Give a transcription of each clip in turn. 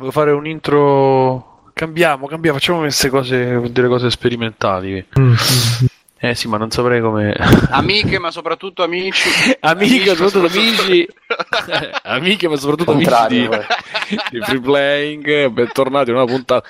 Volevo fare un intro. Cambiamo, cambiamo, facciamo queste cose, delle cose sperimentali. Mm. Eh sì, ma non saprei come. Amiche, ma soprattutto amici. Amiche, Amici, soprattutto amici. Amiche, ma soprattutto amici di, eh. di free playing. Bentornati una puntata.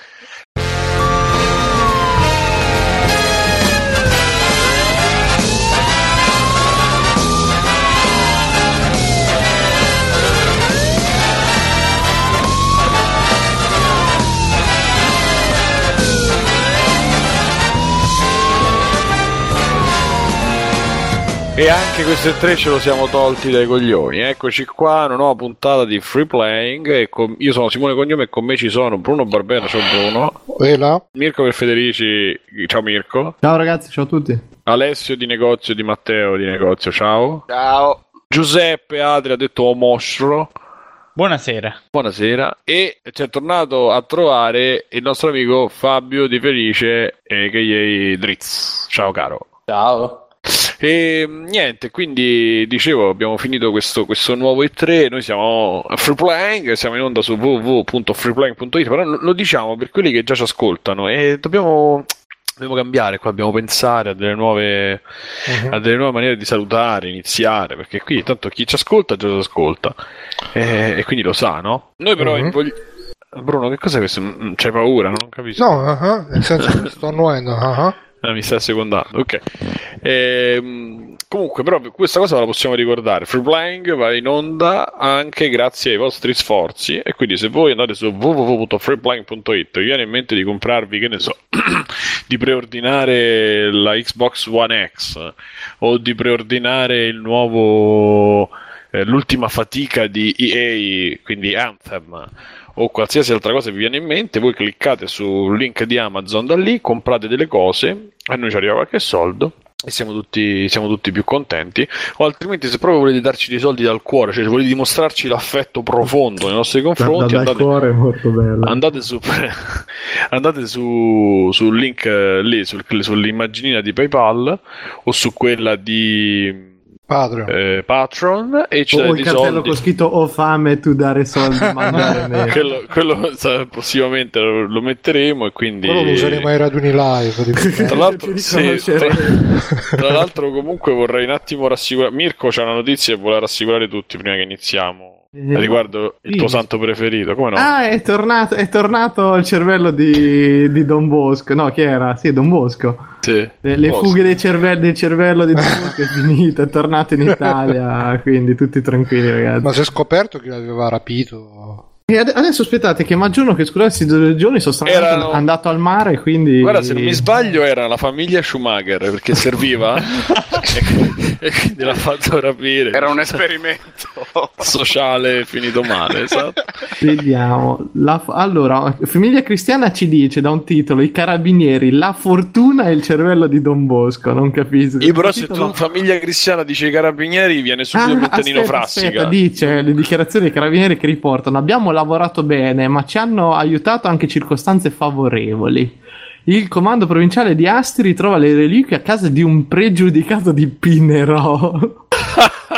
E anche questo tre ce lo siamo tolti dai coglioni. Eccoci qua, una nuova puntata di Free Playing. E con- Io sono Simone Cognome e con me ci sono Bruno Barbera, ciao Bruno. E là? Mirko per Federici, ciao Mirko. Ciao ragazzi, ciao a tutti. Alessio di negozio di Matteo di negozio, ciao. Ciao. Giuseppe Adri ha detto mostro. Buonasera. Buonasera. E ci è tornato a trovare il nostro amico Fabio Di Felice, eh, che è Drizz. Ciao caro. Ciao. E niente, quindi dicevo, abbiamo finito questo, questo nuovo E3, noi siamo a Free Playing, siamo in onda su www.freeplaying.it, però lo diciamo per quelli che già ci ascoltano e dobbiamo, dobbiamo cambiare qua, dobbiamo pensare a delle nuove, a delle nuove maniere di salutare, iniziare, perché qui tanto chi ci ascolta già ci ascolta e, e quindi lo sa, no? Noi però Mhm. invogli- Bruno, che cos'è questo? Mm, C'hai paura? Non capisco. No, ah, nel senso che sto annuendo. ah, ah. Mi sta secondando, ok. Ehm, comunque, però, questa cosa la possiamo ricordare. Free Playing va in onda anche grazie ai vostri sforzi. E quindi, se voi andate su www.freeplaying.it vi viene in mente di comprarvi, che ne so, di preordinare la Xbox One X o di preordinare il nuovo. eh, l'ultima fatica di EA, quindi Anthem o qualsiasi altra cosa vi viene in mente, voi cliccate sul link di Amazon da lì, comprate delle cose, a noi ci arriva qualche soldo e siamo tutti, siamo tutti più contenti. O altrimenti, se proprio volete darci dei soldi dal cuore, cioè se volete dimostrarci l'affetto profondo nei nostri Da, da, confronti, dal andate, cuore è molto bello. andate su andate su sul link eh, lì sul- sull'immaginina di PayPal o su quella di Padre. eh, Patron e ci o date il cartello con scritto ho fame tu dare soldi quello, quello sa- prossimamente lo, lo metteremo e quindi Quello lo useremo ai raduni live. tra l'altro, sì, tra, tra l'altro comunque vorrei un attimo rassicurare Mirko c'ha una notizia e vuole rassicurare tutti prima che iniziamo riguardo il tuo sì. santo preferito come no? Ah, è tornato, è tornato il cervello di, di Don Bosco. No, chi era? Sì, Don Bosco. Sì. Le, le Posso. fughe dei cervelli, del cervello di Don Bosco è finita, è tornato in Italia, quindi tutti tranquilli ragazzi. Ma si è scoperto chi l'aveva rapito. E ade- adesso aspettate che Maggiorno che scusate due giorni sono stato Erano- andato al mare, quindi... Guarda, se non mi sbaglio era la famiglia Schumacher perché serviva e, e quindi l'ha fatto rapire. Era un esperimento. sociale finito male, esatto. Vediamo. La- allora, Famiglia Cristiana ci dice da un titolo: I carabinieri, la fortuna e il cervello di Don Bosco. Non capisco. Io però se titolo- tu famiglia cristiana dici i carabinieri viene subito Ah, il Montanino aspetta, Frassica. aspetta, dice le dichiarazioni dei carabinieri che riportano: Abbiamo lavorato bene, ma ci hanno aiutato anche circostanze favorevoli. Il comando provinciale di Asti ritrova le reliquie a casa di un pregiudicato di Pinerolo.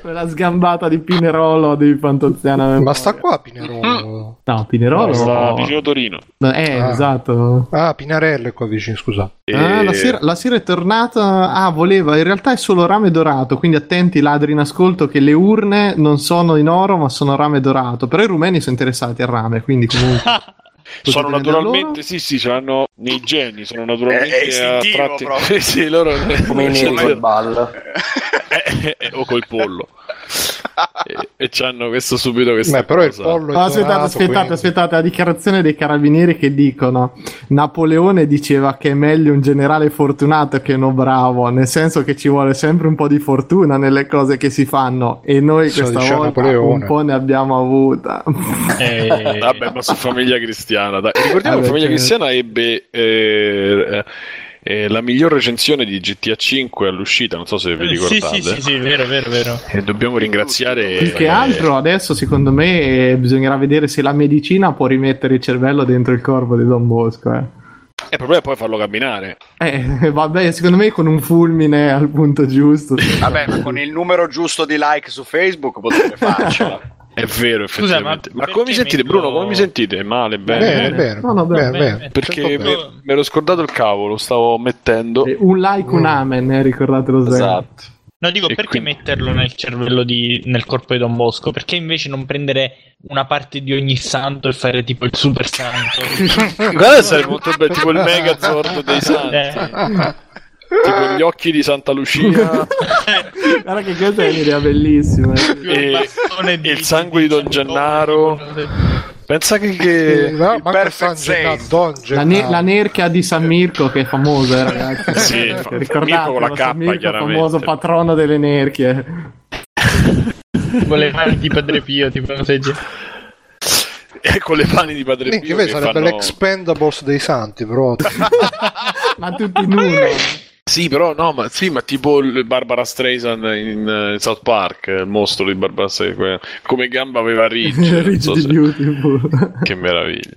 Quella sgambata di Pinerolo di Fantoziana. Ma sta qua Pinerolo. No, Pinerolo. Sta vicino Torino. Eh, Ah. esatto. Ah, Pinarello è qua vicino, scusa. Ah, E- la, sera, la sera è tornata. Ah, voleva. In realtà è solo rame dorato. Quindi attenti, ladri in ascolto, che le urne non sono in oro, ma sono rame dorato. Però i rumeni sono interessati al rame. Quindi, comunque. Sono potete naturalmente, sì, sì, ce l'hanno nei geni, sono naturalmente È- è attratti. proprio. sì, loro Come i neri col ballo. Eh, eh, o col pollo. e, e c'hanno questo subito questa Beh, però il pollo è Ah, aspettate, dorato, aspettate, quindi- aspettate. La dichiarazione dei carabinieri che dicono: Napoleone diceva che è meglio un generale fortunato che uno bravo. Nel senso che ci vuole sempre un po' di fortuna nelle cose che si fanno. E noi Lo questa volta Napoleone. un po' ne abbiamo avuta. Eh, Vabbè, ma su famiglia cristiana. Dai. Ricordiamo Vabbè, che famiglia cristiana ebbe eh, eh, la miglior recensione di GTA 5 all'uscita, non so se vi sì, ricordate. sì, sì, sì, vero, vero, vero. E dobbiamo ringraziare Più che eh, altro adesso secondo me eh, bisognerà vedere se la medicina può rimettere il cervello dentro il corpo di Don Bosco. Eh. eh, Il problema è poi farlo camminare. Eh, vabbè, secondo me con un fulmine al punto giusto. Vabbè, ma con il numero giusto di like su Facebook potrebbe farcela. È vero, Scusa, effettivamente. ma ma, come mi sentite, Bruno? Come mi sentite? Male, bene? Bene, bene. No, no, bene, bene, bene. Perché bene. me, me ero scordato il cavolo, stavo mettendo. Eh, Un like, un amen, eh, ricordatelo sempre. Esatto. No, dico E perché quindi- metterlo nel cervello di, nel corpo di Don Bosco? Perché invece non prendere una parte di ogni santo e fare tipo il super santo? Guarda, sarebbe molto bello, tipo il Megazord dei santi. Eh. Tipo gli occhi di Santa Lucia Guarda che questa è un'idea bellissima. eh. E- e il sangue di Don Gennaro. Pensa che, che- Eh, no, il perfect Gennaro. Don La, Gennaro. ne- la nerchia di San Mirko che è famosa, eh, ragazzi. Sì, Eh, ricordate, Mirko con la K, San Mirko, chiaramente. famoso patrono delle nerchie. Con le mani di Padre Pio, tipo del genere. e con le mani di Padre Minchia, Pio invece sarebbe fanno... l'expendables dei santi, però. Ma tutti in uno. Sì, però no, ma sì, ma tipo Barbara Streisand in, eh, in South Park, il mostro di Barbara Streisand, come gamba aveva Ridge, Rich so se- che meraviglia.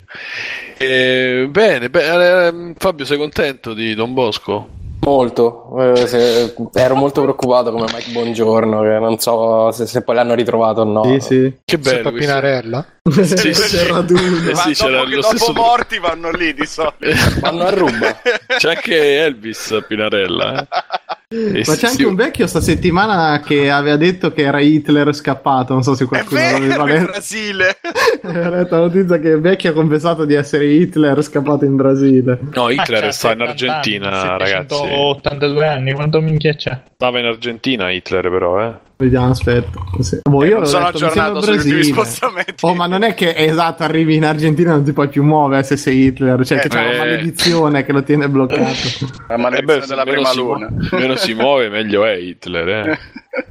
Eh, bene, beh, eh, Fabio, sei contento di Don Bosco? Molto. Eh, se- ero molto preoccupato come Mike Buongiorno, che non so se, se poi l'hanno ritrovato o no. Sì, sì. Che bello. Pinarella. Sì, C'è sì. il raduno. Eh sì, c'era dopo, lo dopo morti vanno lì di solito. Vanno a ruba. C'è anche Elvis a Pinarella. Eh? Ma sì, c'è anche un vecchio sta settimana che aveva detto che era Hitler scappato. Non so se È qualcuno vero, l'aveva in letto. Brasile. Aveva letto la notizia che il vecchio ha confessato di essere Hitler scappato in Brasile. No, Hitler sta in 70 Argentina, ragazzi. 782 anni, quanto minchia c'è? Stava in Argentina Hitler, però, eh. Vediamo, aspetta. Sì. Boh, io l'ho sono detto, aggiornato sugli ultimi spostamenti. Oh, ma non è che esatto, arrivi in Argentina e non ti puoi più muovere se sei Hitler, cioè che c'è Eh. una maledizione che lo tiene bloccato. La Eh maledizione beh, della meno prima si luna. meno si muove, meglio è Hitler, eh.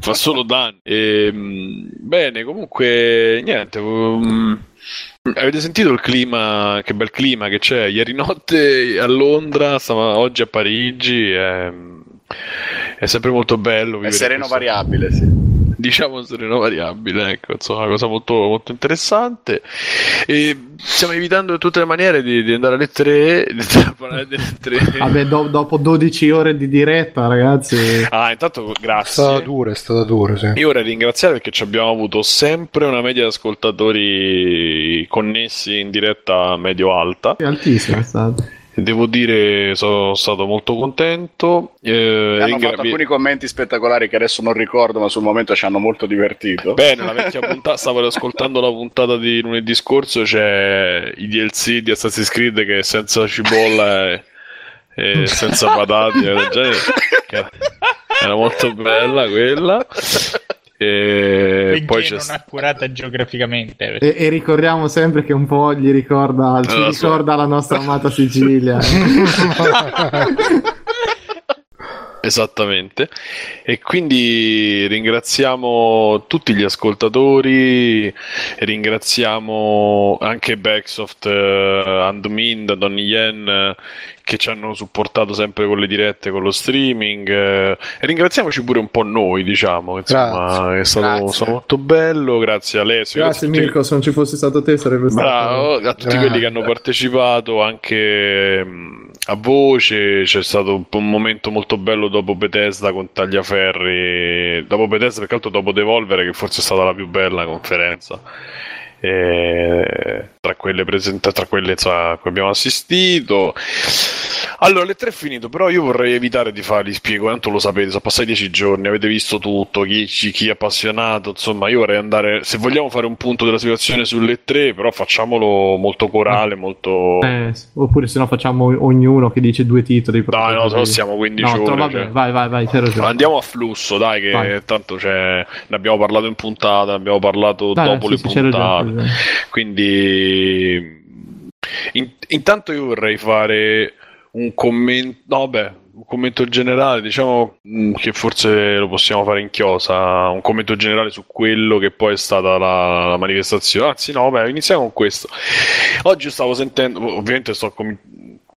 Fa solo danni. Ehm, bene, comunque, niente. um, avete sentito il clima? Che bel clima che c'è? Ieri notte a Londra, stava- oggi a Parigi. È, è sempre molto bello. È sereno questo- variabile, sì. Diciamo sereno variabile, ecco, insomma, una cosa molto, molto interessante. E stiamo evitando in tutte le maniere di, di andare alle 3, di parlare delle 3. Vabbè, do- dopo 12 ore di diretta, ragazzi. Ah, intanto È stata grazie. dura, è stata dura, sì. Io vorrei ringraziare perché ci abbiamo avuto sempre una media di ascoltatori connessi in diretta medio-alta. È altissimo è stato. Devo dire, sono stato molto contento. Eh, Hanno ringra- fatto alcuni commenti spettacolari che adesso non ricordo, ma sul momento ci hanno molto divertito. Bene, la vecchia puntata, stavo ascoltando la puntata di lunedì scorso, c'è i DLC di Assassin's Creed che senza cipolla e, e senza patate, e che era, era molto bella quella. E poi c'è non accurata geograficamente. E, e ricordiamo sempre che un po' gli ricorda, ci lo so. ricorda la nostra amata Sicilia. Esattamente. E quindi ringraziamo tutti gli ascoltatori, ringraziamo anche Backsoft, eh, Andmin, Donny Yen eh, che ci hanno supportato sempre con le dirette, con lo streaming. eh, e ringraziamoci pure un po' noi, diciamo. Insomma, è stato, Grazie. stato molto bello. Grazie Alessio. Grazie a tutti- Mirko, se non ci fosse stato te sarebbe stato... Bravo, a tutti Grazie. quelli che hanno partecipato anche mh, a voce, c'è stato un, un momento molto bello dopo Bethesda con Tagliaferri, dopo Bethesda perché altro dopo Devolver che forse è stata la più bella conferenza. E tra quelle presenta- tra quelle a cui abbiamo assistito. Allora, le tre è finito, però io vorrei evitare di farli spiego, tanto lo sapete, sono passati dieci giorni, avete visto tutto, chi, chi- è appassionato, insomma, io vorrei andare, se vogliamo fare un punto della situazione sulle tre, però facciamolo molto corale, molto... Eh, oppure se no facciamo ognuno che dice due titoli. Dai, no, se no siamo 15 No, ore. vabbè, cioè. vai, vai, vai, c'è ragione. Andiamo a flusso, dai, che Vai. tanto c'è, ne abbiamo parlato in puntata, ne abbiamo parlato Dai, dopo sì, le sì, puntate. Quindi, in- intanto io vorrei fare un commento, no, beh, un commento generale, diciamo mh, che forse lo possiamo fare in chiosa, un commento generale su quello che poi è stata la, la manifestazione. Anzi, no, beh, iniziamo con questo. Oggi stavo sentendo, ovviamente sto com-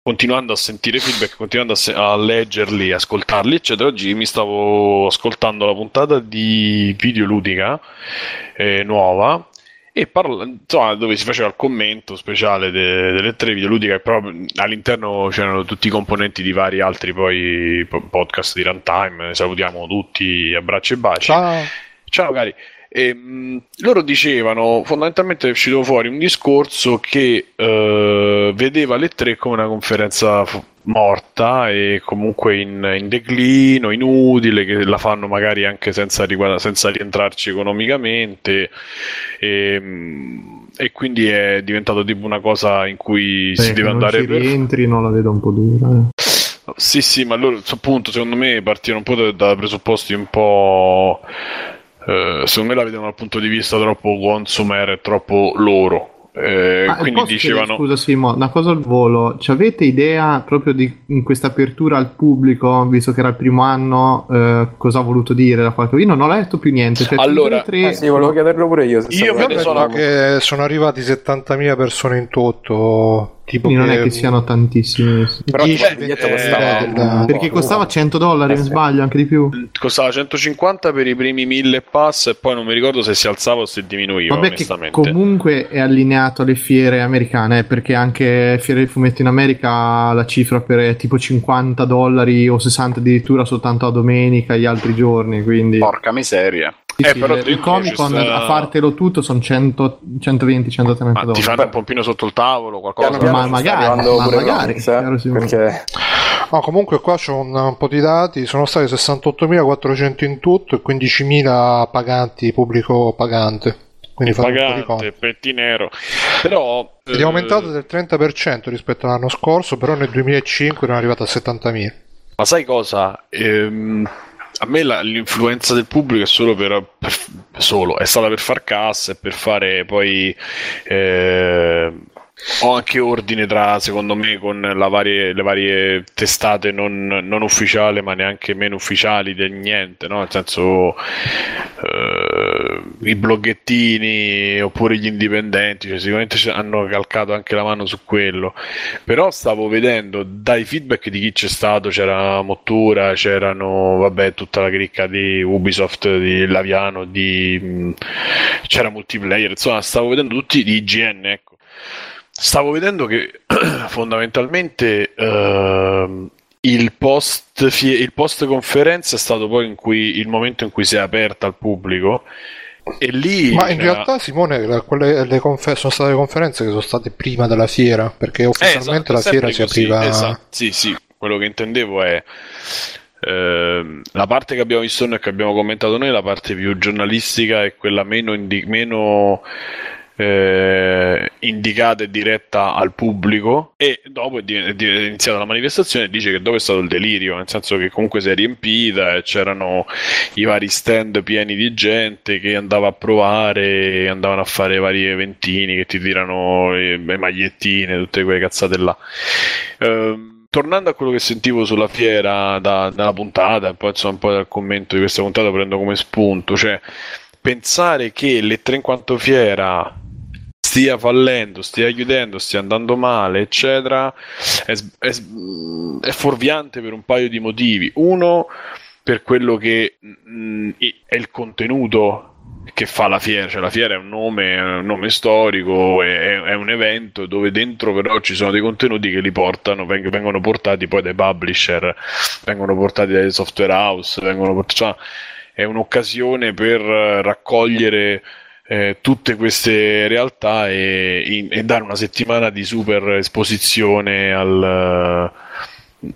continuando a sentire feedback, continuando a, se- a leggerli, ascoltarli, eccetera. Oggi mi stavo ascoltando la puntata di Videoludica eh, nuova e parla, insomma, dove si faceva il commento speciale de- delle tre videoludiche, però all'interno c'erano tutti i componenti di vari altri poi po- podcast di runtime. Salutiamo tutti, abbracci e baci. Ciao. Ciao cari. E, mh, loro dicevano, fondamentalmente è uscito fuori un discorso che eh, vedeva le tre come una conferenza morta e comunque in, in declino, inutile, che la fanno magari anche senza, riguarda- senza rientrarci economicamente e, mh, e quindi è diventato tipo una cosa in cui si Beh, deve che non andare ci per rientri, non la vedo un po' dura. eh. Sì, sì, ma loro appunto secondo me partivano un po' da, da presupposti un po'. eh, secondo me la vedono dal punto di vista troppo consumer e troppo loro. Eh, Ah, quindi posso chiedere, dicevano. Scusa Simo, una cosa al volo. Ci avete idea proprio di in questa apertura al pubblico, visto che era il primo anno, eh, cosa ha voluto dire da qualche Io non ho letto più niente. Cioè, Allora, tre- Eh sì, volevo chiederlo pure io. se Io sapevo. me ne Io sono- vedo che sono arrivati 70.000 persone in tutto. Tipo quindi non è che siano tantissimi. Però il biglietto eh, costava un po'. Perché costava 100 dollari, Eh, mi sì. sbaglio, anche di più. Costava 150 per i primi 1000 pass e poi non mi ricordo se si alzava o se diminuiva, Vabbè, che onestamente. comunque è allineato alle fiere americane, eh, perché anche Fiere del Fumetto in America la cifra per è tipo 50 dollari o 60 addirittura soltanto a domenica e gli altri giorni. Quindi Porca miseria. Eh, sì, però il Comic Con sta- a fartelo tutto sono 100 120-130 Ma ti dollari. fanno un pompino sotto il tavolo, qualcosa? Piano piano Ma magari, ma pure magari, Comics, eh, perché No, comunque qua c'ho un, un po' di dati, sono stati 68.400 in tutto e 15.000 paganti, pubblico pagante. Quindi. Pagante, pettinero. Però... Ed è eh, aumentato del 30% rispetto all'anno scorso, però nel 2005 erano arrivato a 70.000. Ma sai cosa? Ehm, a me la- l'influenza del pubblico è solo per, per- solo, è stata per far cassa e per fare poi eh, ho anche ordine tra, secondo me, con varie- le varie testate non, non ufficiali, ma neanche meno ufficiali del niente, no? Nel senso eh, i bloggettini oppure gli indipendenti, cioè, sicuramente hanno calcato anche la mano su quello. Però stavo vedendo dai feedback di chi c'è stato, c'era Mottura, c'erano vabbè tutta la cricca di Ubisoft, di Laviano, di mh, c'era multiplayer, insomma, stavo vedendo tutti di IGN, ecco. Stavo vedendo che fondamentalmente ehm, il post fie- il post conferenza è stato poi in cui, il momento in cui si è aperta al pubblico e lì Ma in c'era- realtà, Simone, la- quelle, le confer- sono state conferenze che sono state prima della fiera, perché Eh, ufficialmente esatto, la fiera sempre si così, apriva. esatto. Sì, sì, quello che intendevo è ehm, la parte che abbiamo visto noi e che abbiamo commentato noi, la parte più giornalistica e quella meno, indi- meno eh, indicata e diretta al pubblico e dopo è, di- è iniziata la manifestazione dice che dopo è stato il delirio nel senso che comunque si è riempita e c'erano i vari stand pieni di gente che andava a provare andavano a fare vari eventini che ti tirano le, le magliettine tutte quelle cazzate là. Ehm, tornando a quello che sentivo sulla fiera da- dalla puntata e poi insomma un po' dal commento di questa puntata prendo come spunto cioè pensare che le tre in quanto fiera stia fallendo, stia chiudendo, stia andando male, eccetera, è, è è fuorviante per un paio di motivi. Uno, per quello che mh, i- è il contenuto che fa la fiera, cioè la fiera è un nome, un nome storico, è, è un evento dove dentro però ci sono dei contenuti che li portano, veng- vengono portati poi dai publisher, vengono portati dai software house, vengono portati, cioè, è un'occasione per raccogliere eh, tutte queste realtà e, e dare una settimana di super esposizione al,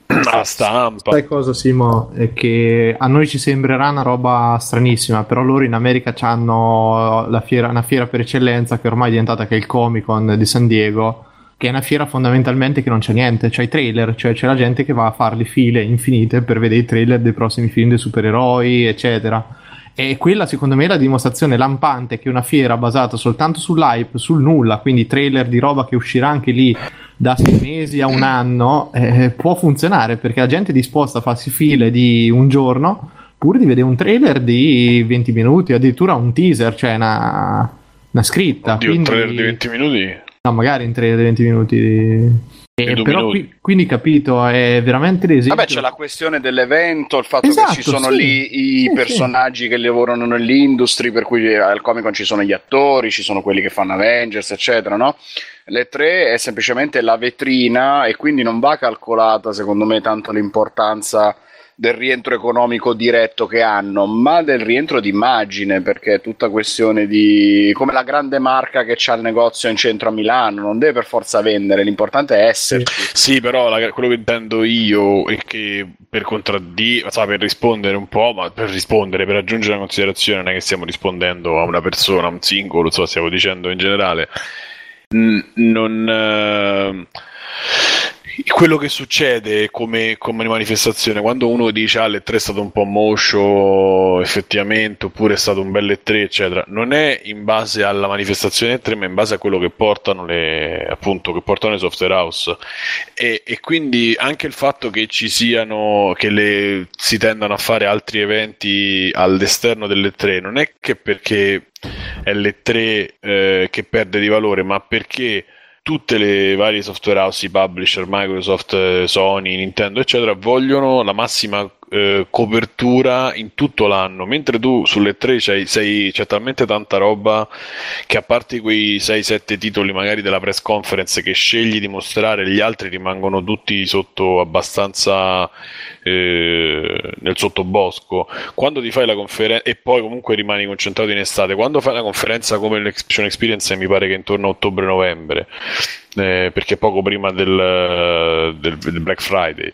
alla stampa. Sai cosa, Simo? È che a noi ci sembrerà una roba stranissima, però loro in America hanno fiera, una fiera per eccellenza che ormai è diventata che è il Comic Con di San Diego, che è una fiera fondamentalmente che non c'è niente, c'è i trailer, cioè c'è la gente che va a fare le file infinite per vedere i trailer dei prossimi film dei supereroi, eccetera. E quella secondo me è la dimostrazione lampante che una fiera basata soltanto sull'hype, sul nulla, quindi trailer di roba che uscirà anche lì da sei mesi a un anno, eh, può funzionare perché la gente è disposta a farsi file di un giorno pur di vedere un trailer di 20 minuti, addirittura un teaser, cioè una, una scritta. Oddio, un quindi- trailer di 20 minuti. No, magari in trailer di 20 minuti. di- Eh, però qui- quindi capito, è veramente l'esempio. Vabbè, c'è la questione dell'evento, il fatto Esatto, che ci sono sì. lì i Sì, personaggi che lavorano nell'industry, per cui al Comic Con ci sono gli attori, ci sono quelli che fanno Avengers, eccetera, no? Le tre è semplicemente la vetrina e quindi non va calcolata, secondo me, tanto l'importanza del rientro economico diretto che hanno, ma del rientro di immagine, perché è tutta questione di come la grande marca che c'ha il negozio in centro a Milano, non deve per forza vendere, l'importante è esserci. Sì, però la, quello che intendo io è che per contraddire, per rispondere un po', ma per rispondere, per aggiungere una considerazione, non è che stiamo rispondendo a una persona, a un singolo, so, stiamo dicendo in generale. N- non. Uh quello che succede come, come manifestazione quando uno dice ah l'E3 è stato un po' moscio effettivamente oppure è stato un bel E3 eccetera non è in base alla manifestazione E3 ma in base a quello che portano le appunto che portano le software house. E, e quindi anche il fatto che ci siano che le, si tendano a fare altri eventi all'esterno dell'E3 non è che perché è l'E3 eh, che perde di valore ma perché tutte le varie software house, i publisher, Microsoft, eh, Sony, Nintendo, eccetera, vogliono la massima eh, copertura in tutto l'anno, mentre tu sulle tre c'hai, sei, c'è talmente tanta roba che a parte quei 6-7 titoli magari della press conference che scegli di mostrare, gli altri rimangono tutti sotto abbastanza eh, nel sottobosco. Quando ti fai la conferenza e poi comunque rimani concentrato in estate, quando fai una conferenza come l'Expedition Experience mi pare che intorno a ottobre-novembre eh, perché poco prima del, del, del Black Friday.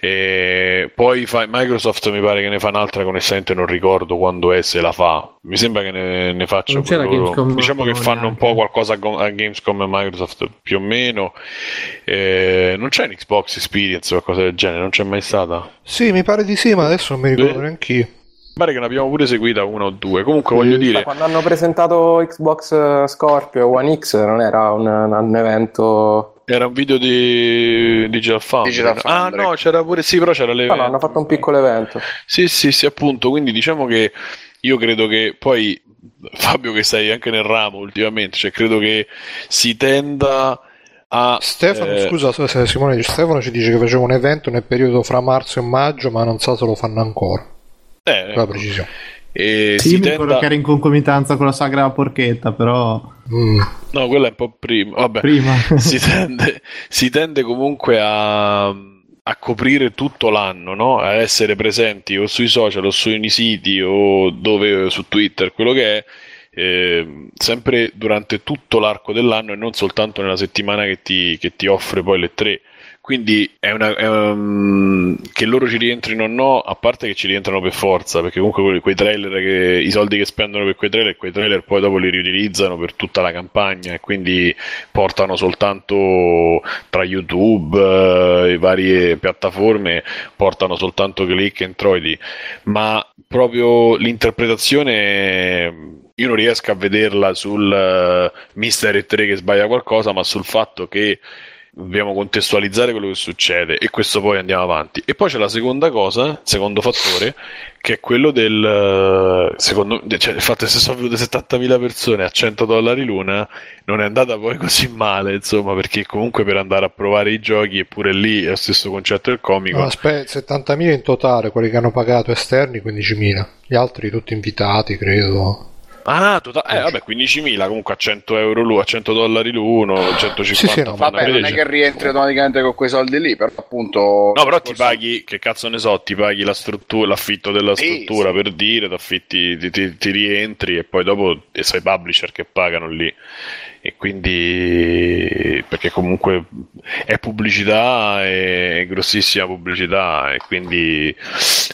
E poi fa, Microsoft mi pare che ne fa un'altra onestamente non ricordo quando è se la fa. Mi sembra che ne, ne faccia. Diciamo che fanno un po' qualcosa a, Gamescom e Microsoft più o meno. Eh, non c'è un Xbox Experience o qualcosa del genere, non c'è mai stata? Sì, mi pare di sì, ma adesso non mi ricordo neanche io pare che ne abbiamo pure seguita uno o due. Comunque, voglio dire. Quando hanno presentato Xbox eh, Scorpio One X, non era un, un evento. Era un video di Digital Foundry. Digital Foundry. Ah, no, c'era pure. Sì, però c'era l'evento. No, no, hanno fatto un piccolo evento. Sì, sì, sì, appunto. Quindi diciamo che io credo che poi, Fabio, che stai anche nel ramo ultimamente, cioè credo che si tenda. A, Stefano, eh... scusa Simone, Stefano ci dice che faceva un evento nel periodo fra marzo e maggio, ma non so se lo fanno ancora. Eh, la precisione. E sì, mi tenda... ricordo che era in concomitanza con la sagra porchetta, però... Mm. No, quella è un po' prima. Vabbè, prima. si, tende, si tende comunque a, a coprire tutto l'anno, no? a essere presenti o sui social o sui siti o dove, su Twitter, quello che è. Eh, sempre durante tutto l'arco dell'anno e non soltanto nella settimana che ti, che ti offre poi le tre quindi è una, è un, che loro ci rientrino o no, a parte che ci rientrano per forza, perché comunque quei trailer, che, i soldi che spendono per quei trailer, quei trailer poi dopo li riutilizzano per tutta la campagna e quindi portano soltanto tra YouTube eh, e varie piattaforme, portano soltanto click e introiti, ma proprio l'interpretazione io non riesco a vederla sul uh, Mister 3 che sbaglia qualcosa, ma sul fatto che dobbiamo contestualizzare quello che succede e questo poi andiamo avanti. E poi c'è la seconda cosa, secondo fattore, che è quello del secondo cioè, il fatto che se sono venute 70.000 persone a 100 dollari l'una non è andata poi così male, insomma, perché comunque per andare a provare i giochi, eppure lì è lo stesso concetto del comico. No, aspetta, 70.000 in totale, quelli che hanno pagato esterni 15.000, gli altri tutti invitati, credo. Ah, totale. Eh, vabbè, 15.000 comunque a 100 euro l'uno, a 100 dollari l'uno, 150 sì, sì, no, Vabbè, non è che rientri automaticamente con quei soldi lì, però appunto. No, però ti paghi, che cazzo ne so, ti paghi la struttura, l'affitto della struttura sì, per dire, ti affitti, ti, ti, ti, rientri e poi dopo sei publisher che pagano lì e quindi perché comunque è pubblicità, è grossissima pubblicità e quindi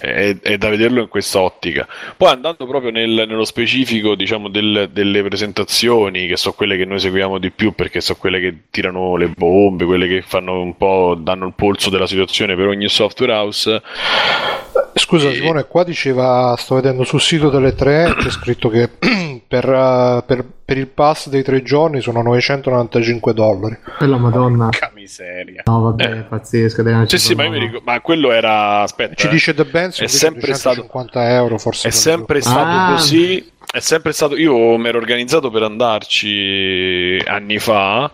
è, è da vederlo in questa ottica. Poi andando proprio nel, nello specifico diciamo del, delle presentazioni che sono quelle che noi seguiamo di più perché sono quelle che tirano le bombe, quelle che fanno un po' danno il polso della situazione per ogni software house. Scusa e... Simone, qua diceva, sto vedendo sul sito delle tre, c'è scritto che per, uh, per, per, il pass dei tre giorni sono 995 dollari. Per la madonna. Porca miseria. No, vabbè, eh. pazzesco. Sì, sì, ma, ricordo, ma, quello era. Aspetta, ci eh. dice The Benz è sempre stato 50 euro, forse. È sempre stato ah. così. È sempre stato. Io mi ero organizzato per andarci anni fa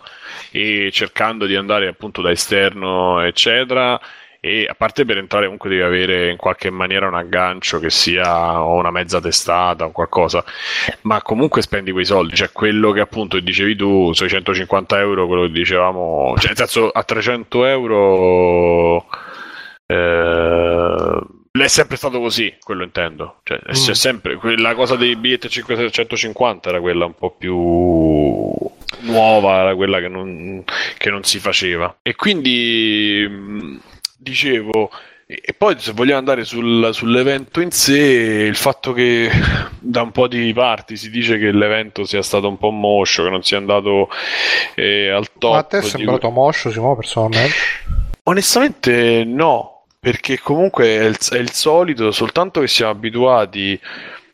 e cercando di andare appunto da esterno, eccetera e a parte per entrare comunque devi avere in qualche maniera un aggancio che sia o una mezza testata o qualcosa ma comunque spendi quei soldi cioè quello che appunto dicevi tu sui 150 euro quello che dicevamo cioè nel senso a 300 euro eh, è sempre stato così, quello intendo. Cioè, Mm. sempre, la cosa dei biglietti 550 era quella un po' più nuova, era quella che non, che non si faceva. E quindi mh, dicevo, e poi se vogliamo andare sul- sull'evento in sé, il fatto che da un po' di parti si dice che l'evento sia stato un po' moscio, che non sia andato eh, al top. Ma a te è di- sembrato moscio, Simo, personalmente? Onestamente no, perché comunque è il, è il solito, soltanto che siamo abituati,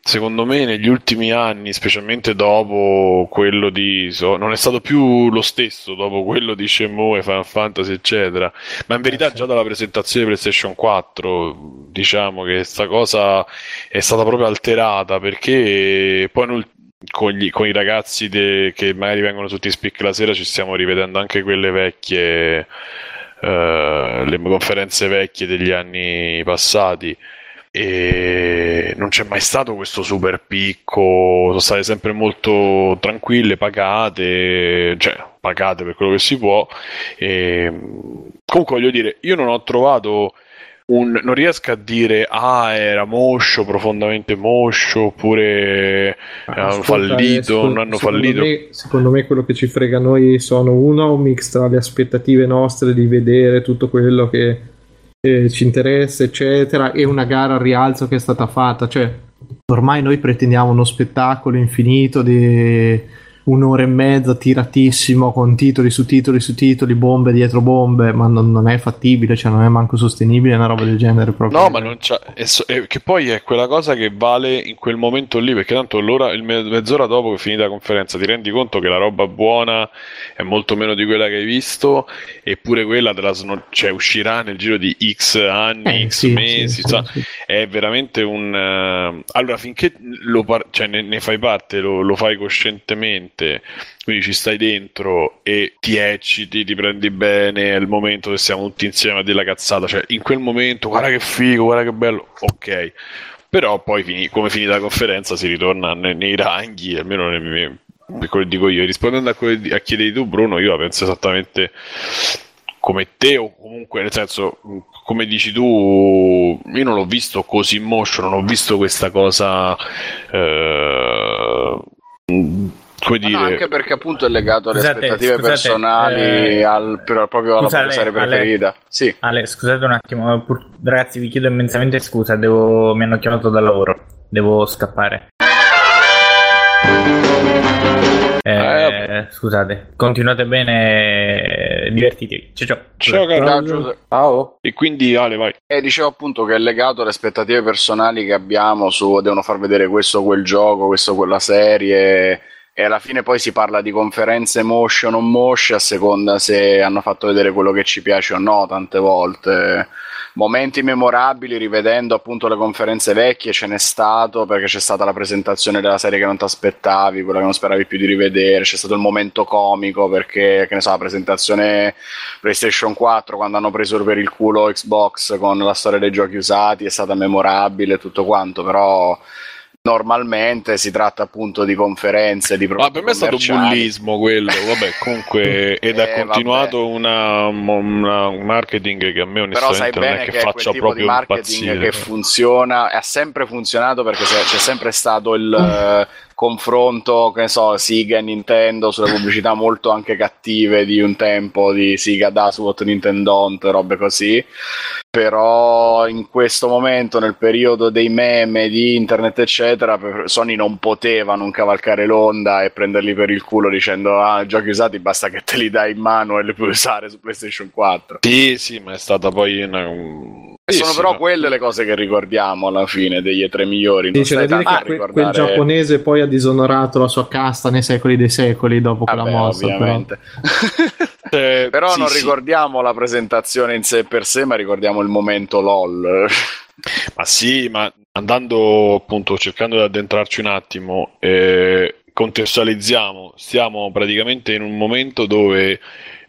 secondo me, negli ultimi anni, specialmente dopo quello di... so- non è stato più lo stesso dopo quello di Shenmue, Final Fantasy, eccetera, ma in verità già dalla presentazione di PlayStation 4, diciamo che sta cosa è stata proprio alterata, perché poi nel- con, gli- con i ragazzi de- che magari vengono tutti speak la sera ci stiamo rivedendo anche quelle vecchie eh, le conferenze vecchie degli anni passati e non c'è mai stato questo super picco, sono state sempre molto tranquille, pagate, cioè pagate per quello che si può. E, comunque voglio dire, io non ho trovato un, non riesco a dire ah era moscio, profondamente moscio, oppure hanno Ascolta, fallito, non hanno fallito. me- secondo me quello che ci frega a noi sono uno, un mix tra le aspettative nostre di vedere tutto quello che eh, ci interessa, eccetera, e una gara al rialzo che è stata fatta. Cioè, ormai noi pretendiamo uno spettacolo infinito di un'ora e mezza tiratissimo con titoli su titoli su titoli, bombe dietro bombe, ma non, non è fattibile, cioè non è manco sostenibile una roba del genere proprio. No, ma non c'ha. è è- che poi è quella cosa che vale in quel momento lì, perché tanto l'ora, il me- mezz'ora dopo che è finita la conferenza ti rendi conto che la roba buona è molto meno di quella che hai visto, eppure quella te la cioè, uscirà nel giro di X anni, Eh, X sì, mesi. sì, sa- sì. È veramente un. eh, Allora, finché lo par- cioè, ne, ne fai parte, lo, lo fai coscientemente, quindi ci stai dentro e ti ecciti, ti prendi bene, è il momento che siamo tutti insieme a dire la cazzata, cioè in quel momento, guarda che figo, guarda che bello, ok. Però poi, fini- come finita la conferenza, si ritorna ne- nei ranghi, almeno nei miei- quello che dico io. Rispondendo a quello di- a chiedere tu, Bruno, io la penso esattamente come te, o comunque, nel senso, come dici tu, io non l'ho visto così moscio, non ho visto questa cosa. eh, come dire, no, anche perché appunto è legato alle Scusate, aspettative scusate, personali, eh, al, per- proprio alla scusate, propria serie Ale- preferita. Sì. Ale, scusate un attimo, pur- ragazzi, vi chiedo immensamente scusa, devo... mi hanno chiamato dal lavoro, devo scappare. Eh, Eh, scusate, continuate bene, divertitevi. Ciao ciao. ciao, caro. Ciao. Ciao. E quindi, Ale, vai. E dicevo appunto che è legato alle aspettative personali che abbiamo su devono far vedere questo o quel gioco, questo o quella serie. E alla fine poi si parla di conferenze mosce o non mosce a seconda se hanno fatto vedere quello che ci piace o no, tante volte. Momenti memorabili rivedendo appunto le conferenze vecchie ce n'è stato perché c'è stata la presentazione della serie che non ti aspettavi, quella che non speravi più di rivedere, c'è stato il momento comico perché che ne so, la presentazione PlayStation 4 quando hanno preso per il culo Xbox con la storia dei giochi usati è stata memorabile tutto quanto, però normalmente si tratta appunto di conferenze di Ma prodotti per me è stato bullismo quello, vabbè, comunque, ed ha Eh, continuato una, una- un marketing che a me onestamente non è che che faccia proprio marketing impazzire. che funziona, ha sempre funzionato perché c'è sempre stato il confronto, che ne so, Sega e Nintendo sulle pubblicità molto anche cattive di un tempo di Sega Das What Nintendo Don't, robe così. Però in questo momento, nel periodo dei meme di internet, eccetera, Sony non poteva non cavalcare l'onda e prenderli per il culo dicendo: Ah, giochi usati basta che te li dai in mano e li puoi usare su PlayStation 4. Sì, sì, ma è stata poi una... E sì, sono sì, però quelle le cose che ricordiamo alla fine degli E3 migliori. Non Sì, c'è da dire che que- quel ricordare. giapponese poi ha disonorato la sua casta nei secoli dei secoli dopo quella Vabbè, mossa. però. ovviamente. Eh, però sì, non sì. ricordiamo la presentazione in sé per sé, ma ricordiamo il momento LOL. Ma sì, ma andando appunto, cercando di addentrarci un attimo, eh, contestualizziamo, stiamo praticamente in un momento dove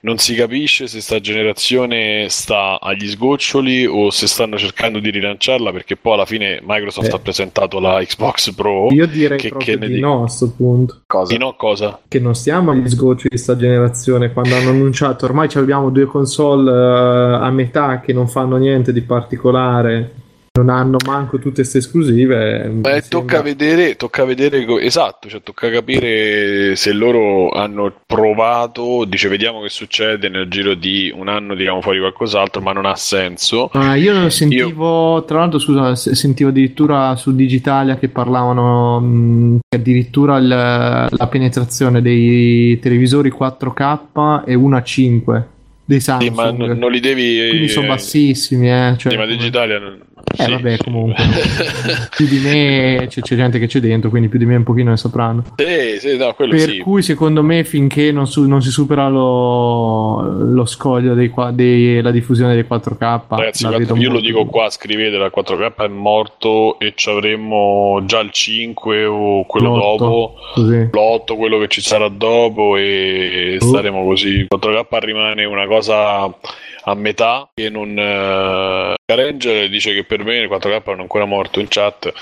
non si capisce se sta generazione sta agli sgoccioli o se stanno cercando di rilanciarla perché poi alla fine Microsoft Eh. ha presentato la Xbox Pro. Io direi Che- che di no a sto punto. Cosa? Di no cosa? Che non stiamo agli sgocci di sta generazione. Quando hanno annunciato, ormai ci abbiamo due console eh, a metà che non fanno niente di particolare. Non hanno manco tutte queste esclusive. Beh, tocca vedere, tocca vedere, esatto, cioè tocca capire se loro hanno provato, dice vediamo che succede nel giro di un anno, tiriamo fuori qualcos'altro, ma non ha senso. Ah, io sentivo, tra l'altro, scusa, se- sentivo addirittura su Digitalia che parlavano mh, che addirittura il- la penetrazione dei televisori 4K è 1 a 5 dei Sì, ma Samsung. non, non li devi... Quindi sono eh, eh cioè, sì, ma digitale... non- Eh sì, vabbè, comunque. più di me c'è, c'è gente che c'è dentro, quindi più di me un pochino ne sapranno. Sì, sì, no, Per sì. cui secondo me finché non, su- non si supera lo, lo scoglio della diffusione dei 4K, Ragazzi, io lo dico qua, scrivete la 4K è morto e ci avremo già il 5 o quello L'otto, dopo, così. l'8, quello che ci sarà dopo e Oh. staremo così. Il 4K rimane una cosa a metà che non... Eh, Ranger dice che per me il 4K non è ancora morto in chat.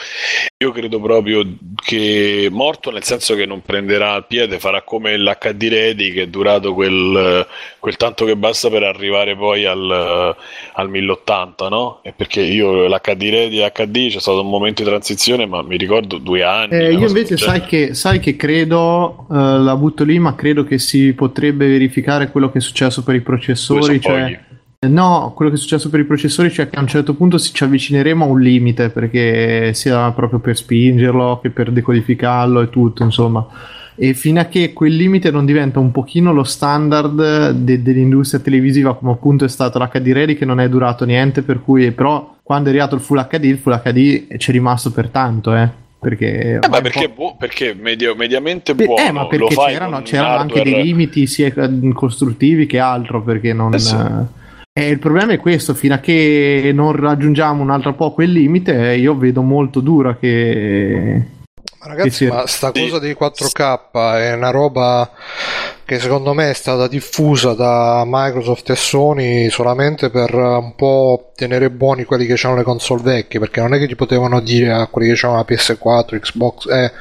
Io credo proprio che morto nel senso che non prenderà il piede, farà come l'HD Ready che è durato quel, quel tanto che basta per arrivare poi al, al 1080, no? E perché io l'HD Ready e HD c'è stato un momento di transizione, ma mi ricordo due anni. Eh, io invece sai che, sai che credo, eh, la butto lì, ma credo che si potrebbe verificare quello che è successo per i processori. Cioè, pochi. Eh, No, quello che è successo per i processori, cioè che a un certo punto si- ci avvicineremo a un limite, perché sia proprio per spingerlo che per decodificarlo e tutto, insomma. E fino a che quel limite non diventa un pochino lo standard de- dell'industria televisiva, come appunto è stato l'HD Ready, che non è durato niente, per cui però quando è arrivato il Full HD, il Full HD ci è rimasto per tanto, eh. Perché, Eh, ma perché, boh, perché medio- mediamente buono eh, ma lo perché fai c'erano, c'erano anche dei limiti sia eh, costruttivi che altro, perché non... Eh sì. Eh, il problema è questo, fino a che non raggiungiamo un altro po' quel limite, eh, io vedo molto dura che... Ma ragazzi, Sì, sì. ma sta cosa dei 4K è una roba che secondo me è stata diffusa da Microsoft e Sony solamente per eh, un po' tenere buoni quelli che hanno le console vecchie, perché non è che gli potevano dire a quelli che hanno la PS4, Xbox, eh,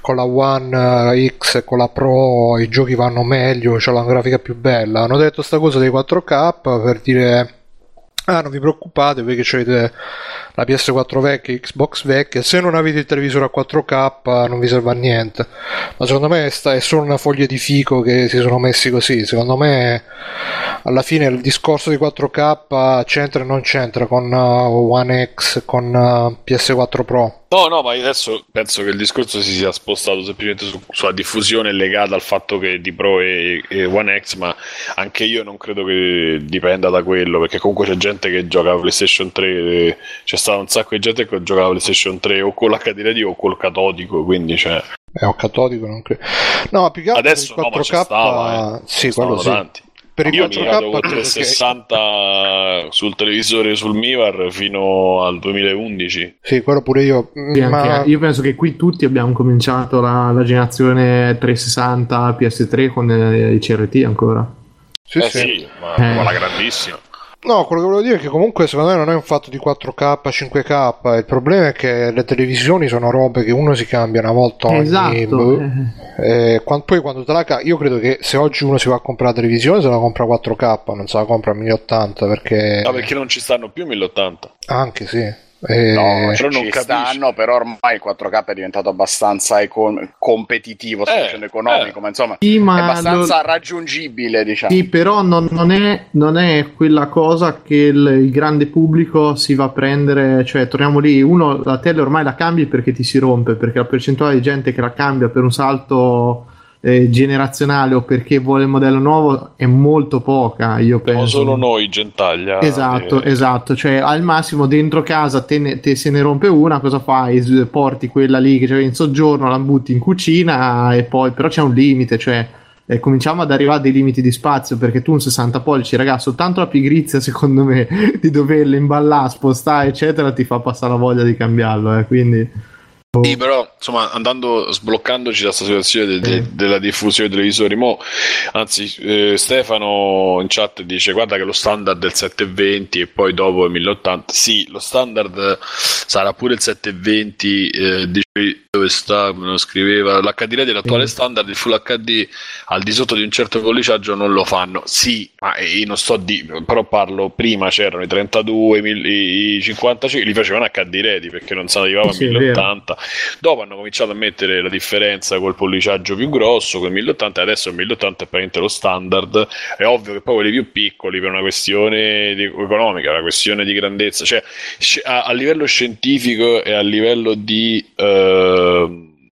con la One eh, X e con la Pro i giochi vanno meglio, c'è la grafica più bella. Hanno detto sta cosa dei 4K per dire Ah, non vi preoccupate perché avete la PS4 vecchia, Xbox vecchia, se non avete il televisore a 4K non vi serve a niente. Ma secondo me è solo una foglia di fico che si sono messi così. Secondo me alla fine il discorso di 4K c'entra e non c'entra con uh, One X, con uh, PS4 Pro. No, no, ma adesso penso che il discorso si sia spostato semplicemente su- sulla diffusione legata al fatto che di Pro e, e One X, ma anche io non credo che dipenda da quello, perché comunque c'è gente che gioca a PlayStation 3, e c'è stato un sacco di gente che giocava a PlayStation 3 o con l'HD Radio o col catodico, quindi cioè, È un catodico, non credo. No, più che altro adesso per no, il ma 4K, ci stava, eh. sì, quello sì. tanti. Per il Io mi ricordo 4K con credo che- 360 sul televisore sul Mivar fino al 2011. Sì, quello pure io. Sì, ma... io penso che qui tutti abbiamo cominciato la, la generazione 360 PS3 con eh, i CRT ancora. Sì, eh sì. sì, ma, Eh. ma la grandissima. No, quello che volevo dire è che comunque secondo me non è un fatto di 4K, 5K, il problema è che le televisioni sono robe che uno si cambia una volta ogni... esatto. boh. eh. Eh, quan- poi quando te la ca- io credo che se oggi uno si va a comprare la televisione se la compra 4K, non se la compra a 1080 perché... No, perché non ci stanno più 1080. Anche sì. Eh, No, però non ci capisci. stanno, però ormai il 4K è diventato abbastanza econ- competitivo, Eh, dicendo economico, eh. ma insomma Sì, è ma abbastanza lo- raggiungibile, diciamo. Sì, però non, non è, non è quella cosa che il, il grande pubblico si va a prendere, cioè torniamo lì, uno la tele ormai la cambi perché ti si rompe, perché la percentuale di gente che la cambia per un salto eh, generazionale o perché vuole il modello nuovo è molto poca, io penso. solo noi, Gentaglia. Esatto, Eh, esatto, cioè al massimo dentro casa te, ne- te se ne rompe una, cosa fai? Porti quella lì che c'è in soggiorno, la butti in cucina e poi però c'è un limite, cioè eh, cominciamo ad arrivare a dei limiti di spazio perché tu un 60 pollici, ragazzi, soltanto la pigrizia secondo me di doverle imballare, spostare, eccetera, ti fa passare la voglia di cambiarlo, eh, quindi Sì, però insomma, andando sbloccandoci da questa situazione de- de- della diffusione dei televisori, mo, anzi, eh, Stefano in chat dice: Guarda che lo standard è il 720 e poi dopo è 1080. Sì, lo standard sarà pure il 720, eh, dove sta, me lo scriveva, l'HD dell'attuale standard, il Full HD al di sotto di un certo polliciaggio non lo fanno. Sì, ma io non sto di, però parlo prima c'erano i 32, i mil- i i 55, li facevano HD ready perché non si arrivava Sì, a è 1080. Dopo hanno cominciato a mettere la differenza col polliciaggio più grosso, col 1080 e adesso il 1080 è praticamente lo standard. È ovvio che poi quelli più piccoli per una questione di- economica, una questione di grandezza, cioè a, a livello scientifico e a livello di eh,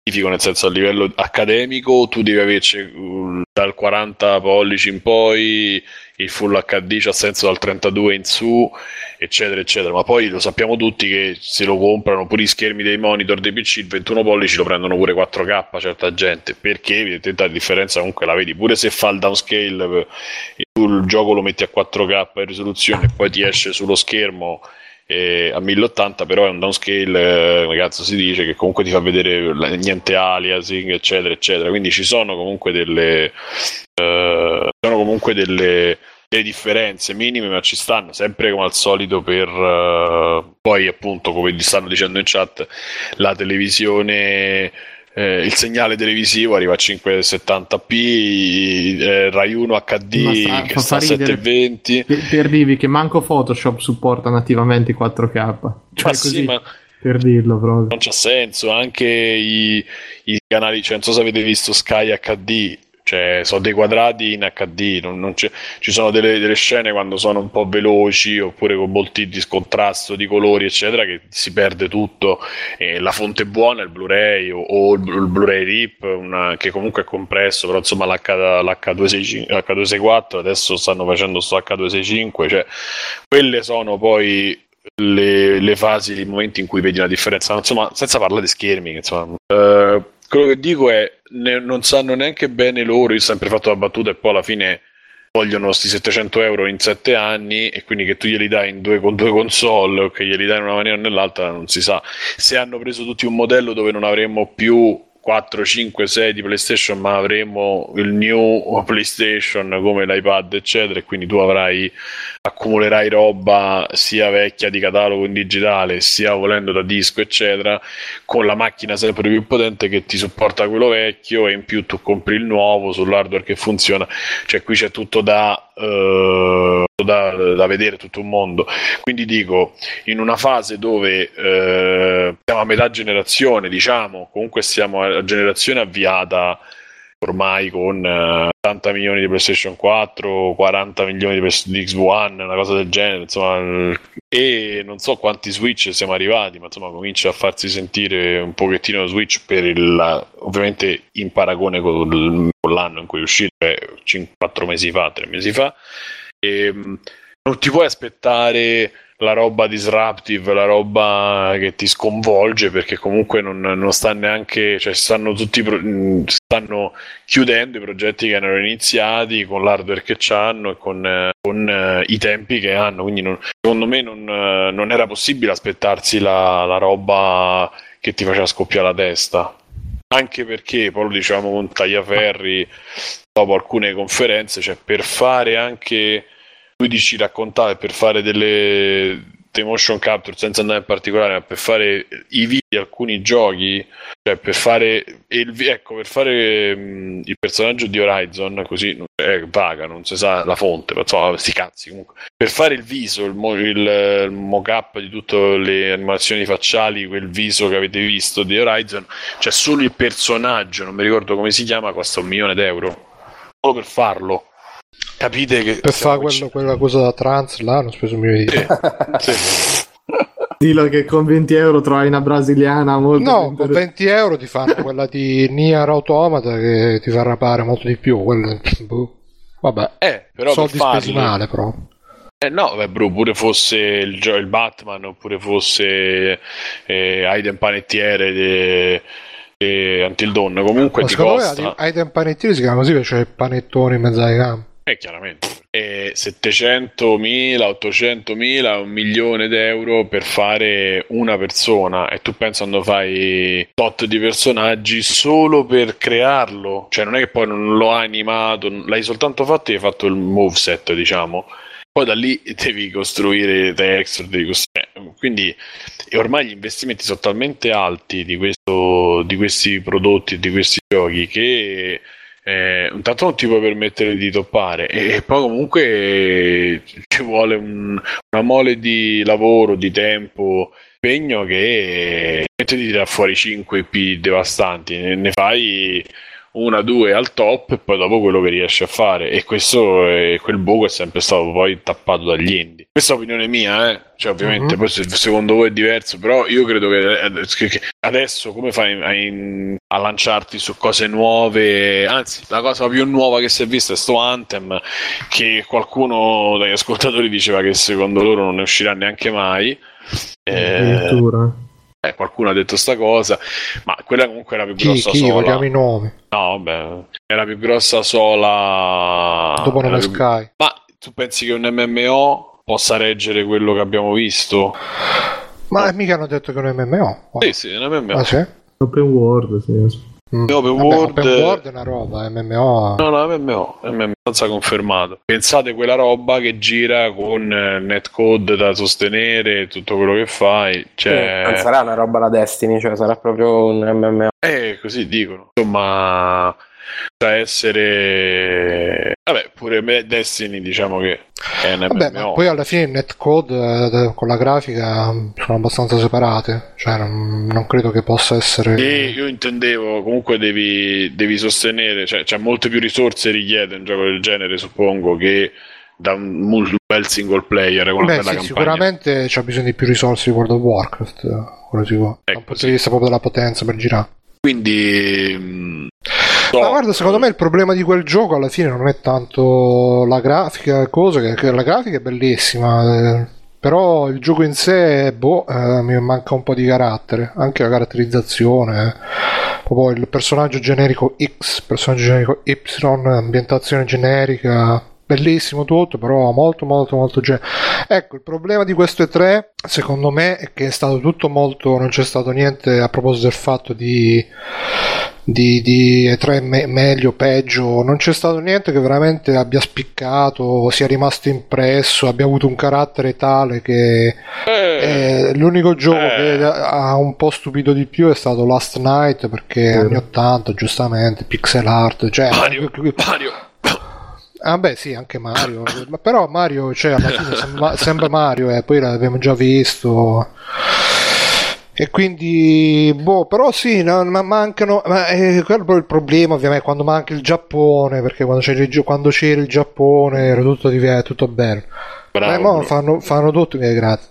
scientifico, nel senso a livello accademico, tu devi averci uh, dal 40 pollici in poi il full HD c'ha senso dal 32 in su, eccetera, eccetera. Ma poi lo sappiamo tutti che se lo comprano pure i schermi dei monitor dei PC, il 21 pollici lo prendono pure 4K certa gente, perché evidentemente la differenza comunque la vedi, pure se fa il downscale, eh, tu il gioco lo metti a 4K in risoluzione e poi ti esce sullo schermo eh, a 1080 però è un downscale eh, cazzo si dice che comunque ti fa vedere la- niente aliasing eccetera eccetera. Quindi ci sono comunque delle eh, sono comunque delle, delle differenze minime ma ci stanno sempre come al solito per eh, poi appunto come stanno dicendo in chat la televisione eh, il segnale televisivo arriva a 570p eh, Rai 1 HD sta- che fa- sta a fa ridere. 720 Per, per dirvi che manco Photoshop supporta nativamente i 4K. Cioè ma così, sì ma per dirlo proprio. non c'ha senso anche i, i canali cioè non so se avete visto Sky HD cioè sono dei quadrati in HD non- non ci sono delle, delle scene quando sono un po' veloci oppure con molti di scontrasto di colori eccetera che si perde tutto e la fonte buona il Blu-ray o, o il, il Blu-ray RIP una- che comunque è compresso però insomma l'H, l'H265 l'H264 adesso stanno facendo sto H265 cioè quelle sono poi le, le fasi, i momenti in cui vedi una differenza, insomma, senza parlare di schermi, insomma. Eh, quello che dico è, ne- non sanno neanche bene loro, io ho sempre fatto la battuta e poi alla fine vogliono sti 700 euro in 7 anni e quindi che tu glieli dai in due, con due console o che glieli dai in una maniera o nell'altra non si sa. Se hanno preso tutti un modello dove non avremmo più 4, 5, 6 di PlayStation ma avremo il new PlayStation come l'iPad eccetera e quindi tu avrai accumulerai roba sia vecchia di catalogo in digitale sia volendo da disco eccetera con la macchina sempre più potente che ti supporta quello vecchio e in più tu compri il nuovo sull'hardware che funziona. Cioè qui c'è tutto da, eh, da, da vedere tutto un mondo. Quindi dico in una fase dove eh, siamo a metà generazione diciamo comunque siamo a generazione avviata ormai con eh, 80 milioni di PlayStation 4, 40 milioni di, PS- di X1, una cosa del genere, insomma, e non so quanti Switch siamo arrivati, ma insomma comincia a farsi sentire un pochettino Switch per il, ovviamente in paragone con l'anno in cui è uscito, cioè 4 mesi fa, 3 mesi fa, e mh, non ti puoi aspettare la roba disruptive, la roba che ti sconvolge perché comunque non, non sta neanche, cioè stanno tutti mh, stanno chiudendo i progetti che erano iniziati con l'hardware che hanno e con, eh, con, eh, i tempi che hanno, quindi non- secondo me non, eh, non era possibile aspettarsi la, la roba che ti faceva scoppiare la testa. Anche perché, poi lo dicevamo con Tagliaferri dopo alcune conferenze, cioè per fare anche lui dici raccontare per fare delle motion capture senza andare in particolare ma per fare i video di alcuni giochi cioè per fare il, ecco per fare mh, il personaggio di Horizon così è vaga non si sa la fonte ma insomma sti cazzi comunque. Per fare il viso il, mo- il, il mock-up di tutte le animazioni facciali quel viso che avete visto di Horizon c'è solo il personaggio non mi ricordo come si chiama costa un milione d'euro. Solo per farlo capite che Per fare quello- quella cosa da trans là hanno speso un milione di euro. sì. Dillo che con 20 euro trovi una brasiliana molto No, con inter- 20 euro ti fanno quella di Nier Automata che ti fa rapare molto di più. Quello, boh. Vabbè, Eh, però per soldi spesi farli- male però. Eh no, beh, bro, pure fosse il, il Batman oppure fosse eh, Aiden Panettiere di di Until Dawn, comunque Ma ti costa. me ai panettini si chiama così perché c'è il panettone in mezzo ai campi. Eh, chiaramente. E 700.000, 800.000, un milione d'euro per fare una persona e tu pensa quando fai tot di personaggi solo per crearlo, cioè non è che poi non hai animato, l'hai soltanto fatto e hai fatto il moveset, diciamo. Poi da lì devi costruire texture, devi costruire... Quindi e ormai gli investimenti sono talmente alti di, questo, di questi prodotti, di questi giochi, che eh, intanto non ti puoi permettere di toppare. E, e poi comunque ci vuole un- una mole di lavoro, di tempo, impegno che di tirare fuori 5 IP devastanti, ne, ne fai una, due al top e poi dopo quello che riesci a fare e questo è, quel buco è sempre stato poi tappato dagli indie. Questa è opinione mia, eh? cioè ovviamente Mhm. poi se secondo voi è diverso, però io credo che che- che adesso come fai a, in- a lanciarti su cose nuove, anzi la cosa più nuova che si è vista è sto Anthem che qualcuno dagli ascoltatori diceva che secondo loro non ne uscirà neanche mai. Eh, Addirittura. Eh, qualcuno ha detto sta cosa, ma quella comunque era più Chi, grossa chi? sola. Vogliamo i nomi. No, vabbè, era più grossa sola. Dopo nome più- Sky. Ma tu pensi che un MMO possa reggere quello che abbiamo visto? Ma mica hanno detto che è un MMO. Sì, sì, un MMO. Ah, sì? Open world, sì. Mm. Open Vabbè, world- open world è una roba, MMO. No, no, MMO, MMO, abbastanza confermato. Pensate quella roba che gira con eh, netcode da sostenere, tutto quello che fai, cioè... Non sarà una roba la Destiny, cioè sarà proprio un MMO. Eh, così dicono. Insomma, da essere... Vabbè, pure Destiny diciamo che è un Vabbè, MMO. ma poi alla fine il netcode eh, con la grafica mm, sono abbastanza separate. Cioè, non, non credo che possa essere. E io intendevo, comunque devi, devi sostenere, cioè c'è molte più risorse richiede un gioco del genere, suppongo, che da un, bel single player con una Beh, bella sì, sicuramente c'ha bisogno di più risorse di World of Warcraft. eh, Quello da un Ecco, punto sì. di vista proprio della potenza per girare. Quindi... so, Ma guarda, secondo me il problema di quel gioco alla fine non è tanto la grafica, cose, che, la grafica è bellissima, eh, però il gioco in sé, boh, eh, mi manca un po' di carattere, anche la caratterizzazione, eh. proprio il personaggio generico X, personaggio generico Y, ambientazione generica, bellissimo tutto, però molto molto molto generico. Ecco, il problema di queste tre, secondo me, è che è stato tutto molto, non c'è stato niente a proposito del fatto di di, di E3 me- meglio, peggio, non c'è stato niente che veramente abbia spiccato, sia rimasto impresso, abbia avuto un carattere tale che eh, eh, l'unico gioco eh. che ha un po' stupito di più è stato Last Night perché anni 80, giustamente, pixel art, cioè Mario, Mario. Ah beh sì, anche Mario, ma però Mario, cioè alla fine sembra, sembra Mario, eh, poi l'abbiamo già visto. E quindi, boh, però sì, no, ma mancano, ma è quello è proprio il problema ovviamente quando manca il Giappone, perché quando c'era il, quando c'era il Giappone era tutto, div- tutto bello. Bravo, Eh, mo bro. fanno, fanno tutto, eh, grazie.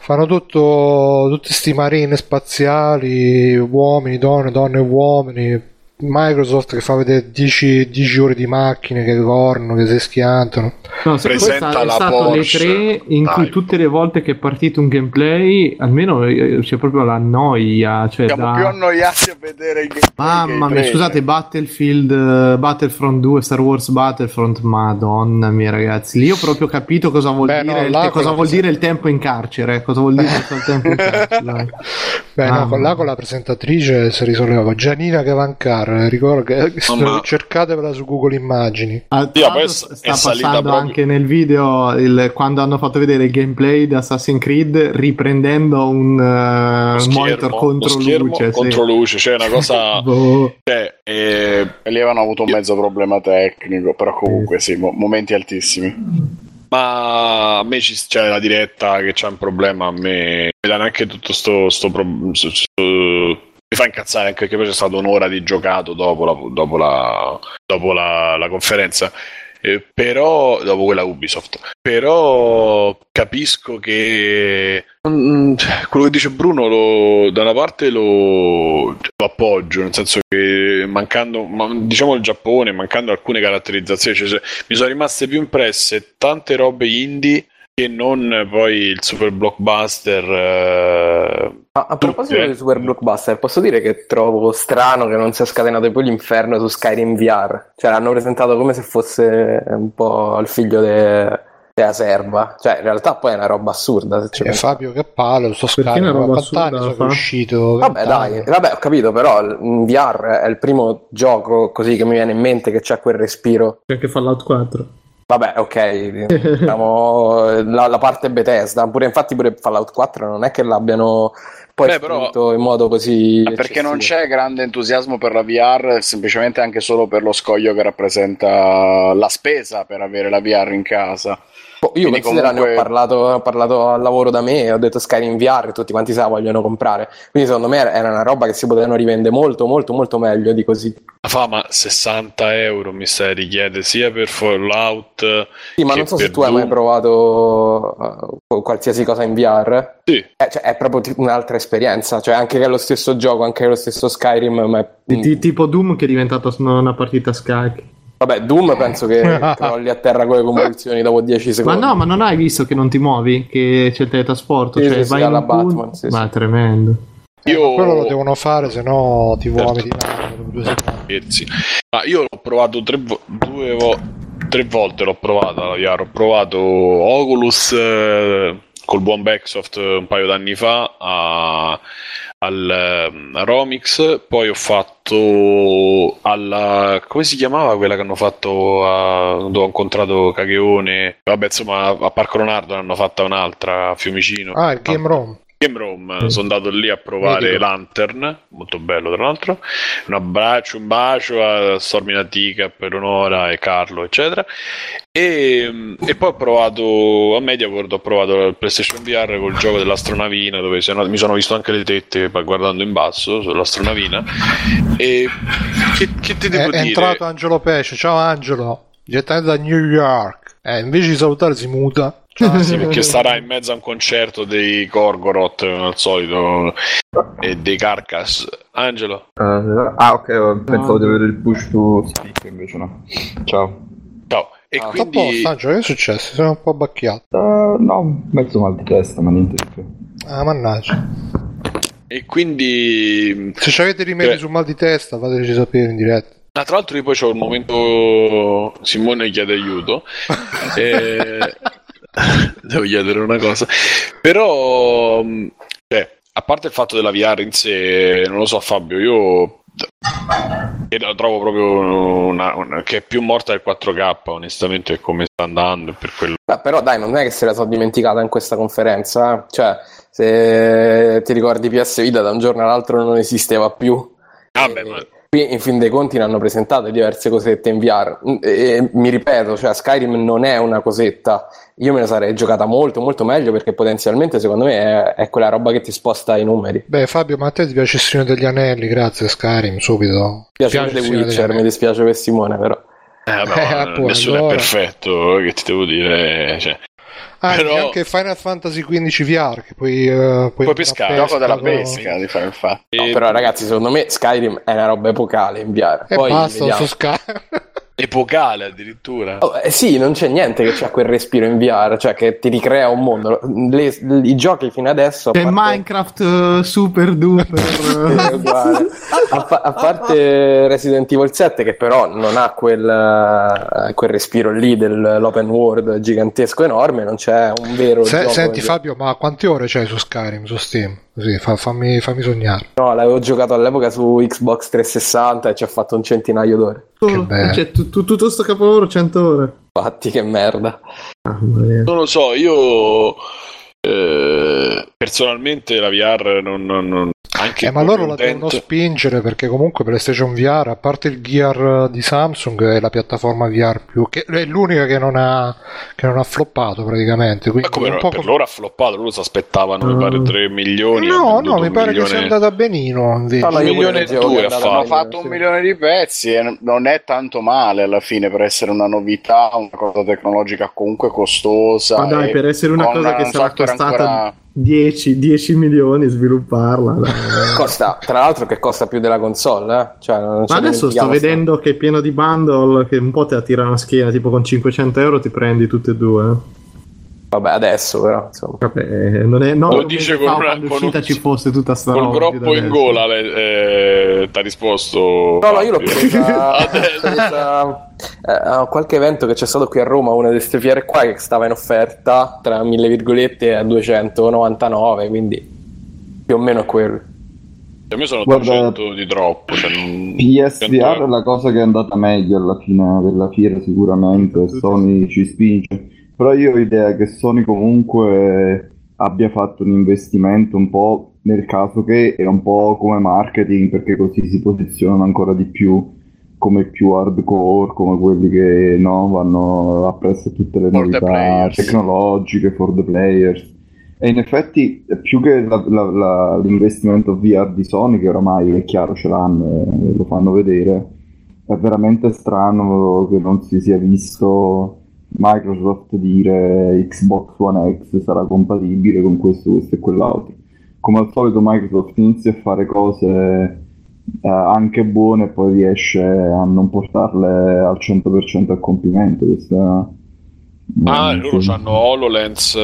Fanno tutto, tutti sti marine spaziali, uomini, donne, donne e uomini. Microsoft che fa vedere 10, 10 ore di macchine che corrono, che si schiantano. No, se Presenta è la stato Porsche. le 3 in cui Dai. tutte le volte che è partito un gameplay, almeno eh, c'è proprio la noia. Cioè Siamo da... più annoiati a vedere i gameplay Mamma mia, scusate, Battlefield, eh, Battlefront 2, Star Wars Battlefront, madonna mia ragazzi, lì ho proprio capito cosa vuol, Beh, dire, no, il, cosa vuol dire il tempo in carcere, cosa vuol dire il tempo in carcere, Beh, no, Mamma con, là con la presentatrice si risolveva. Gianina Cavancar, eh, ricordo che Mamma. cercatevela su Google Immagini. Ah, tra Io, l'altro poi è sta salita passando proprio- anche nel video il- quando hanno fatto vedere il gameplay di Assassin's Creed riprendendo un, eh, un schermo, monitor contro luce. sì. contro luce, cioè una cosa... Boh. cioè, eh, E lì avevano avuto un mezzo problema tecnico, però comunque sì, mo- momenti altissimi. Ma a me c'è la diretta che c'è un problema, a me mi dà neanche tutto sto, sto, pro- mi fa incazzare anche perché poi c'è stata un'ora di giocato dopo la, dopo la, dopo la, la conferenza. Eh, però dopo quella Ubisoft. Però capisco che mm, quello che dice Bruno lo- da una parte lo, lo appoggio nel senso che mancando ma- diciamo il Giappone mancando alcune caratterizzazioni cioè, mi sono rimaste più impresse tante robe indie che non poi il super blockbuster eh, Ma a proposito Tutte. di super blockbuster, posso dire che trovo strano che non sia scatenato poi l'inferno su Skyrim VR. Cioè, l'hanno presentato come se fosse un po' il figlio de- della serva. Cioè, in realtà poi è una roba assurda. Se E pensi. Fabio che palle, lo sto una roba assurda sono fa? uscito? Vabbè, dai, vabbè, ho capito, però in VR è il primo gioco così che mi viene in mente che c'ha quel respiro. C'è anche Fallout 4. Vabbè, ok, diciamo la, la parte Bethesda, pure infatti pure Fallout 4 non è che l'abbiano poi Beh, però- in modo così Perché non c'è grande entusiasmo per la VR, semplicemente anche solo per lo scoglio che rappresenta la spesa per avere la VR in casa. Boh, Io Quindi considero, ne comunque- ho parlato, ho parlato al lavoro da me, ho detto Skyrim VR e tutti quanti se la vogliono comprare. Quindi secondo me era una roba che si potevano rivendere molto, molto, molto meglio di così. La fa, ma 60 euro mi stai richiede sia per Fallout. Sì, ma che non so se tu hai mai Doom. provato uh, qualsiasi cosa in VR. Sì. Eh, cioè, è proprio tipo un'altra esperienza, cioè anche che è lo stesso gioco, anche che è lo stesso Skyrim, ma è- Di- di- tipo Doom che è diventato una partita scacchi. Vabbè, Doom penso che crolli a terra con le convulsioni dopo 10 Ma secondi. no, ma non hai visto che non ti muovi? Che c'è il teletrasporto? Sì, cioè, sì, vai alla un punto- Batman, sì, Ma è tremendo. Eh, Io- ma quello lo devono fare, se no ti Certo. vomiti. Ma io l'ho provato tre, vo- due vo- tre volte, l'ho provata la VR. Ho provato Oculus eh, col buon Backsoft eh, un paio d'anni fa a, al a Romix, poi ho fatto alla... come si chiamava quella che hanno fatto a, dove ho incontrato Cageone? Vabbè, insomma, a Parco Leonardo ne hanno fatta un'altra a Fiumicino. Ah, il Game Room. Game Room, sono andato lì a provare Mitico. Lantern, molto bello tra l'altro. Un abbraccio, un bacio a Stormina Tica, per Onora e Carlo, eccetera. E, e poi ho provato a MediaWorld, ho provato il PlayStation VR col gioco dell'astronavina, dove si- mi sono visto anche le tette guardando in basso sull'astronavina. E che, che ti È, devo è dire? entrato Angelo Pesce. Ciao Angelo, direttamente da New York. Eh, invece di salutare si muta. Ah, sì, perché sarà in mezzo a un concerto dei Gorgoroth, al solito, e dei Carcass. Angelo. Eh, ah, ok, eh, pensavo di avere il push to speak, invece no. Ciao. Ciao. E Ah, quindi posto, Angelo, che è successo? Sei un po' abbacchiato. Eh, no, mezzo mal di testa, ma niente di più. Ah, mannaggia. E quindi. Se ci avete rimedi Eh. sul mal di testa, fateci sapere in diretta. Ah, tra l'altro, io poi c'ho il momento. Simone chiede aiuto. e... Devo chiedere una cosa. Però, mh, cioè, a parte il fatto della VR in sé, non lo so, Fabio, io. che la trovo proprio una, una- che è più morta del 4K, onestamente, come sta andando. e Per quello. Beh, però dai, non è che se la sono dimenticata in questa conferenza. eh. Cioè, se ti ricordi PS Vita da un giorno all'altro non esisteva più. Vabbè, E ma Qui in fin dei conti ne hanno presentato diverse cosette in VR. Mm, E, mi ripeto, cioè Skyrim non è una cosetta. Io me la sarei giocata molto molto meglio perché potenzialmente secondo me è, è quella roba che ti sposta i numeri. Mi Beh, Fabio, ma a te ti piace il Signore degli Anelli? Grazie, Skyrim, subito. piace Piace The Witcher, mi dispiace per Simone però. eh, vabbè, Eh, nessuno allora. è perfetto, che ti devo dire. Cioè, Ah, Però- anche Final Fantasy XV VR, che puoi, eh, puoi, Puoi pescare. Il gioco della pesca di fare infatti. No, però ragazzi, secondo me Skyrim è una roba epocale in VR. E Poi basta, vediamo. su Skyrim. epocale addirittura. Oh, eh, sì, non c'è niente che c'ha quel respiro in VR, cioè che ti ricrea un mondo. Le- I giochi fino adesso. C'è parte- Minecraft eh, Super Duper. A, pa- a parte Resident Evil 7 che però non ha quel, eh, quel respiro lì dell'open world gigantesco enorme, non c'è un vero Se- gioco senti Fabio, ma quante ore c'hai su Skyrim, su Steam? Così, fa- fammi, fammi sognare. No, l'avevo giocato all'epoca su Xbox 360 e ci ha fatto un centinaio d'ore. Che bello. Cioè, tu- tu- tutto sto capolavoro 100 ore. Infatti, che merda. Mia. Non lo so, io eh, personalmente la VR non, non- non- anche Eh, ma loro la devono spingere perché comunque PlayStation VR, a parte il Gear di Samsung, è la piattaforma VR più che è l'unica che non ha, che non ha floppato praticamente. Quindi Ma come un po' per come- loro ha floppato, loro si aspettavano mi Mm. pare 3 milioni. ha No, no, mi pare che milione- sia andata benino invece. Io Un milione e due che. Hanno fatto un sì. milione di pezzi e non è tanto male alla fine per essere una novità, una cosa tecnologica comunque costosa. Ma dai, per essere una cosa che sarà costata ancora- 10, 10 milioni svilupparla. Costa, tra l'altro, che costa più della console, eh? Cioè, Ma adesso sto dimentichiamo sta- vedendo che è pieno di bundle che un po' ti attira una schiena, tipo con 500 euro ti prendi tutte e due. Vabbè, adesso però, insomma. Vabbè, eh, non è no, Lo dice con una- con uscita un- ci fosse tutta sta Col roba groppo in gola eh, ti ha risposto. No, no, io l'ho presa, presa, eh, a qualche evento che c'è stato qui a Roma, una di queste fiere qua che stava in offerta tra mille virgolette a 299, quindi più o meno è quello. A me sono Guarda, 300 di troppo. Cioè non... PSVR è la cosa che è andata meglio alla fine della fiera sicuramente, Sony ci spinge, però io ho idea che Sony comunque abbia fatto un investimento un po' nel caso che è un po' come marketing perché così si posizionano ancora di più come più hardcore, come quelli che no, vanno appresso a tutte le For novità tecnologiche for the players. E in effetti, più che la- la- la- l'investimento VR di Sony, che oramai è chiaro ce l'hanno e lo fanno vedere, è veramente strano che non si sia visto Microsoft dire Xbox One X sarà compatibile con questo, questo e quell'altro. Come al solito Microsoft inizia a fare cose eh, anche buone e poi riesce a non portarle al 100% a compimento. Questa, Ah, eh, loro sì. hanno HoloLens eh,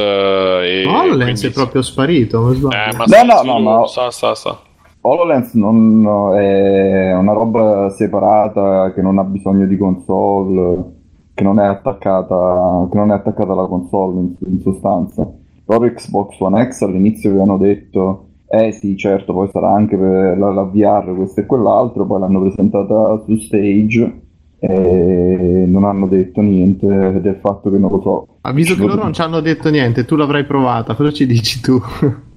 e HoloLens quindi- è proprio sparito. Eh, ma No, in no, no, ma- sta, sta, sta. HoloLens non è una roba separata che non ha bisogno di console, che non è attaccata, che non è attaccata alla console in, in sostanza. Proprio Xbox One X all'inizio avevano detto, eh sì, certo, poi sarà anche per la, la VR, questo e quell'altro, poi l'hanno presentata su stage e non hanno detto niente del fatto che non lo so. Ma visto che loro non ci hanno detto niente, tu l'avrai provata, cosa ci dici tu?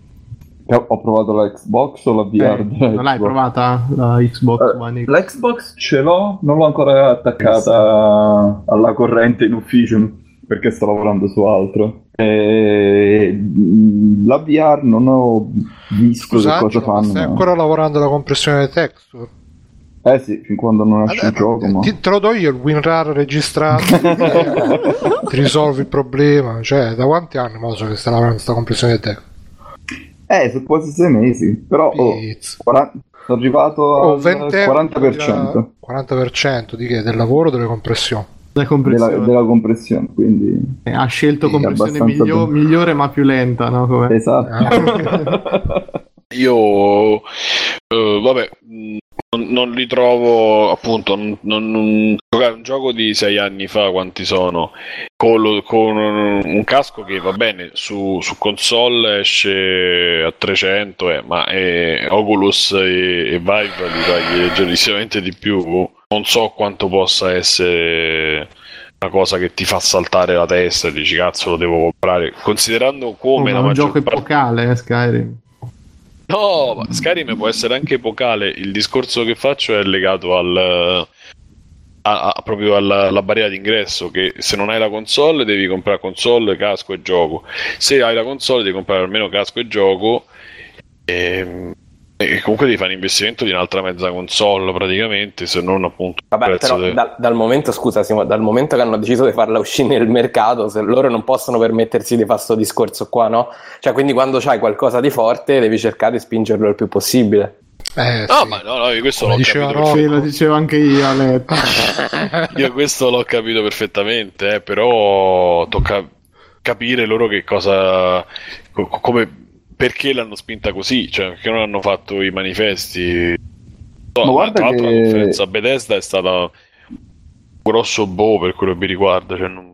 Ho provato la Xbox o la VR? Eh, non l'hai Xbox? provata la Xbox Eh, One X? L'Xbox ce l'ho, non l'ho ancora attaccata alla corrente in ufficio perché sto lavorando su altro. E, la VR non ho visto che Scusate, cosa fanno. stai ancora lavorando alla compressione dei texture? Eh sì, fin quando non esce Allora, il gioco. Ma... ti, te lo do io il WinRAR registrato, ti risolvi il problema. Cioè, da quanti anni so che stai lavorando questa compressione dei texture? Eh, sono quasi sei mesi, però oh, Pizza. 40 sono arrivato Oh, al 20 40% 40% di che? Del lavoro o delle compressioni? La della, compressione. della compressione, quindi Eh, Ha scelto Sì, compressione abbastanza miglio- bene. migliore ma più lenta, no? Come- esatto. Ah. Io, eh, vabbè, non, non li trovo appunto. Non, non- giocare un gioco di sei anni fa, quanti sono? Con, lo- con un casco che va bene su, su console esce a 300, eh, ma eh, Oculus e, e Vive li paghi leggerissimamente di più. Non so quanto possa essere una cosa che ti fa saltare la testa e dici cazzo lo devo comprare considerando Oh, come ma la un maggior gioco parte epocale, eh, Skyrim. No, ma Skyrim può essere anche epocale. Il discorso che faccio è legato al, a- a- proprio alla, alla barriera d'ingresso. Che se non hai la console, devi comprare console, casco e gioco. Se hai la console, devi comprare almeno casco e gioco. E, e comunque devi fare un investimento di un'altra mezza console praticamente. Se non appunto Vabbè, però de- da- dal momento, scusa Simo, dal momento che hanno deciso di farla uscire nel mercato, se loro non possono permettersi di fare questo discorso qua, no? Cioè, quindi quando c'hai qualcosa di forte devi cercare di spingerlo il più possibile. Eh, No, sì. ma no, no, io questo Come l'ho diceva capito Rocco. Sì, lo dicevo anche io, Ale. Io questo l'ho capito perfettamente, eh, però tocca capire loro che cosa, co- come, perché l'hanno spinta così, cioè perché non hanno fatto i manifesti. No, Ma guarda tra l'altro che- la conferenza Bethesda è stata un grosso boh per quello che mi riguarda, cioè non-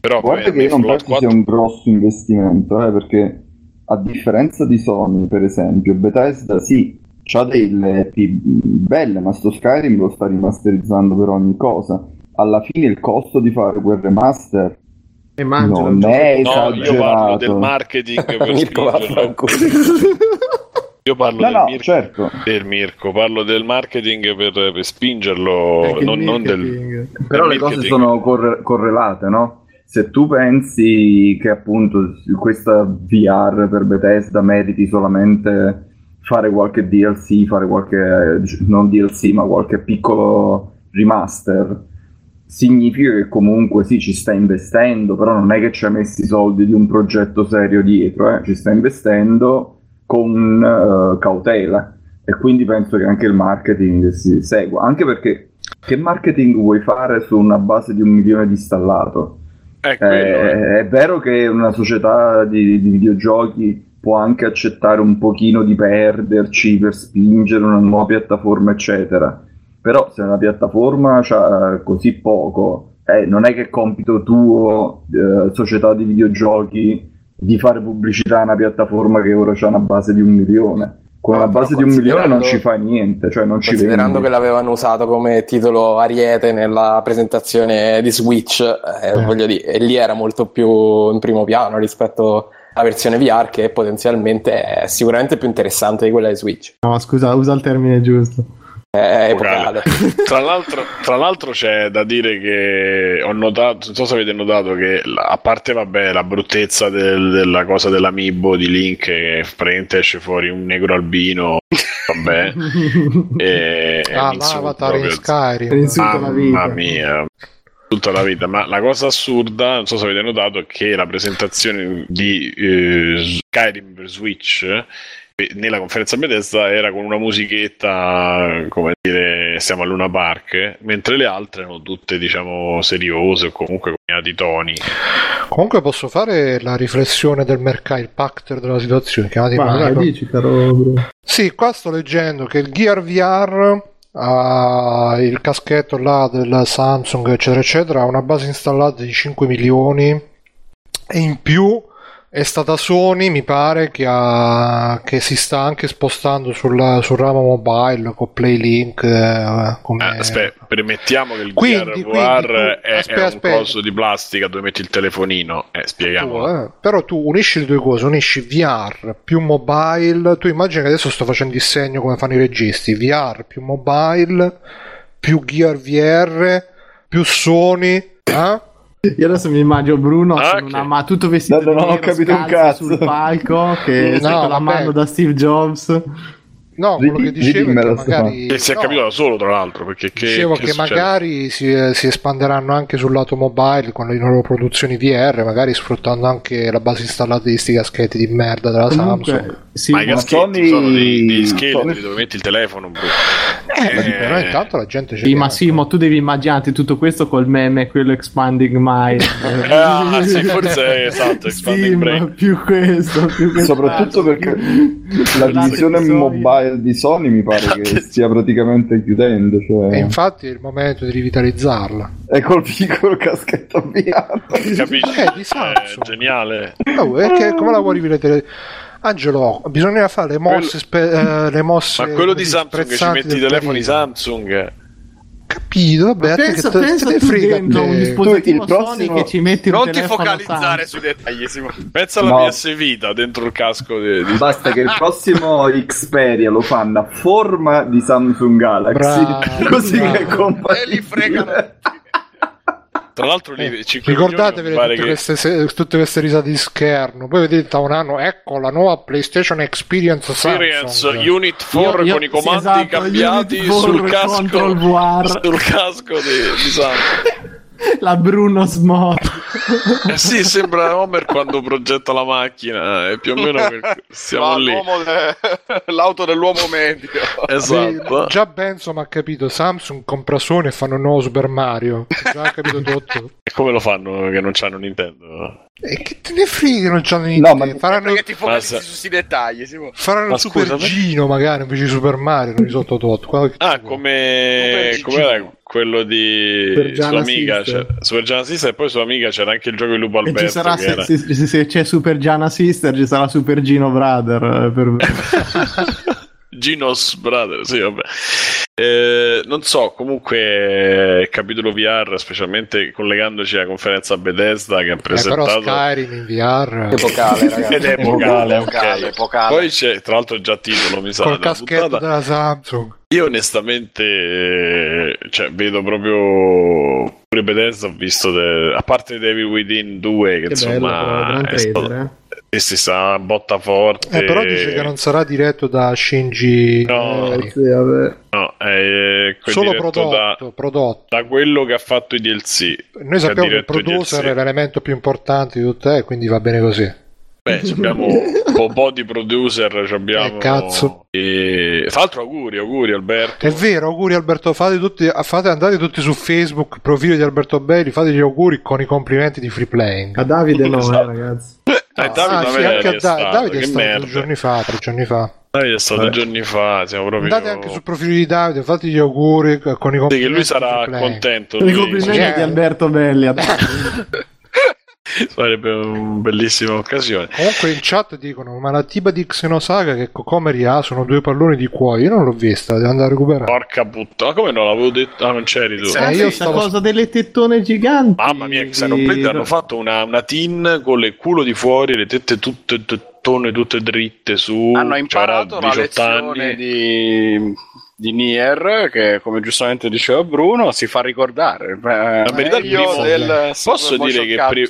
però Guarda come che io non penso sia 4 un grosso investimento, eh, perché a differenza di Sony, per esempio, Bethesda sì, c'ha delle IP belle, ma sto Skyrim lo sta rimasterizzando per ogni cosa. Alla fine il costo di fare quel remaster E mangia non è No, io parlo del marketing per spingerlo. Io parlo No, del no, Mirko, certo. del Mirko, parlo del marketing per, per spingerlo, non, non del... Però le del cose marketing. sono corre- correlate, no? Se tu pensi che appunto questa VR per Bethesda meriti solamente fare qualche DLC, fare qualche, non DLC, ma qualche piccolo remaster, significa che comunque sì, ci sta investendo, però non è che ci ha messi i soldi di un progetto serio dietro, eh? ci sta investendo con eh, cautela e quindi penso che anche il marketing si segua, anche perché che marketing vuoi fare su una base di un milione di installato? È quello, eh. Eh, è vero che una società di, di videogiochi può anche accettare un pochino di perderci per spingere una nuova piattaforma, eccetera. Però se una piattaforma ha così poco, eh, non è che è compito tuo, eh, società di videogiochi, di fare pubblicità a una piattaforma che ora ha una base di un milione. con una Però base di un milione non ci fai niente, cioè non ci Considerando vendi. che l'avevano usato come titolo Ariete nella presentazione di Switch, eh, voglio dire, e lì era molto più in primo piano rispetto alla versione VR che potenzialmente è sicuramente più interessante di quella di Switch. No, scusa, usa il termine giusto. È Epocale. epocale. Tra l'altro, tra l'altro c'è da dire che ho notato, non so se avete notato che a parte vabbè la bruttezza del- della cosa dell'amiibo di Link che praticamente esce fuori un negro albino, vabbè, e, Ah, l'avatar in proprio. Skyrim. Alla vita. Mamma mia, tutta la vita. Ma la cosa assurda, non so se avete notato, è che la presentazione di eh, Skyrim per Switch eh, nella conferenza Bethesda era con una musichetta, come dire, siamo a Luna Park, mentre le altre erano tutte, diciamo, seriose o comunque con i toni. Comunque posso fare la riflessione del mercato, il pacter della situazione. Chiamati Ma dici, caro. Sì, qua sto leggendo che il Gear VR ha il caschetto là del Samsung, eccetera, eccetera, ha una base installata di 5 milioni e in più è stata Sony, mi pare, che, ha- che si sta anche spostando sul, sul ramo mobile con PlayLink. eh, come... Ah, aspetta, premettiamo che il Quindi, VR quindi è, è aspetta, un aspetta. coso di plastica dove metti il telefonino. Eh, spieghiamolo. Tu, eh, Però tu unisci le due cose, unisci VR più mobile. Tu immagini che adesso sto facendo il segno come fanno i registi: VR più mobile più Gear VR più Sony. eh? Io adesso mi immagino Bruno Ah, con ok. una ma tutto vestito No, no, ho capito un cazzo. sul palco che No, sotto la mano da Steve Jobs. No, quello che dicevo è che magari. Che si è no, capito da solo, tra l'altro. Perché che, Dicevo che che, magari si, si espanderanno anche sul lato mobile con le loro produzioni VR, magari sfruttando anche la base installata di sti caschetti di merda della Samsung. Comunque, sì, Ma i caschetti Sony- sono dei, dei scheletri Sony- dove metti il telefono. bro. Eh, Eh, però intanto la gente ce Sì, ma sì, ma tu devi immaginarti tutto questo col meme, quello expanding mind. Ah, sì, forse è esatto, expanding Steam, brain. più questo, più questo. Soprattutto perché la divisione Sony- mobile di Sony mi pare che stia praticamente chiudendo. E Cioè... infatti è il momento di rivitalizzarla. È col piccolo caschetto VR. Capisci? Eh, di È Samsung. geniale. Oh, e che- come la vuoi rivedere? Angelo, bisogna fare le mosse, spe- eh, le mosse Ma quello di Samsung ci sprezzanti metti i telefoni periodo. Samsung. Capito, vabbè, te pensa, che te, pensa te ne tu frega un te. dispositivo Tu, il prossimo- Sony che ci metti un Non ti focalizzare sui dettagli, Simo. Pensa alla No. PS Vita dentro il casco di, di- Basta che il prossimo Xperia lo fanno a forma di Samsung Galaxy, Bravo, così bravo. che è compatibile. E li fregano. Tra l'altro lì Eh, 5 Ricordatevi tutte, che- queste, tutte queste risate di scherno. Poi vedete tra un anno, ecco la nuova PlayStation Experience Experience. Unit 4 Io- io- con i comandi sì, esatto, cambiati sul 4 casco sul casco di, di Samsung. La Bruno Smart. Eh sì, sembra Homer quando progetta la macchina, è più o meno siamo lì. de- L'auto dell'uomo medio. Esatto. Già Benzo mi ha capito, Samsung compra Sony e fanno un nuovo Super Mario. Già ha capito tutto. E come lo fanno che non c'hanno Nintendo? E che te ne frega, non c'hanno niente. No, ma- faranno, Perché ti focalizzi Ma su questi dettagli, Simo. faranno Ma Super Gino magari invece di Super Mario, non di sottototto. Quello che Ah, come Gigino. Quello di sua amica, Sister. Super Giana Sister e poi sua amica c'era anche il gioco di Lupo E ci Alberto sarà, se, era- se- se- se c'è Super Giana Sister, ci sarà Super Gino Brother. eh, Per... Gino's Brother, sì, vabbè. Eh, non so, comunque il capitolo VR, specialmente collegandoci alla conferenza Bethesda che ha Eh, però presentato Skyrim in VR Epocale, ragazzi. ed è epocale, ok. Epocale, epocale. Poi c'è, tra l'altro già titolo, mi sa, col caschetto puntata. della Samsung. Io onestamente eh, cioè, vedo proprio pure Bethesda ho visto de- a parte Devil Within 2 che, Che bello, insomma però, gran è stato- trailer, eh. E si sa botta forte Eh, però dice che non sarà diretto da Shinji No. Mikami. Sì, vabbè. no, è quel solo prodotto, da, prodotto. da quello che ha fatto i DLC Noi sappiamo che il producer DLC. è l'elemento più importante di tutto e quindi va bene così. Beh, ci abbiamo un po', po' di producer ci abbiamo Eh, cazzo. e... tra l'altro auguri auguri Alberto È vero, auguri Alberto, fate tutti, fate, andate tutti su Facebook, profilo di Alberto Belli, fate gli auguri con i complimenti di free playing. A Davide no, Esatto. eh, ragazzi. Eh, Davide, ah, sì, anche a è Da- stato, Davide è stato merda. due giorni fa, tre giorni fa. Davide è stato Vabbè. giorni fa siamo proprio Andate anche sul profilo di Davide, fate gli auguri con i complimenti. Sì, che lui sarà contento I di- complimenti di Alberto Belli. Sarebbe una bellissima occasione. Comunque in chat dicono: Ma la tipa di Xenosaga che Cocomeri ha sono due palloni di cuoio. Io non l'ho vista, devo andare a recuperare. Porca puttana, come non l'avevo detto? Ah, non c'eri tu. Eh, io Questa stavo cosa delle tettone giganti. Mamma mia, Xenoblade hanno fatto una, una tin con il culo di fuori, le tette tutte tettone, tutte dritte su. Hanno imparato la 18 lezione anni. di, di Nier che, come giustamente diceva Bruno, si fa ricordare. La verità, il primo- del posso dire che pri-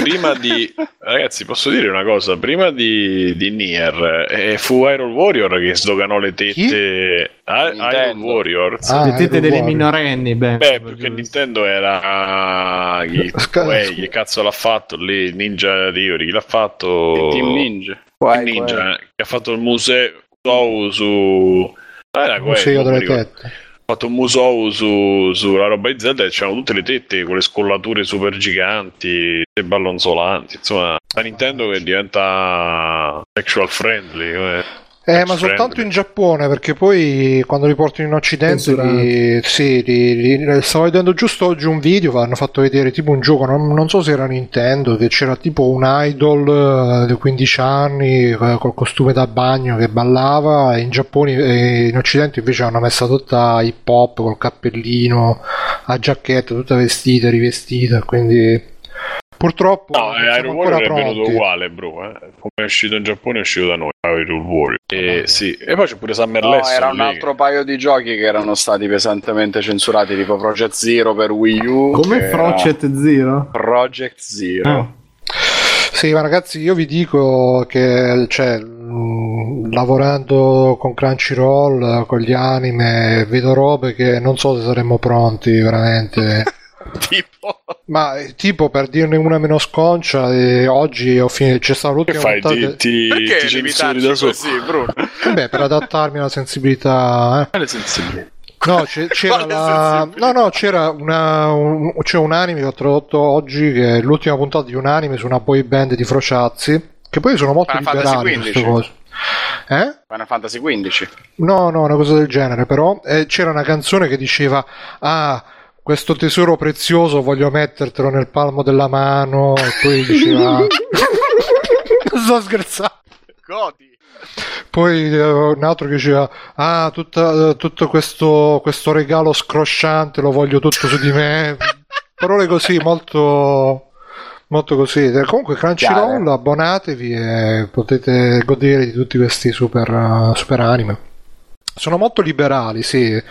prima di ragazzi posso dire una cosa prima di, di Nier eh, fu Iron Warrior che sdoganò le tette Ah, Iron. Warriors Ah, le tette Iron delle Warrior. minorenni, beh. Beh, perché Nintendo era chi, Sca- Uè, chi cazzo l'ha fatto lì? Ninja Theory, chi l'ha fatto? Team Ninja. Guai, Ninja, eh, che ha fatto il museo su Ah, era quello, delle tette. Ha fatto un museo su, sulla roba di Zelda e c'erano tutte le tette con le scollature super giganti, le ballonzolanti. Insomma, la Nintendo che diventa sexual friendly. eh. Eh, ma soltanto friendly. in Giappone, perché poi quando li portano in Occidente, li, sì, li- li- stavo vedendo giusto oggi un video, hanno fatto vedere tipo un gioco, non, non so se era Nintendo, che c'era tipo un idol eh, di 15 anni eh, col costume da bagno che ballava, e in Giappone e in Occidente invece hanno messa tutta hip hop col cappellino, a giacchetta, tutta vestita, rivestita, quindi purtroppo No, eh, Iron ancora Warrior è venuto pronti. uguale, bro. Eh. Come è uscito in Giappone è uscito da noi. Iron Warrior. E, sì. e poi c'è pure Summer No, Lesson era un lì, altro paio di giochi che erano stati pesantemente censurati, tipo Project Zero per Wii U. Come Frocet Zero? Project Zero. Ah. Sì, ma ragazzi, io vi dico che cioè, mh, lavorando con Crunchyroll, con gli anime, vedo robe che non so se saremmo pronti veramente. tipo ma eh, tipo per dirne una meno sconcia, eh, oggi ho finito, c'è stata che l'ultima fai? puntata. Ti, ti, Perché limitarci da così, Bruno? Vabbè, per adattarmi alla sensibilità. eh. Quale sensibilità? No, c'era la... no, no, c'era una, un, c'è un anime che ho tradotto oggi, che è l'ultima puntata di un anime su una boy band di Frociazzi, che poi sono molto Final Fantasy liberali su queste 15. cose. Eh? Final Fantasy XV. No, no, una cosa del genere, però eh, c'era una canzone che diceva Ah, questo tesoro prezioso voglio mettertelo nel palmo della mano e poi diceva Non sto scherzando. Godi. Poi eh, un altro che diceva Ah, tutta- tutto questo, questo regalo scrosciante lo voglio tutto su di me. Parole così, molto molto così. Eh, Comunque Crunchyroll, Chiare. abbonatevi e potete godere di tutti questi super, eh, super anime. Sono molto liberali, sì.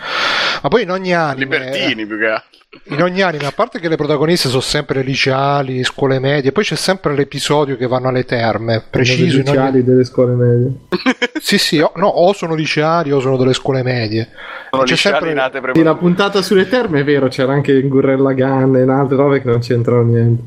Ma poi in ogni anime Libertini più che altro. In ogni anime, a parte che le protagoniste sono sempre liceali, scuole medie, poi c'è sempre l'episodio che vanno alle terme, preciso in ogni... ufficiali delle scuole medie. Sì, sì, o, no, o sono liceali o sono delle scuole medie. Sono C'è liceali sempre- nate Sì, la puntata sulle terme è vero, c'era anche il Gurrella Gun e altre robe che non c'entrano niente.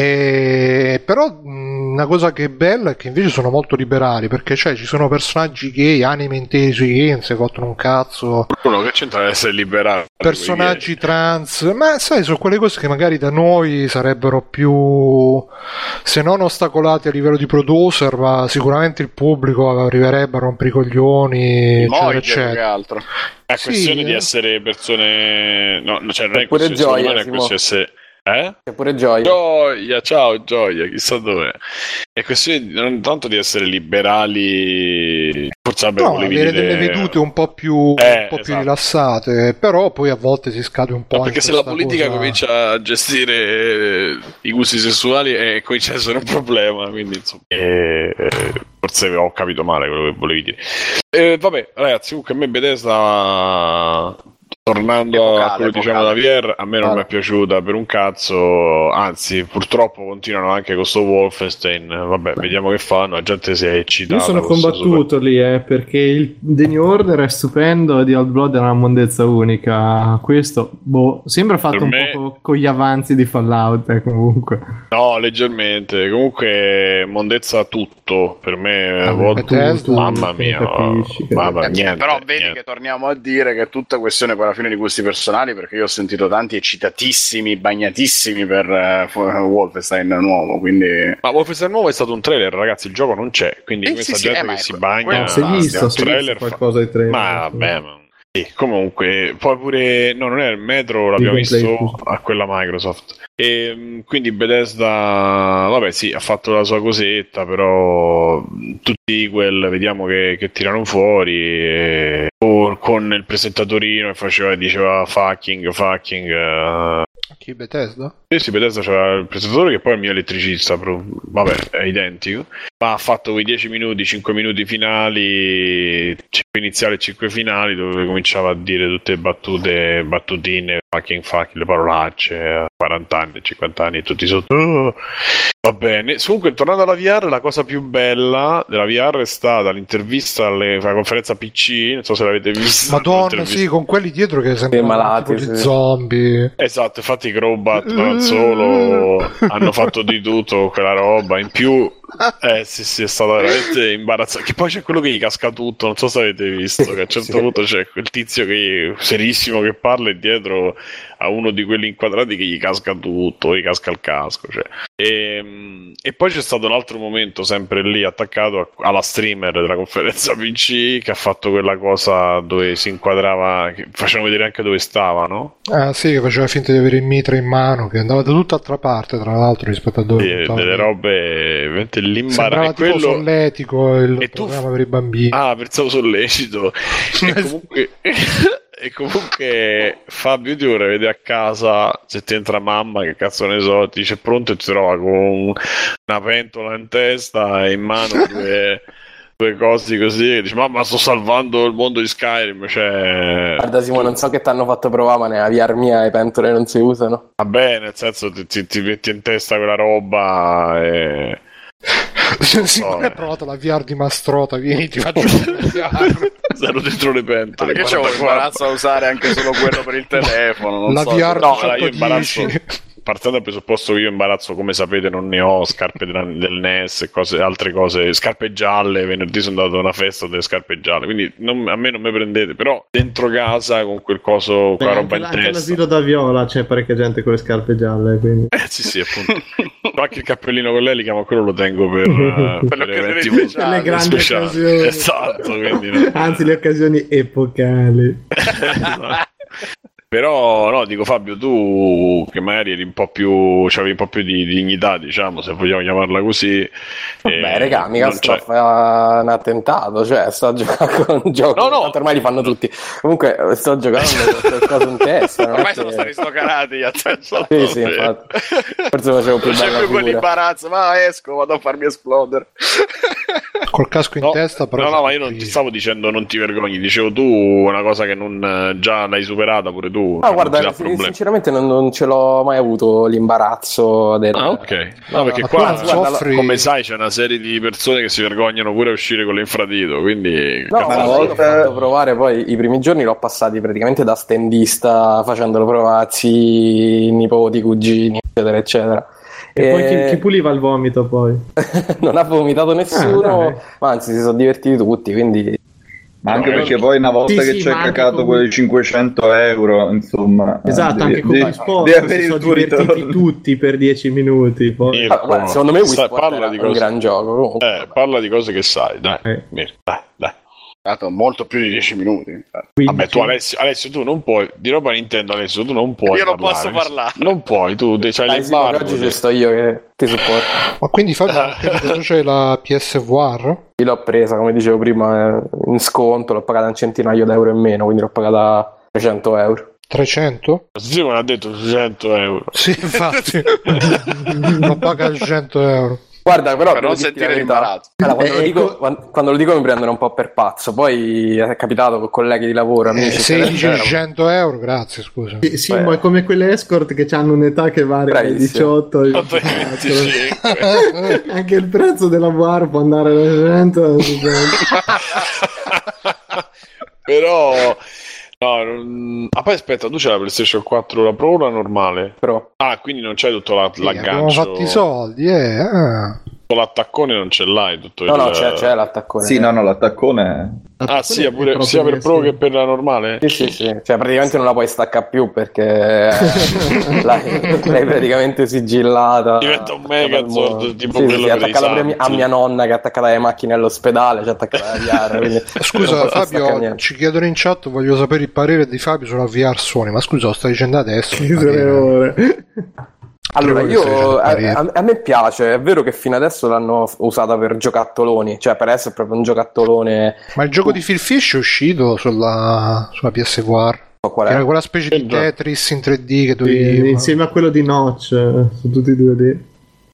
E- Però mh, una cosa che è bella è che invece sono molto liberali, perché cioè, ci sono personaggi gay, anime intesi gay, non si fottono un cazzo, Uno che c'entra ad essere liberato. personaggi trans, ma sai, sono quelle cose che magari da noi sarebbero più, se non ostacolati a livello di producer, ma sicuramente il pubblico arriverebbe a rompere i coglioni, eccetera, eccetera. altro. È Sì, questione di eh. essere persone. No, cioè non è questione, gioia, non è questione di essere. Eh? C'è pure Gioia. Gioia, ciao Gioia, chissà dov'è. È questione di- non tanto di essere liberali, forse No, avere dire... delle vedute un po' più, Eh, un po' più esatto. rilassate, però poi a volte si scade un po'. No, perché se la politica cosa- comincia a gestire eh, i gusti sessuali eh, comincia a essere un problema, quindi insomma, eh, eh, forse ho capito male quello che volevi dire. Eh, vabbè, ragazzi, comunque a me Bethesda tornando a quello che dicevamo da. VR, a me non Ah. mi è piaciuta per un cazzo, anzi, purtroppo continuano anche con sto Wolfenstein. Vabbè, vediamo che fanno, la gente si è eccitata. Io sono sto super- combattuto lì, eh, perché il The New Order è stupendo e di Old Blood è una mondezza unica. Questo, boh, sembra fatto Per un me- po' con gli avanzi di Fallout, eh, comunque. No, leggermente. Comunque, mondezza tutto. Per me, Vabbè, World- Bethesda, mamma mia, capisci mamma, niente, però vedi niente. che torniamo a dire che è tutta questione alla fine di gusti personali perché io ho sentito tanti eccitatissimi, bagnatissimi per eh, fu- Wolfenstein nuovo, quindi Ma Wolfenstein nuovo è stato un trailer, ragazzi. Il gioco non c'è. Quindi Sì, questa sì, sì, gente eh, ma che si que- bagna. si è visto, un si trailer qualcosa di trailer. Ma vabbè, ma. Sì, comunque, poi pure. No, non è il metro, l'abbiamo visto a quella Microsoft. E mh, quindi Bethesda, vabbè, sì, ha fatto la sua cosetta, però tutti quel vediamo che, che tirano fuori. e- o con il presentatorino che faceva diceva fucking, fucking. eh, Chi Bethesda? sì, sì, Bethesda c'era il presentatore che poi è il mio elettricista, però, vabbè, è identico. Ma ha fatto quei 10 minuti, 5 minuti finali, 5 iniziali e 5 finali, dove cominciava a dire tutte le battute, battutine, fucking fucking, le parolacce, a 40 anni, 50 anni, tutti sotto. "Oh". Va bene. Comunque, tornando alla VR, la cosa più bella della VR è stata l'intervista alle, alla conferenza PC, non so se l'avete vista. Madonna, sì, con quelli dietro che sembrano malati, sì. zombie. Esatto, infatti i Crobat non solo hanno fatto di tutto quella roba, in più eh sì sì è stato veramente imbarazzante, che poi c'è quello che gli casca tutto, non so se avete visto, che a un certo Sì. punto c'è quel tizio che serissimo che parla e dietro a uno di quelli inquadrati che gli casca tutto, gli casca il casco, cioè. e, e poi c'è stato un altro momento sempre lì attaccato alla streamer della conferenza PC che ha fatto quella cosa dove si inquadrava, facevano vedere anche dove stava, no? Ah sì, che faceva finta di avere il mitra in mano, che andava da tutt'altra parte, tra l'altro, rispetto a dove stava. delle robe veramente Sembrava l'imbarazzo tipo quello solletico il E tu- programma per i bambini. ah pensavo sollecito e comunque e comunque Fabio ti vorrei vedere a casa se ti entra mamma che cazzo ne so ti dice pronto e ti trova con una pentola in testa e in mano due, due cose così e dici mamma sto salvando il mondo di Skyrim cioè Guarda Simone, non so che ti hanno fatto provare, ma nella VR mia le pentole non si usano. va bene nel senso ti, ti- ti metti in testa quella roba e sì, so, non eh. hai provato la VR di Mastrota, vieni, ti faccio vedere. zero dentro le pentole Perché c'è un 44. imbarazzo a usare anche solo quello per il telefono. Non La so. VR No, io 1810. imbarazzo. Partendo dal presupposto che io imbarazzo, come sapete, non ne ho scarpe della- del NES e cose, altre cose, scarpe gialle. Venerdì sono andato a una festa delle scarpe gialle, quindi non- a me non mi prendete. Però dentro casa con quel coso, Beh, quella roba anche, in anche testa. all'asilo da Viola c'è parecchia gente con le scarpe gialle, quindi... Eh, sì, sì, appunto. Anche il cappellino con lei li chiamo quello lo tengo per, eh, Per per le occasioni eventi speciali. Grandi speciali. occasioni. Esatto, quindi no. Anzi, le occasioni epocali. Però no, dico Fabio, tu che magari eri un po' più, c'avevi un po' più di dignità, diciamo, se vogliamo chiamarla così. Vabbè, eh, raga, mica sto a fare un attentato, cioè sto a giocare con un gioco, No, no. tanto ormai li fanno tutti. Comunque sto giocando con qualcosa in testa. non è Ormai che- sono stati stoccati a te. Sì, sì, infatti. Forse facevo più bella più figura. quell'imbarazzo, ma esco, vado a farmi esplodere. Col casco in No, testa, però. no, no, ma io non ti stavo dicendo non ti vergogni, dicevo tu una cosa che non eh, già l'hai superata pure tu. No, non guarda, dà sin- sinceramente non, non ce l'ho mai avuto l'imbarazzo del... Ah, ok. No, perché ma qua, non soffri- come sai, c'è una serie di persone che si vergognano pure a uscire con l'infradito, quindi... No, ma una l'ho volta- fatto provare poi i primi giorni l'ho passati praticamente da standista facendolo provare a zii, nipoti, cugini, eccetera, eccetera. E, poi chi, E- chi puliva il vomito poi? non ha vomitato Ah, nessuno, dai. ma anzi si sono divertiti tutti, quindi Ma anche No, perché poi una volta Sì, che sì, ma anche cacato comunque- quei 500 euro, insomma, Esatto, devi- anche con Wii avere si il sono tuo divertiti ritorno. tutti per 10 minuti. Poi. Mirko, Ah, guarda, secondo me Wii Sport parla di un cose- gran gioco. Eh, parla di cose che sai, dai. Eh. Mirko, dai, dai. Dato molto più di 10 minuti. Quindi- Vabbè, tu Alessio, Alessio, tu non puoi, di roba Nintendo Alessio, tu non puoi Io non parlare. posso parlare. Non puoi, tu c'hai Dai, le sì, ma barbe. oggi ci sto io che ti supporto. Ma quindi Fabio, ho capito, tu c'hai la PSVR? Io l'ho presa, come dicevo prima, eh, in sconto, l'ho pagata un centinaio d'euro in meno, quindi l'ho pagata 300 euro. 300? Sì, me l'ha detto 100 euro. Sì, infatti. Lo paga 100 euro. Guarda, però Per non sentire l'imbarazzo. Allora, quando, Eh, lo dico, ecco- quan- quando lo dico mi prendono un po' per pazzo, poi è capitato con colleghi di lavoro, Eh, amici. se eccetera. 100 euro, grazie, scusa. Sì, sì, Beh. ma è come quelle escort che hanno un'età che varia dai Bravissimo. 18 ai 25. Anche il prezzo della VR può andare da 100 a 200. Però... No, non... ah, poi aspetta, tu c'hai la PlayStation 4 la Pro o la normale? Però, Ah, quindi non c'hai tutto la- Sì, abbiamo l'aggancio. fatto i soldi, eh. ah. L'attaccone non ce l'hai, tutto no, il... no, c'è, c'è l'attaccone. Sì, no, no, l'attaccone... Ah, sia, È pure, proprio sia per Pro che per la normale? Sì, sì, sì. Cioè, praticamente non la puoi staccare più perché eh, l'hai, l'hai praticamente sigillata. Diventa un Megazord, muro. tipo sì, quello sì, attaccata pure a mia- nonna che è attaccata alle macchine all'ospedale, c'è attaccata alla VR. quindi non Scusa Fabio, ci chiedono in chat, voglio sapere il parere di Fabio sulla VR Sony, ma scusa, lo stai dicendo adesso? Tre ore. Allora, io, a, a- a me piace, è vero che fino adesso l'hanno usata per giocattoloni, cioè per essere proprio un giocattolone, Ma il gioco di Phil Fish è uscito sulla, sulla PS4. so qual Era quella specie di Eh, già. Tetris in 3D che Sì, dovevi... insieme a quello di Notch, eh, su tutti e due D.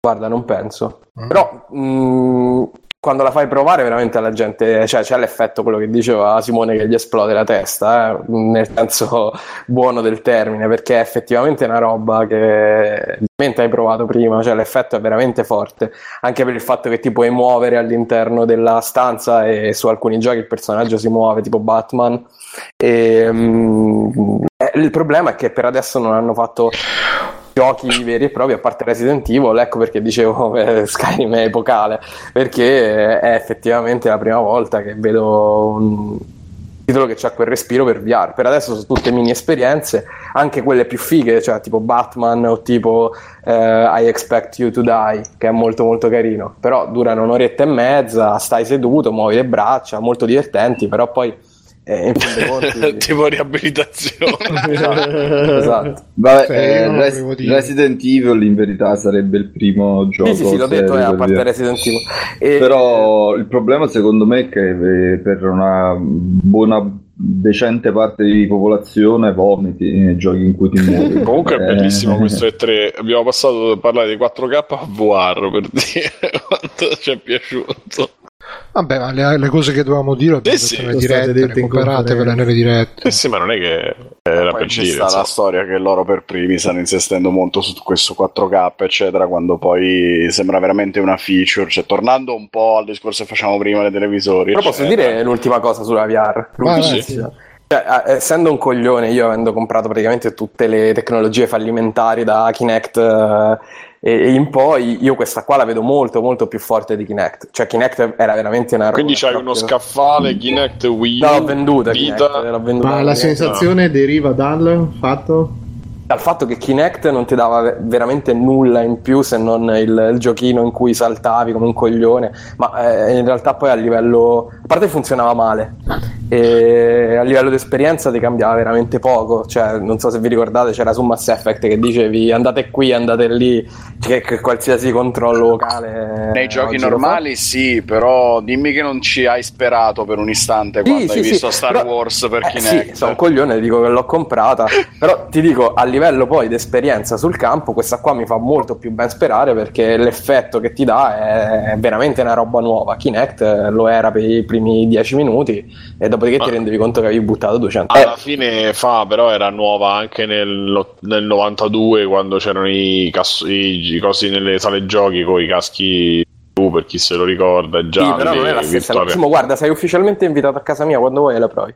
Guarda, non penso. Ah. Però mh, quando la fai provare veramente alla gente, cioè c'è l'effetto quello che diceva Simone che gli esplode la testa, eh, nel senso buono del termine, perché è effettivamente una roba che hai provato prima, cioè l'effetto è veramente forte, anche per il fatto che ti puoi muovere all'interno della stanza e su alcuni giochi il personaggio si muove, tipo Batman. E, mh, eh, il problema è che per adesso non hanno fatto giochi veri e propri a parte Resident Evil ecco perché dicevo eh, Skyrim è epocale perché è effettivamente la prima volta che vedo un titolo che ha quel respiro per VR per adesso sono tutte mini esperienze anche quelle più fighe cioè tipo Batman o tipo eh, I Expect You to Die che è molto molto carino. Però durano un'oretta e mezza stai seduto muovi le braccia molto divertenti però poi eh, in fin dei conti tipo riabilitazione. esatto. Vabbè, Sì, eh, Res-. Resident Evil in verità sarebbe il primo gioco. Sì, sì, sì, l'ho detto, eh, a parte VR. Resident Evil. E- Però il problema secondo me è che eh, per una buona decente parte di popolazione vomiti nei giochi in cui ti muovi. Comunque è Eh, bellissimo questo E3. Abbiamo passato a parlare di 4K a VR per dire quanto ci è piaciuto. Vabbè, ma le, le cose che dovevamo dire abbiamo Sì, sono dirette, recuperatevele conferenza. nelle dirette. Eh sì, ma non è che era per c'è dire. insomma. la storia che loro per primi stanno insistendo molto su questo 4K, eccetera, quando poi sembra veramente una feature. Cioè, tornando un po' al discorso che facciamo prima dei televisori. Però posso eccetera. dire l'ultima cosa sulla VR? Cioè, eh, essendo un coglione, io avendo comprato praticamente tutte le tecnologie fallimentari da Kinect eh, e, e in poi, io questa qua la vedo molto molto più forte di Kinect. Cioè Kinect era veramente una roba. Quindi c'hai uno proprio- scaffale Kinect Wii No, l'ho venduta Vita. Kinect, l'ho venduta Ma la Kinect. sensazione deriva dal fatto? dal fatto che Kinect non ti dava ve- veramente nulla in più se non il, il giochino in cui saltavi come un coglione, ma eh, in realtà poi a livello, a parte funzionava male, e a livello di esperienza ti cambiava veramente poco, cioè non so se vi ricordate c'era su Mass Effect che dicevi andate qui, andate lì, che, che qualsiasi controllo vocale... Nei giochi normali sì, però dimmi che non ci hai sperato per un istante Sì, quando sì, hai sì, visto Star però- Wars per eh, Kinect. Sì, sono un coglione, dico che l'ho comprata, però ti dico a livello poi di esperienza sul campo, questa qua mi fa molto più ben sperare perché l'effetto che ti dà è, veramente una roba nuova. Kinect eh, lo era per i primi 10 minuti e dopodiché ti Ah. rendevi conto che avevi buttato 200 Alla fine fa, però era nuova anche nel, nel 92 quando c'erano i, cass- i, i cosi nelle sale giochi con i caschi blu, per chi se lo ricorda già. Sì, però non è la stessa. Simo, guarda, sei ufficialmente invitato a casa mia quando vuoi la provi.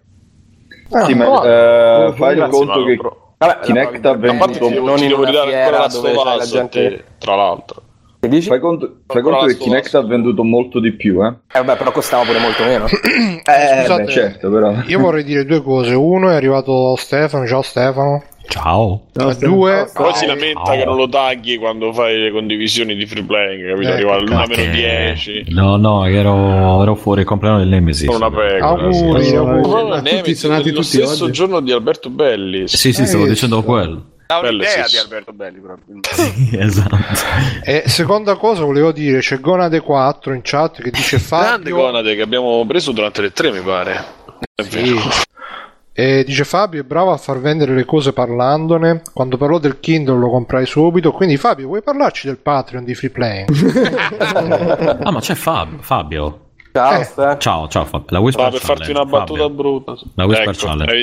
Sì, ma no. eh, fai il conto ma che Vabbè, Kinect ha venduto ti devo, non ti in devo una fiera dove c'è la gente- te, tra l'altro. Che dici? Fai conto, fai conto che Kinect ha venduto molto di più, eh? Eh, vabbè, però costava pure molto meno. Eh, Scusate, beh, certo, però. Io vorrei dire due cose. Uno è arrivato Stefano, ciao Stefano. Ciao. No, E stiamo- due, Poi si lamenta Oh. che non lo tagli quando fai le condivisioni di free playing, capito? Eh, Arriva che all'una Perché- meno 10. No, no, ero, ero fuori il compleanno del Nemesis. Con una pecora. Auguri, sì. auguri. Tutti Nemesis, sono nati lo tutti stesso oggi? giorno di Alberto Belli. Sì, sì, stavo Eh, dicendo sì. quello. Ha un'idea sì, di sì. Alberto Belli, probabilmente. esatto. E seconda cosa volevo dire, c'è Gonade 4 in chat che dice Grande Fabio Conate che abbiamo preso durante le tre, mi pare. È Sì. vero. E dice Fabio è bravo a far vendere le cose parlandone. Quando parlò del Kindle lo comprai subito. Quindi Fabio, vuoi parlarci del Patreon di Free Playing? Ah, ma c'è Fabio. Fabio. Ciao, Eh. Ciao, ciao Fabio. La Whisper Ma per farti una battuta Fabio. brutta. La Whisper Ecco, Challenge.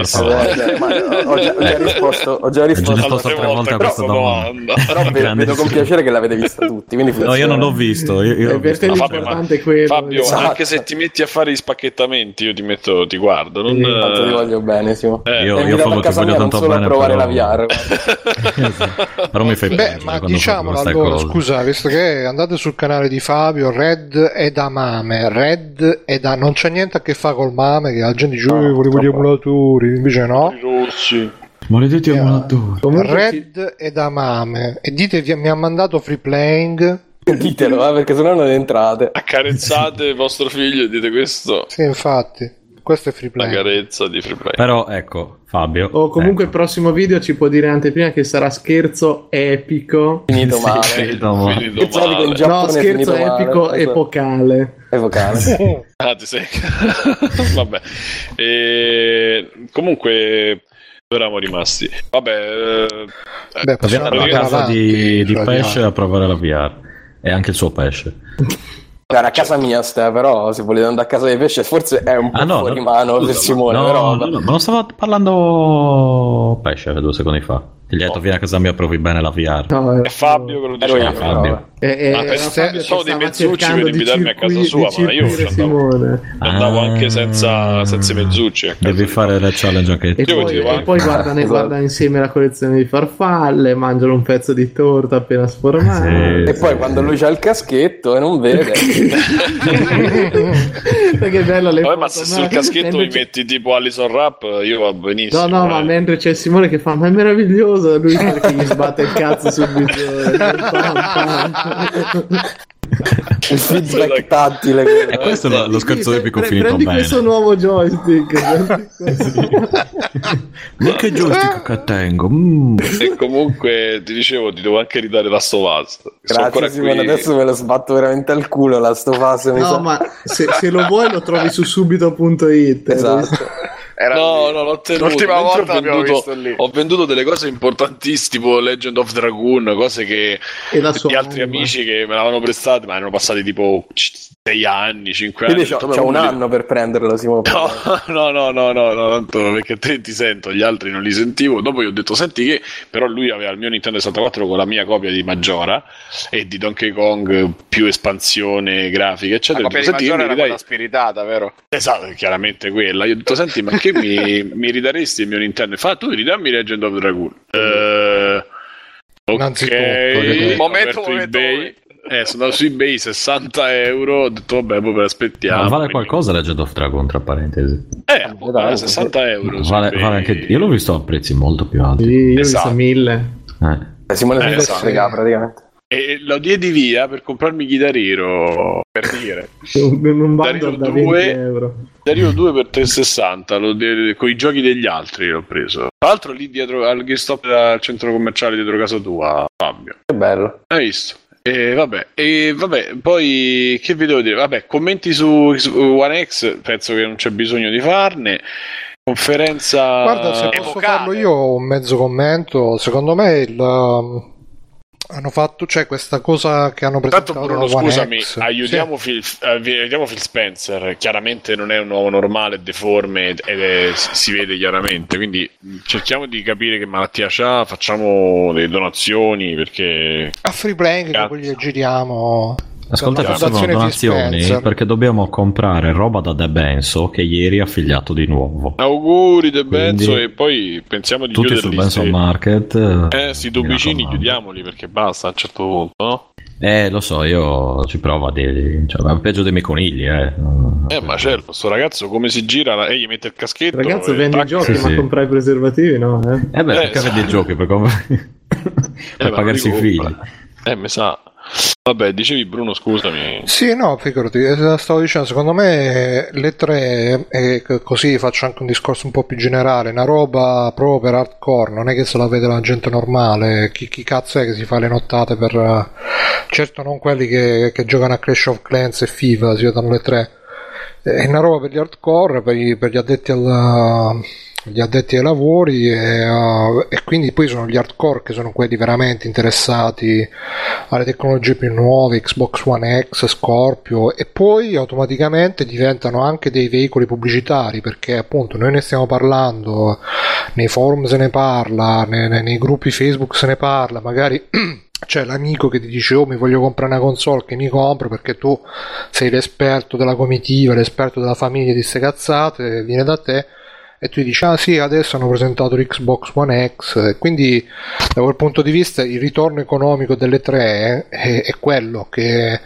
Eh, ma ho, già, ho già risposto, ho già Ho già risposto. tre volte a questa domanda. Però ve- Grande. vedo con piacere che l'avete vista tutti. Quindi No, io non l'ho visto. Io, io Eh, visto te la Fabio, è quello. Fabio, Esatto. anche se ti metti a fare gli spacchettamenti, io ti metto, ti guardo. Non, Sì, Tanto ti eh, voglio bene, Simo. eh, Io- io Fabio ti voglio tanto solo a bene, provare però- la VR. Però mi fai Beh, piangere ma diciamolo allora, scusa, visto che andate sul canale di Fabio, Red è da mame, Red è da... non c'è niente a che fare col mame, che la gente dice, No, "Eh, volevo gli emulatori, invece no. i rossi. Maledetti Eh, emulatori. Red è da mame e dite vi- mi ha mandato Free Playing, Ditelo, eh, perché sennò non entrate. Accarezzate vostro figlio e dite questo. sì infatti. Questo è free La play. carezza di free play. Però ecco, Fabio. O comunque il ecco. prossimo video ci può dire anteprima che sarà scherzo epico. Finito Sì, male. finito male. Finito male. No, scherzo finito male. epico Ecco. epocale. Evocale. Ah, ti sei... Vabbè. E... Comunque, dove eravamo rimasti? Vabbè, eh, Beh, possiamo andare a casa di, di cioè, Pesce a provare la VR. E anche il suo pesce. Guarda, a casa mia sta, però se volete andare a casa dei pesce forse è un po' Ah, no, fuori no, mano scusa, per Simone, no, però no, no, ma non stavo parlando pesce due secondi fa. Ti gli ho detto vieni a casa mia provi bene la VR. No, è Fabio che lo ero diceva. io, Fabio. E, e, Ma era pensate, Fabio che sono dei mezzucci per invitarmi a casa sua, ma io andavo. Andavo anche senza, senza i mezzucci. Devi fare le challenge anche E tu. Io poi, ti devo e poi guardano, Esatto. guardano insieme la collezione di farfalle, mangiano un pezzo di torta appena sformato. Sì. E poi quando lui c'ha il caschetto e non vede, Perché è bello le Vabbè, foto, ma se sul caschetto mi metti tipo Alison Rap, io va benissimo. No, no, ma eh. mentre c'è Simone che fa, ma è meraviglioso, lui perché gli sbatte il cazzo pam. il feedback tattile. E questo è lo, scherzo epico pre- finito prendi bene. questo nuovo joystick. prendi questo. Ma che joystick che tengo? Mm. E comunque ti dicevo, ti devo anche ridare la Stovaz. Grazie Simone, qui. adesso me lo sbatto veramente al culo la mi No, sa. ma se, se lo vuoi lo trovi su subito.it. Esatto. Era No, lì. no, l'ho tenuto. L'ultima Mentre volta ho venduto, visto lì. ho venduto delle cose importantissime, tipo Legend of Dragoon, cose che di altri anima. amici che me l'avevano prestate, ma erano passati tipo 6 anni, 5 anni. Quindi c'ho, Ho c'ho "Vabbè, un anno per prenderlo, Simone. No, no, no, no, no, no, tanto perché te ti sento, gli altri non li sentivo. Dopo gli ho detto, senti che però lui aveva il mio Nintendo 64 con la mia copia di Maggiora e di Donkey Kong più espansione grafica, eccetera. Ho copia detto, di era ridai... quella spiritata, vero? Esatto, chiaramente quella. Io ho detto, senti, ma che mi, mi ridaresti il mio Nintendo? Fa, tu ridammi Legend of Dragoon. Eh, ok, momento, momento, eBay. Eh, sono andato su eBay 60 euro. Ho detto, vabbè, poi per aspettiamo. Ma vale qualcosa Legend of Dragon, tra parentesi. Eh, vale 60 euro. Vale, vale anche... Io l'ho visto a prezzi molto più alti. Sì, io ho Esatto. visto mille. Eh. Eh, Simone Eh, si esatto. frega praticamente. E lo diedi via per comprarmi Guitar Hero, per dire. Un, un bundle da Dario 20 due. euro. Hero 2 per 360, lo de- con i giochi degli altri l'ho preso. Tra l'altro lì dietro al GameStop del centro commerciale dietro casa tua, Fabio. Che bello. Hai visto? E vabbè, e vabbè, poi che vi devo dire? Vabbè, commenti su, su One X, penso che non c'è bisogno di farne. Conferenza Guarda, se posso epocale. farlo io un mezzo commento, secondo me il, um, hanno fatto, cioè questa cosa che hanno Tanto presentato Bruno, la One scusami, X. aiutiamo, Phil, eh, aiutiamo Phil Spencer. Chiaramente non è un uomo normale, è deforme ed è- si vede chiaramente. Quindi mh, cerchiamo di capire che malattia c'ha, facciamo delle donazioni perché Sì. A Free Playing poi gli giriamo Ascolta, la facciamo fondazione donazioni perché dobbiamo comprare roba da De Benso che ieri è affiliato di nuovo. auguri De Benzo Quindi- e poi pensiamo di Tutti sul se- Market. Eh, sti due vicini chiudiamoli perché basta a un certo punto, no? Eh, lo so, io ci provo a dirgli. Cioè, peggio dei miei conigli, eh. Eh, ma certo, sto ragazzo come si gira e gli mette il caschetto. Ragazzo e vende i giochi, Sì, ma sì. compra i preservativi, no? Eh? Eh beh, Eh, perché sì. vedi i giochi per, com- per Eh, ma pagarsi i figli. Eh, mi sa. Vabbè, dicevi Bruno, scusami. Sì, no, figurati, eh, stavo dicendo, secondo me le tre, e così faccio anche un discorso un po' più generale, una roba proprio per hardcore, non è che se la vede la gente normale, chi, chi cazzo è che si fa le nottate per... certo non quelli che, che giocano a Clash of Clans e FIFA, si vedono le tre, è una roba per gli hardcore, per, i- per gli addetti al... gli addetti ai lavori e, eh, e quindi poi sono gli hardcore che sono quelli veramente interessati alle tecnologie più nuove, Xbox One X, Scorpio e poi automaticamente diventano anche dei veicoli pubblicitari perché appunto noi ne stiamo parlando, nei forum se ne parla, nei, nei- nei gruppi Facebook se ne parla, magari c'è l'amico che ti dice oh mi voglio comprare una console che mi compro perché tu sei l'esperto della comitiva, l'esperto della famiglia di ste cazzate, viene da te e tu dici ah sì adesso hanno presentato l'Xbox One X quindi da quel punto di vista il ritorno economico delle tre è, è quello che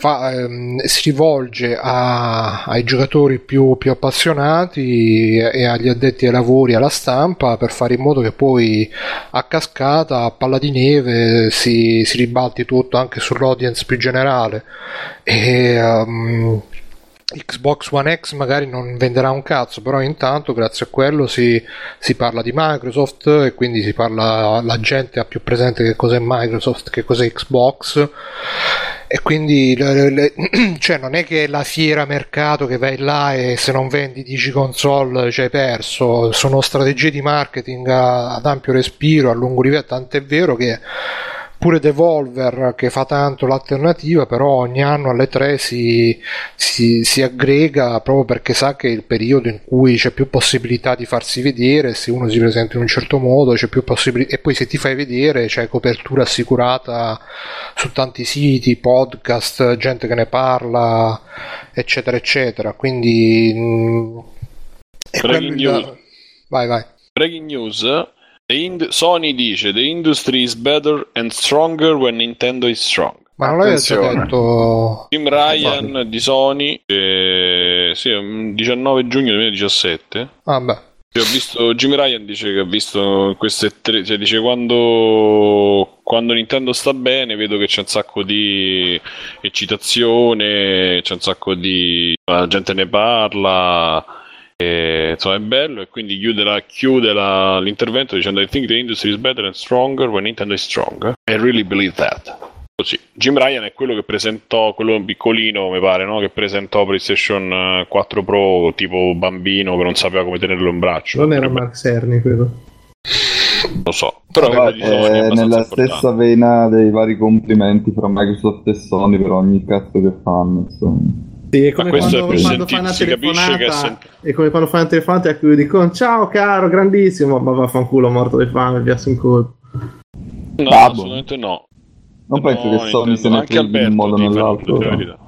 fa, ehm, si rivolge a- ai giocatori più, più appassionati e agli addetti ai lavori alla stampa per fare in modo che poi a cascata a palla di neve si, si ribalti tutto anche sull'audience più generale. E ehm, Xbox One X magari non venderà un cazzo, però intanto grazie a quello si, si parla di Microsoft e quindi si parla, la gente ha più presente che cos'è Microsoft, che cos'è Xbox. E quindi le- le- cioè non è che la fiera mercato che vai là e se non vendi 10 console ci hai perso, sono strategie di marketing ad ampio respiro, a lungo livello, tant'è vero che pure Devolver che fa tanto l'alternativa, però ogni anno alle 3 si, si, si aggrega proprio perché sa che è il periodo in cui c'è più possibilità di farsi vedere, se uno si presenta in un certo modo c'è più possibilità e poi se ti fai vedere c'è copertura assicurata su tanti siti, podcast, gente che ne parla, eccetera, eccetera. Quindi mh, è Breaking news. Vai, vai. Breaking news. The ind- Sony dice The industry is better and stronger when Nintendo is strong. Ma non l'avevi già detto Jim Ryan di Sony, eh, sì, mm, 19 giugno 2017. Ah, beh. Ho visto Jim Ryan dice che ha visto queste tre, cioè dice quando, quando Nintendo sta bene vedo che c'è un sacco di eccitazione, c'è un sacco di la gente ne parla, e, insomma è bello e quindi chiude, la- chiude la- l'intervento dicendo I think the industry is better and stronger when Nintendo is strong. I really believe that. Così. Jim Ryan è quello che presentò, quello piccolino mi pare, no? che presentò PlayStation eh, 4 Pro tipo bambino che non sapeva come tenerlo in braccio. Non era Mark Cerny quello. lo so, però di Sony è eh, nella importante. stessa vena dei vari complimenti fra Microsoft e Sony per ogni cazzo che fanno, insomma. Sì, è come questo è quando, quando fai una telefonata è come quando fai una telefonata a cui dicono ciao caro, grandissimo, ma vaffanculo morto di fame, via in colpo. No, Babbo. assolutamente no. Non penso No, che Sony se ne freghi in un Alberto modo o nell'altro.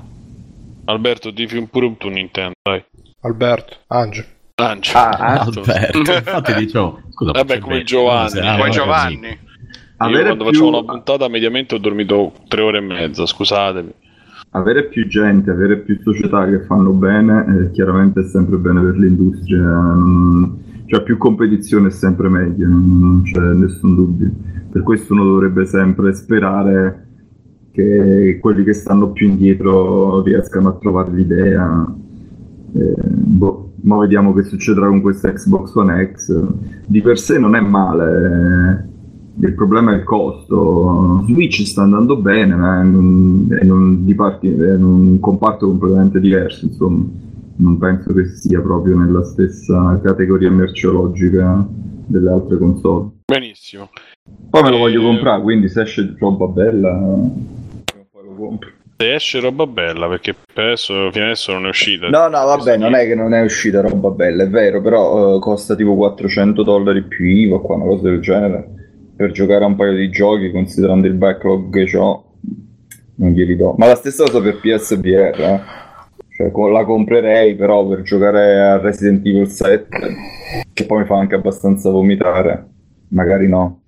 Alberto, un pure un tuo Nintendo, dai. Alberto, Angelo. Angelo. Ah, Alberto, infatti dicevo, scusa, Vabbè, come Giovanni. se- ah, vabbè, Giovanni. Io quando più- facevo una puntata mediamente ho dormito tre ore e mezza, scusatemi. Avere più gente, avere più società che fanno bene, eh, chiaramente è sempre bene per l'industria. mm, Cioè, più competizione è sempre meglio, non c'è nessun dubbio. Per questo uno dovrebbe sempre sperare che quelli che stanno più indietro riescano a trovare l'idea. Eh, boh, ma vediamo che succederà con questa Xbox One X. Di per sé non è male. eh, Il problema è il costo. Switch sta andando bene, ma è in un, è in un diparti- è in un comparto completamente diverso. Insomma, non penso che sia proprio nella stessa categoria merceologica delle altre console. Benissimo. Poi me lo Eh, voglio comprare, quindi se esce roba bella, poi lo compro. Se esce roba bella, perché per adesso, fino adesso non è uscita. No, no, vabbè, non è che non è uscita roba bella, è vero, però eh, costa tipo 400 dollari più IVA, qua una cosa del genere, per giocare a un paio di giochi, considerando il backlog che ho, non glieli do. Ma la stessa cosa per PSVR, eh. Cioè, la comprerei, però per giocare a Resident Evil 7, che poi mi fa anche abbastanza vomitare, magari no.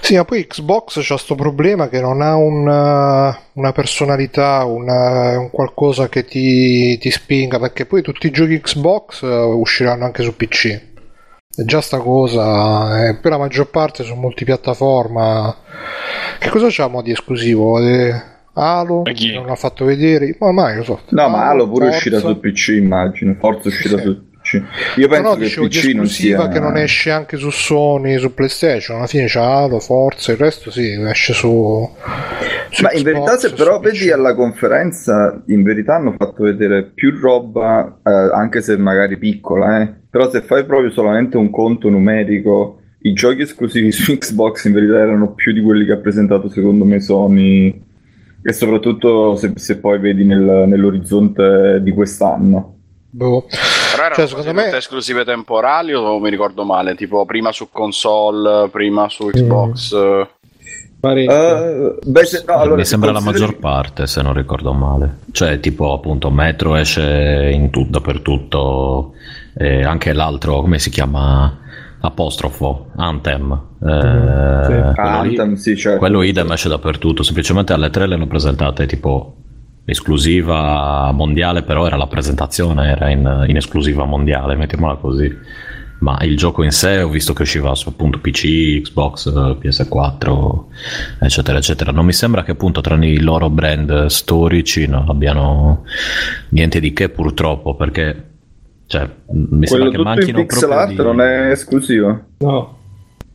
Sì, ma poi Xbox c'ha sto problema che non ha una, una personalità, una- un qualcosa che ti, ti spinga, perché poi tutti i giochi Xbox eh, usciranno anche su PC. Già sta cosa, eh, per la maggior parte su multipiattaforma. Che cosa c'hanno di esclusivo? Eh, Halo? Non l'ha fatto vedere? Ma Microsoft. No, ma Halo pure è uscita Forza. su PC, immagino. Forza è uscita Sì. su PC. Io penso no, che dicevo di PC non sia... che non esce anche su Sony, su PlayStation. Alla fine c'è Halo, Forza, il resto sì, esce su. su Ma in Xbox, verità se però PC. vedi alla conferenza, in verità hanno fatto vedere più roba, eh, anche se magari piccola, eh. Però se fai proprio solamente un conto numerico, i giochi esclusivi su Xbox in verità erano più di quelli che ha presentato secondo me Sony e soprattutto se, se poi vedi nel- nell'orizzonte di quest'anno. Boh. Però erano Cioè, secondo me- esclusive temporali o mi ricordo male? Tipo prima su console, prima su Xbox. eh. Parecchio. Eh, beh, se- no, allora, Mi se sembra la maggior parte, se non ricordo male. Cioè, tipo, appunto, Metro esce in tu- dappertutto, e anche l'altro, come si chiama? Apostrofo, Anthem. Eh, sì. quello, Ah, lì- Anthem, sì, certo. quello idem esce dappertutto, semplicemente alle tre le hanno presentate tipo esclusiva mondiale, però era la presentazione, era in, in esclusiva mondiale, mettiamola così. ma il gioco in sé ho visto che usciva su appunto PC, Xbox, eh, PS4, eccetera, eccetera. Non mi sembra che appunto tra i loro brand storici non abbiano niente di che purtroppo, perché cioè, mi Quello sembra che tutto in manchino pixel proprio art di... non è esclusivo. No,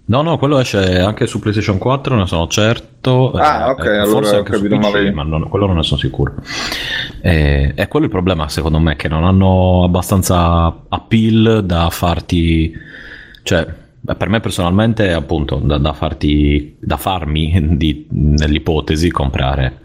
No, no, quello esce anche su PlayStation 4, ne sono certo. Ah, ok, allora forse ho capito male. ma non- quello non ne sono sicuro. E, è quello il problema, secondo me, che non hanno abbastanza appeal da farti. Cioè, per me personalmente, appunto, da, da farti. da farmi, di- nell'ipotesi, comprare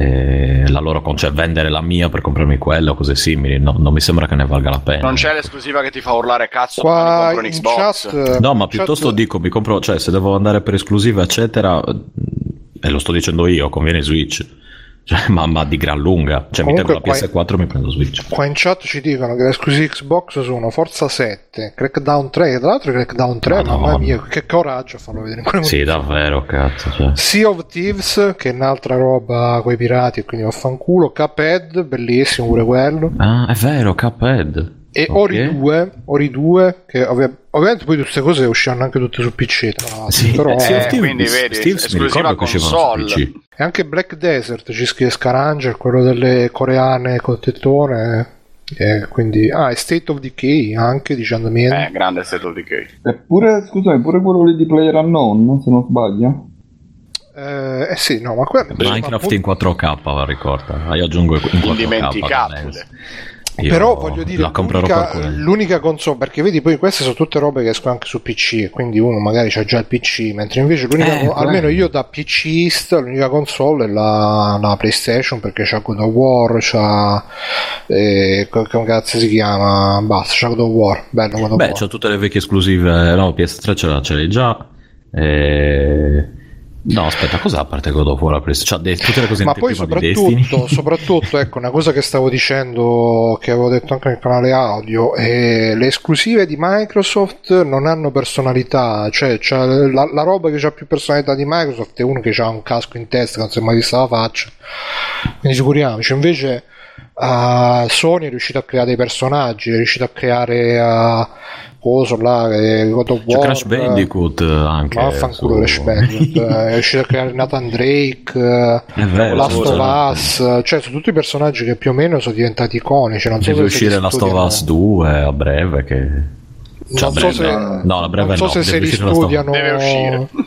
eh, la loro con- cioè vendere la mia per comprarmi quella o cose simili. No, non mi sembra che ne valga la pena. Non c'è l'esclusiva che ti fa urlare cazzo Qua compro un Xbox. chat, No, ma piuttosto chat- dico, mi compro, cioè se devo andare per esclusiva, eccetera, eh, e lo sto dicendo io, conviene Switch. Cioè, ma, ma di gran lunga. Cioè, Comunque mi tengo la qua- PS4 e mi prendo Switch. Qua in chat ci dicono che le esclusive Xbox sono Forza 7, Crackdown 3, che tra l'altro Crackdown 3, Madonna. mamma mia, che coraggio a farlo vedere in quelle Sì, davvero, cazzo. Cioè. Sea of Thieves, che è un'altra roba coi pirati e quindi vaffanculo, Cuphead, bellissimo pure quello, Ah, è vero, Cuphead. E Ok. Ori 2, Ori 2, che ovvia- ovviamente poi tutte queste cose usciranno anche tutte su PC, tra l'altro, Sì, però... eh, of Eh, quindi vedi, esclusiva console. E anche Black Desert ci scrive Scaranger, quello delle coreane col tettone. E quindi, ah, e State of Decay anche dicendo Eh, grande State of Decay. Eppure, scusami, pure quello lì di Player Unknown, se non sbaglio. eh, eh sì, no, ma quello Minecraft in 4K, ricorda. Ah, Io aggiungo in 4K. Indimenticabile. Io Però voglio dire, la comprerò l'unica, l'unica console, perché vedi poi queste sono tutte robe che escono anche su PC, quindi uno magari c'ha già il PC, mentre invece l'unica, Eh, almeno quello. io da PCista, l'unica console è la, la PlayStation perché c'ha God of War, c'ha eh, co- come cazzo si chiama? Basta, c'ha God of War, bello God of Beh, War. c'ho tutte le vecchie esclusive. No, PS3 ce l'ha, ce l'hai già. E... No, aspetta, cos'ha a parte God of War? la PlayStation? C'ha de- tutte le cose Ma poi soprattutto, soprattutto, ecco, una cosa che stavo dicendo, che avevo detto anche nel canale audio, è le esclusive di Microsoft non hanno personalità, cioè c'ha la, la roba che ha più personalità di Microsoft è uno che ha un casco in testa, che non si è mai vista la faccia, quindi figuriamoci, invece uh, Sony è riuscito a creare dei personaggi, è riuscito a creare uh, coso là, eh, God of C'è War, Crash Bandicoot eh, anche. vaffanculo su- Crash Bandicoot, eh, è riuscito a creare Nathan Drake, eh, È vero, Last scusa. of Us, cioè sono tutti personaggi che più o meno sono diventati iconici. Non so Deve se uscire Last of Us 2 a breve che... Cioè, non so se, no, a breve non so no, se Us. ristudiano,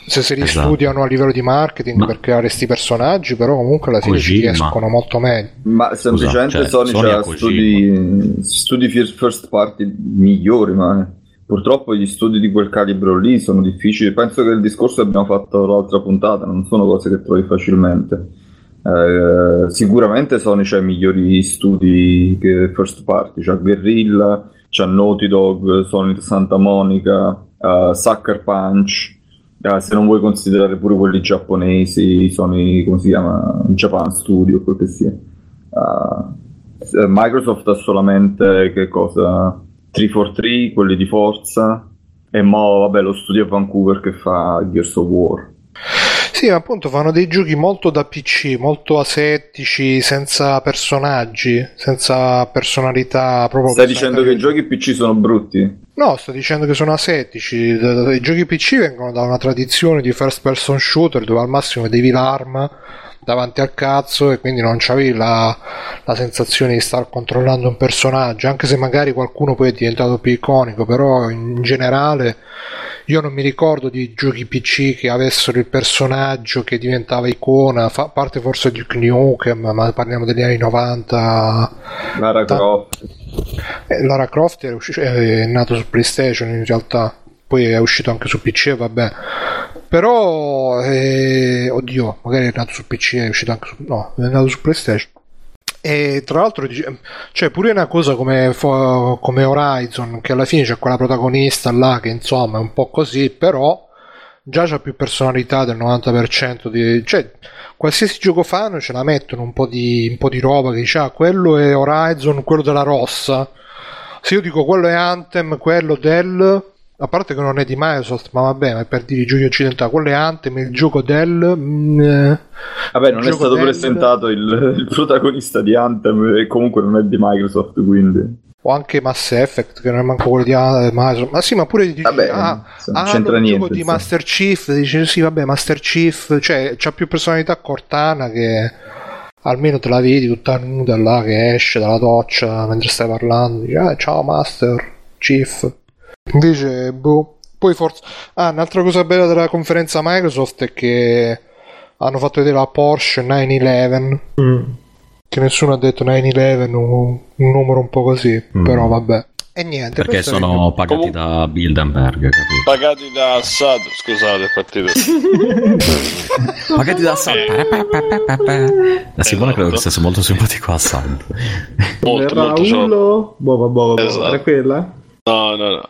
se si Esatto. ristudiano a livello di marketing Ma- per creare questi personaggi, però comunque alla fine ci riescono molto meglio. Ma semplicemente cioè, Sony, Sony studi, studi fir- first party migliori, ma purtroppo gli studi di quel calibro lì sono difficili. Penso che il discorso abbiamo fatto l'altra puntata non sono cose che trovi facilmente. Eh, sicuramente Sony c'ha i migliori studi che first party, c'ha Guerrilla, c'ha Naughty Dog, Sony Santa Monica, eh, Sucker Punch. Eh, se non vuoi considerare pure quelli giapponesi, Sony, come si chiama? Japan Studio, quel che sia. Uh, Microsoft ha solamente che cosa? 343, quelli di Forza, e mo vabbè lo studio a Vancouver che fa Gears of War. Sì, appunto fanno dei giochi molto da PC, molto asettici, senza personaggi, senza personalità proprio. Stai dicendo che i giochi PC sono brutti? No, sto dicendo che sono asetici. I giochi PC vengono da una tradizione di first person shooter dove al massimo vedevi l'arma davanti al cazzo e quindi non c'avevi la, la sensazione di star controllando un personaggio, anche se magari qualcuno poi è diventato più iconico, però in generale io non mi ricordo di giochi PC che avessero il personaggio che diventava icona, fa- a parte forse Duke Nukem, ma parliamo degli anni 90. Lara Croft. Eh, Lara Croft è, usci- è nato su PlayStation in realtà, poi è uscito anche su PC, vabbè. Però, eh, oddio, magari è nato su PC, è uscito anche su... No, è nato su PlayStation. E tra l'altro, cioè, pure una cosa come, come Horizon, che alla fine c'è quella protagonista là che insomma è un po' così, però già c'ha più personalità del 90% di... cioè qualsiasi gioco fanno ce la mettono un po' di, un po' di roba che dice ah quello è Horizon, quello della rossa se io dico quello è Anthem, quello del a parte che non è di Microsoft ma vabbè ma è per dire i giochi occidentali quello è Anthem, il gioco del mm, eh, Vabbè, non è stato del- presentato il, il protagonista di Anthem e comunque non è di Microsoft, quindi... o anche Mass Effect che non è manco quello di ah, Microsoft. Ma sì ma pure dici Vabbè, ah, non ah, c'entra il niente, gioco di insomma. Master Chief dici sì vabbè Master Chief cioè c'ha più personalità Cortana che almeno te la vedi tutta nuda là che esce dalla doccia mentre stai parlando dici ah, ciao Master Chief invece boh poi forse ah un'altra cosa bella della conferenza Microsoft è che hanno fatto vedere la Porsche 911 Mm. che nessuno ha detto 911 un, un numero un po' così Mm. però vabbè e niente Perché questo è- sono pagati Comun- da Bilderberg, capito? Pagati da Assad, scusate, è partito. Pagati da Assad. La Simone credo che stesse molto simpatico a Assad. Molto, molto ciao. Raulo, boh, boh, boh, boh, Esatto. era quella? No, no, no.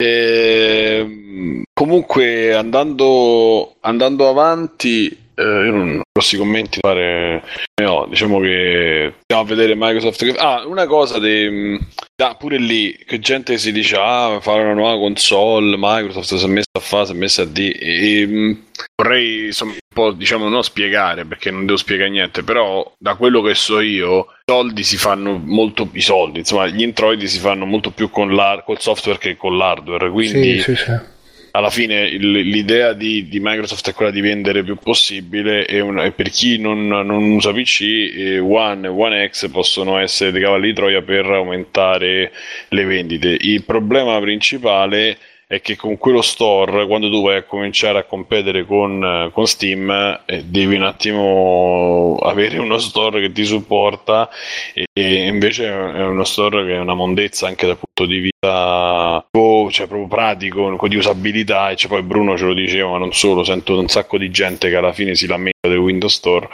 Ehm, comunque, andando, andando avanti, eh, io non grossi commenti da fare ne ho. Diciamo che stiamo a vedere Microsoft. che- Ah, una cosa, de- ah, pure lì, che gente si dice, ah, fare una nuova console, Microsoft si è messa a fare, si è messa a di. E, mh, vorrei insomma, un po', diciamo, non spiegare, perché non devo spiegare niente, però da quello che so io, i soldi si fanno molto, i soldi, insomma, gli introiti si fanno molto più con l'hard- col software che con l'hardware, quindi sì, sì, sì. Alla fine il- l'idea di, di Microsoft è quella di vendere più possibile e, un- e per chi non, non usa PC eh, One e One X possono essere dei cavalli di Troia per aumentare le vendite. Il problema principale è che con quello store quando tu vai a cominciare a competere con, eh, con Steam eh, devi un attimo avere uno store che ti supporta e, e invece è uno store che è una mondezza anche dal punto di vista oh, cioè proprio pratico di usabilità e cioè, poi Bruno ce lo diceva ma non solo sento un sacco di gente che alla fine si lamenta del Windows Store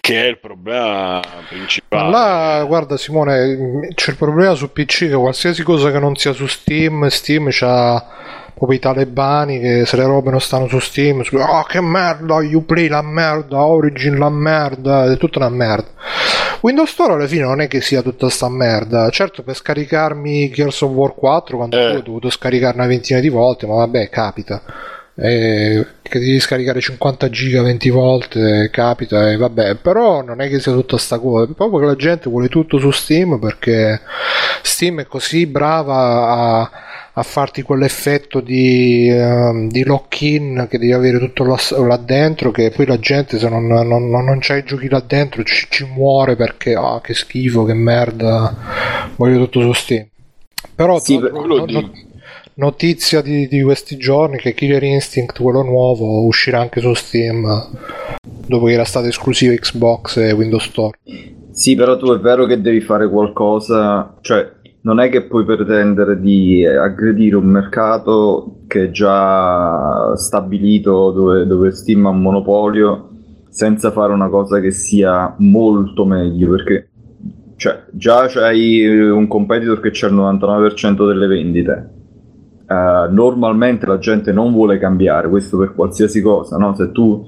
che è il problema principale Ma là, guarda Simone, c'è il problema su PC che qualsiasi cosa che non sia su Steam, Steam c'ha proprio i talebani che se le robe non stanno su Steam, su, oh che merda, Uplay la merda, Origin la merda, è tutta una merda. Windows Store alla fine non è che sia tutta sta merda, certo per scaricarmi Gears of War 4 quando Eh. ho dovuto scaricarne una ventina di volte, ma vabbè capita. Eh, che devi scaricare 50 giga 20 volte capita e vabbè però non è che sia tutta sta cosa proprio che la gente vuole tutto su Steam perché Steam è così brava a, a farti quell'effetto di, ehm, di lock-in che devi avere tutto là, là dentro che poi la gente se non, non, non, c'hai i giochi là dentro ci, ci muore perché ah che schifo che merda voglio tutto su Steam. Però Sì, no- di- no- notizia di, di questi giorni che Killer Instinct quello nuovo uscirà anche su Steam dopo che era stato esclusivo Xbox e Windows Store. Sì, però tu è vero che devi fare qualcosa, cioè non è che puoi pretendere di aggredire un mercato che è già stabilito dove, dove Steam un monopolio senza fare una cosa che sia molto meglio perché cioè, già c'hai un competitor che c'è il 99% delle vendite. Eh, normalmente la gente non vuole cambiare, questo per qualsiasi cosa, no? Se tu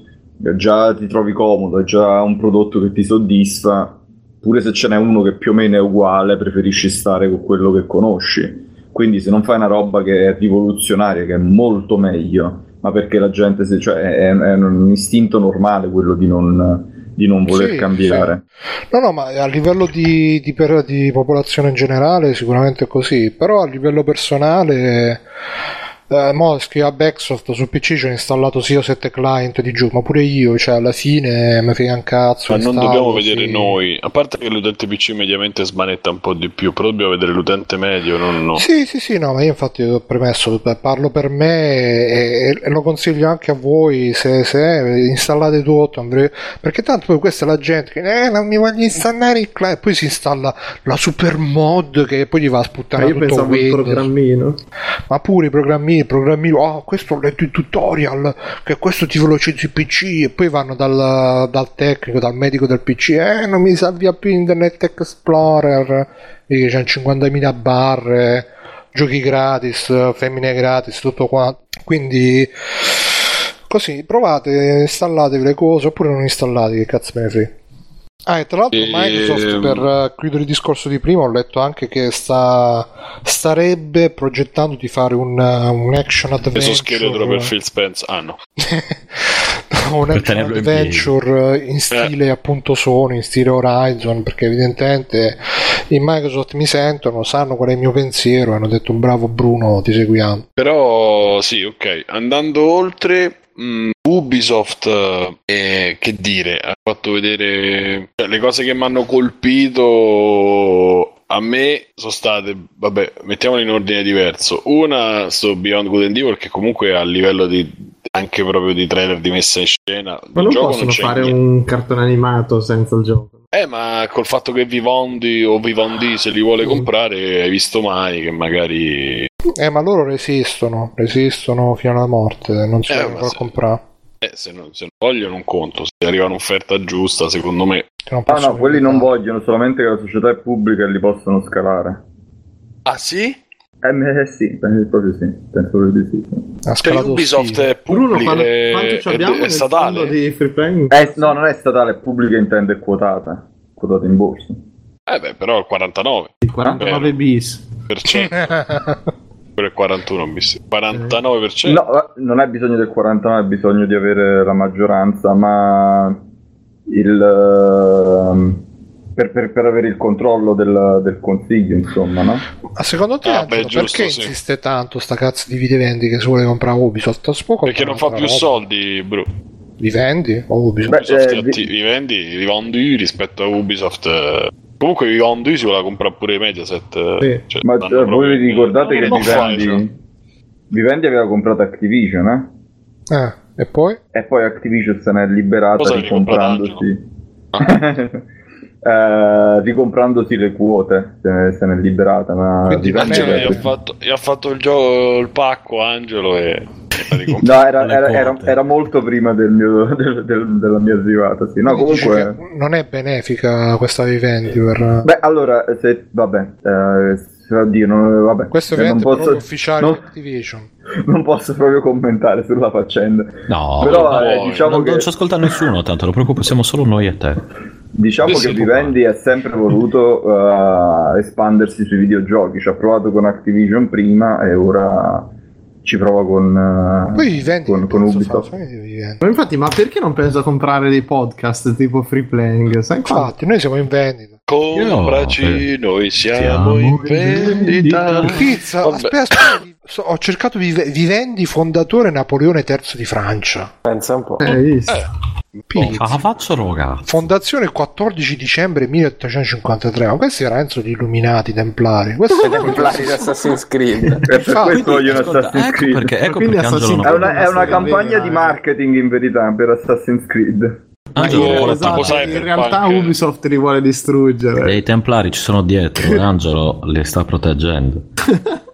già ti trovi comodo, è già un prodotto che ti soddisfa, pure se ce n'è uno che più o meno è uguale, preferisci stare con quello che conosci. Quindi se non fai una roba che è rivoluzionaria, che è molto meglio, ma perché la gente, si- cioè, è, è un istinto normale quello di non, di non voler Sì, cambiare. No, no, ma a livello di, di per- di popolazione in generale sicuramente è così, però a livello personale, eh, mo scrivo a Backsoft su PC ci ho installato sia 7 client di giù, ma pure io, cioè alla fine mi frega un cazzo. Ma non dobbiamo vedere sì. noi, a parte che l'utente PC mediamente smanetta un po' di più, però dobbiamo vedere l'utente medio, non no. Sì, sì, sì, no, ma io infatti ho premesso, parlo per me e, e lo consiglio anche a voi se, se installate tutto, perché tanto poi questa è la gente che eh, non mi voglio installare il client, poi si installa la super mod che poi gli va a Ma sputtare io tutto pensavo il Windows, programmino. ma pure i programmini, programmini, oh questo ho letto il tutorial, che questo ti velocizza il PC e poi vanno dal, dal tecnico, dal medico del PC, eh non mi salvia più Internet Explorer, vedi che c'è 50.000 barre, giochi gratis, femmine gratis, tutto quanto, quindi così provate, installatevi le cose oppure non installate, che cazzo me ne frega. Ah, e tra l'altro Ehm. Microsoft, per eh, chiudere il discorso di prima, ho letto anche che sta, starebbe progettando di fare un, uh, un action adventure. Esoscheletro per Phil Spence, ah no. un Per action tenerlo in adventure in stile appunto Sony, in stile Horizon, perché evidentemente in Microsoft mi sentono, sanno qual è il mio pensiero e hanno detto bravo Bruno, ti seguiamo. Però sì, ok. Andando oltre, mh, Ubisoft, eh, che dire, ha fatto vedere cioè, le cose che mi hanno colpito. A me sono state, vabbè, mettiamole in ordine diverso. Una, sto Beyond Good and Evil, che comunque a livello di anche proprio di trailer di messa in scena. Ma non possono c'è fare niente. un cartone animato senza il gioco. Eh, ma col fatto che Vivondi o Vivondi se li vuole Mm. comprare, hai visto mai che magari Eh, ma loro resistono, resistono fino alla morte, non si Eh, sì. comprare. eh, se, non, se non vogliono un conto, se arriva un'offerta giusta, secondo me. non Ah no, quelli non vogliono, solamente che la società è pubblica e li possono scalare. Ah sì? Eh, eh, sì, penso proprio sì, penso proprio di sì. sì. Ha Cioè, Ubisoft stile. è Bruno, pubblica, quanto, è, quanto ci è- abbiamo è nel statale. di free playing? Eh, no, non è statale, è pubblica intende è quotata. Quotata in borsa. Eh beh, però il 49%. Il 49 bis. Quello è 41 bis. 49%. No, eh, non hai bisogno del 49, hai bisogno di avere la maggioranza, ma il, ehm, per, per- per avere il controllo del, del consiglio, insomma, no? Ma secondo te, Ah, Angelo, beh, giusto, perché sì. insiste tanto sta cazzo di Vivendi che si vuole comprare Ubisoft? Si può Perché non fa più roba. soldi, bro. Vivendi o Ubisoft? Beh, Ubisoft eh, vi- atti- Vivendi, Vivendi rispetto a Ubisoft. eh, Comunque Vivendi si vuole comprare pure Mediaset. eh, Sì. cioè, Ma eh, voi vi ricordate che lo fai, Vivendi, cioè. Vivendi aveva comprato Activision, eh? Eh, e poi? E poi Activision se n'è liberata Cosa ricomprandosi. Eh, ricomprandosi le quote se ne, se n'è liberata ma Quindi Vivendi Angelo Vivendi gli ha fatto, gli ha fatto il gioco il pacco Angelo e. No, era, era- era- era molto prima del mio- del- del- della mia arrivata. Sì. No, comunque, non è benefica questa Vivendi per... beh, allora, se, vabbè, eh, oddio, non, vabbè, Questo eh, non ovviamente posso, ufficiale non, di Activision. non posso proprio commentare sulla faccenda. No, Però eh, no, diciamo non, che, non ci ascolta nessuno, tanto non preoccupa, siamo solo noi e te. diciamo che Vivendi ha sempre voluto eh, espandersi sui videogiochi. Ci ha provato con Activision prima e ora ci prova con, eh, Poi con, che con fa? Ubisoft. Ma infatti, ma perché non pensa a comprare dei podcast tipo free playing? Sai? Infatti, noi siamo in vendita. Compraci, noi siamo, Siamo in vendita. Pizza, aspetta, aspetta, so- ho cercato Vive- Vivendi, fondatore Napoleone III di Francia. Pensa un po'. Eh, visto? Pizza. Ah, faccio roga. Fondazione il 14 dicembre 1853. Ma questi erano gli illuminati templari. Questo I templari di Assassin's Creed. Per Infatti, questo vogliono Assassin's ecco Creed. perché, ecco Quindi perché Assassin's È una, è una campagna di eh. marketing in verità per Assassin's Creed. Angelo Eh, esatto. in realtà Ubisoft li vuole distruggere. Dei templari ci sono dietro e Angelo li sta proteggendo.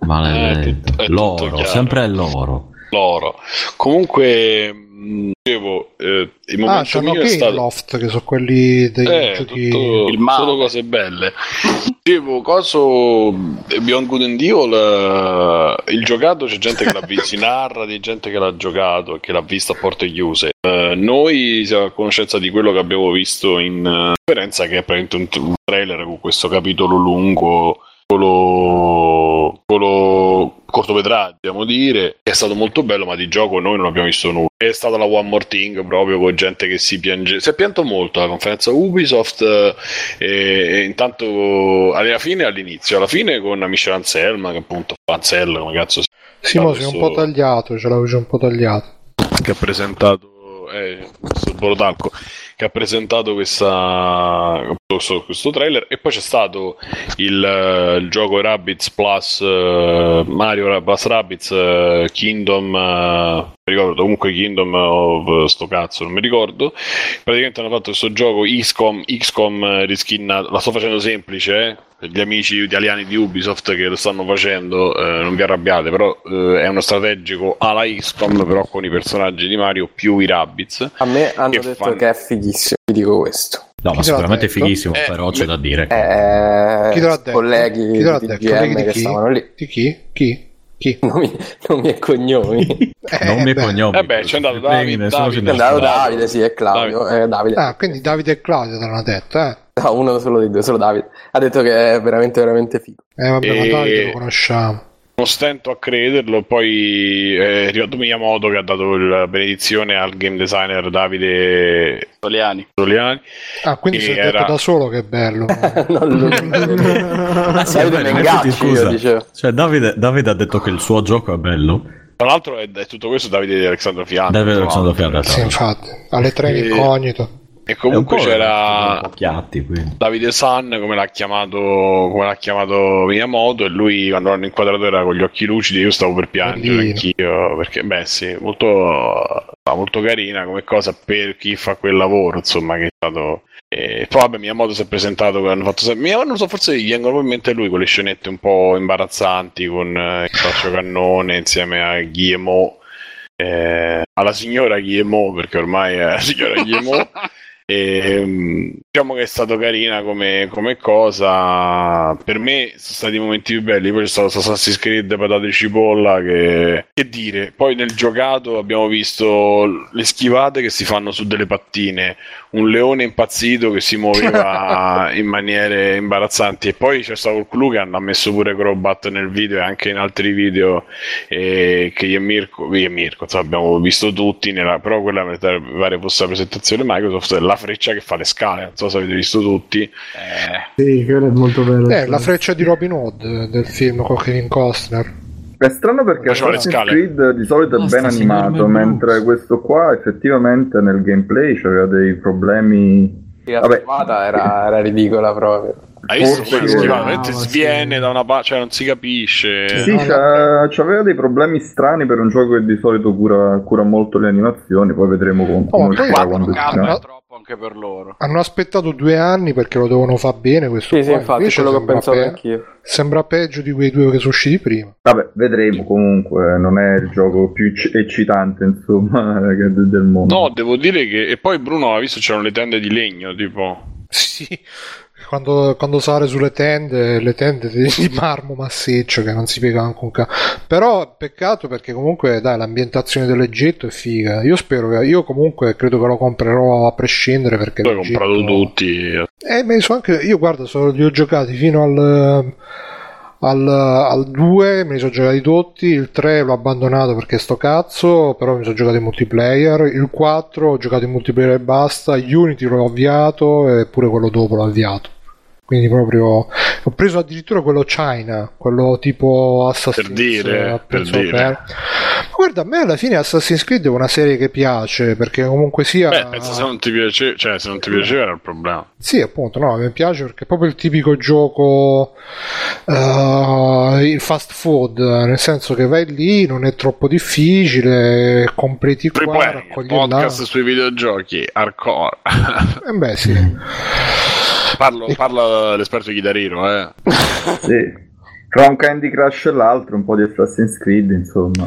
Maledetto. È tutto- è loro, sempre loro. Loro. Comunque, dicevo, eh, il Ah, momento c'hanno mio è stato... Loft che sono quelli dei Eh, giochi. tutto, Il male. solo cose belle. Dicevo, coso Beyond Good and Evil, eh, il giocato c'è gente che l'ha visto, si narra di gente che l'ha giocato e che l'ha visto a porte chiuse. Eh, noi siamo a conoscenza di quello che abbiamo visto in eh, conferenza, che è praticamente un, un trailer con questo capitolo lungo, quello, quello cortometraggio, dobbiamo dire, è stato molto bello, ma di gioco noi non abbiamo visto nulla. È stata la One More Thing proprio con gente che si piange. Si è pianto molto la conferenza Ubisoft. eh, E, intanto alla fine e all'inizio, alla fine con Michel Anselma, che appunto Anselma, come cazzo si Simo, chiama sei un po' tagliato, ce l'avevo già un po' tagliato. che ha presentato eh, questo Borotalco che ha presentato questa, questo, trailer. E poi c'è stato il, eh, il gioco Rabbids plus eh, Mario Rabbids eh, Kingdom eh, non mi ricordo comunque Kingdom of sto cazzo non mi ricordo. Praticamente hanno fatto questo gioco XCOM, XCOM riskinnato la sto facendo semplice eh gli amici italiani di Ubisoft che lo stanno facendo, eh, non vi arrabbiate, però eh, è uno strategico alla XCOM, però con i personaggi di Mario più i Rabbids. A me hanno Che detto fanno- che è fighissimo, vi dico questo. No, ma Chi sicuramente è fighissimo, Eh, però c'è da dire. Eh, Chi te l'ha detto? colleghi Chi te l'ha di detto? Colleghi di che chi? stavano lì. Di chi? Chi? Chi? Nomi, nomi e cognomi. Eh, non mi beh. cognomi. Eh beh, c'è andato Davide, Davide. si È ne andato. Davide, sì, è Claudio. Eh, Davide. Ah, quindi Davide e Claudio te l'hanno detto, eh? No, uno solo dei due, solo Davide. Ha detto che è veramente, veramente figo. Eh, vabbè, ma E- Davide lo conosciamo. Non stento a crederlo. Poi è arrivato Miyamoto che ha dato la benedizione al game designer Davide Soliani. Soliani. Ah, quindi è era- detto da solo che è bello. Non lui. Ah, sì, è Davide Mengacci, scusa. Cioè, Davide, Davide ha detto che il suo gioco è bello. Tra l'altro è, è tutto questo Davide di Alessandro Fianco. Davide l'altro. Fianco. sì, infatti. Alle tre in E- incognito. E comunque c'era chiatti. Davide San, come l'ha chiamato, come l'ha chiamato Miyamoto, e lui quando l'hanno inquadrato era con gli occhi lucidi. Io stavo per piangere Bellino. anch'io, perché, beh, sì, molto, molto carina come cosa per chi fa quel lavoro, insomma, che è stato. E poi, vabbè, Miyamoto si è presentato. Hanno fatto sempre... Miyamoto, non so, forse gli vengono in mente lui con le scenette un po' imbarazzanti con eh, il faccio cannone insieme a Guillemot. eh, alla signora Guillemot, perché ormai è la signora Guillemot. E, mm, diciamo che è stato carina come, come cosa. Per me sono stati i momenti più belli. Poi c'è stato Assassin's Creed patate cipolla. Che, che dire, poi nel giocato abbiamo visto le schivate che si fanno su delle pattine, un leone impazzito che si muoveva in maniere imbarazzanti. E poi c'è stato il clou che hanno messo pure Crobat nel video e anche in altri video eh, che io e Mirko, io e Mirko insomma, abbiamo visto tutti. Nella, però quella mi pare fosse la presentazione Microsoft è la freccia che fa le scale. Non so se avete visto tutti. Eh, Sì, quello è molto bello. Eh, la freccia di Robin Hood eh, del film con Kevin Costner. È strano perché Assassin's. Creed di solito è Ah, ben animato, mentre questo qua effettivamente nel gameplay c'aveva dei problemi. La Vabbè. era, era ridicola proprio. Hai visto sì. Sicuramente Ah, sì. sviene da una parte, cioè non si capisce. Sì, no, c'aveva dei problemi strani per un gioco che di solito cura, cura molto le animazioni, poi vedremo come, Oh, come poi- quando è troppo anche per loro. Hanno aspettato due anni perché lo devono fare bene questo Sì, sì, qua. infatti, Invece quello che pensavo pe- anch'io. Sembra peggio di quei due che sono usciti prima. Vabbè, vedremo comunque, non è il gioco più ecc- eccitante insomma del mondo. No, devo dire che. E poi Bruno ha visto c'erano le tende di legno, tipo. Sì, quando, quando sale sulle tende, le tende di, marmo massiccio che non si piega anche un ca. Però peccato perché comunque dai, l'ambientazione dell'Egitto è figa. Io spero che io comunque credo che lo comprerò a prescindere perché l'Egitto- comprato tutti. Eh, me so anche io guarda, so- li ho giocati fino al al, al 2 me li sono giocati tutti, il 3 l'ho abbandonato perché sto cazzo, però mi sono giocato in multiplayer, il 4 ho giocato in multiplayer e basta, Unity l'ho avviato e pure quello dopo l'ho avviato. Quindi proprio ho preso addirittura quello China, quello tipo Assassin's Per dire, per dire. Ma guarda, a me alla fine Assassin's Creed è una serie che piace perché comunque sia Beh, se non ti piace, cioè se non ti piaceva era il problema. sì, appunto, no, mi piace perché è proprio il tipico gioco eh, il fast food, nel senso che vai lì, non è troppo difficile, completi qua, Play, raccogli là. podcast sui videogiochi, hardcore. Eh beh, sì. Parlo, parla l'esperto chitarrino, eh. Sì. Tra un Candy Crush e l'altro, un po' di Assassin's Creed, insomma.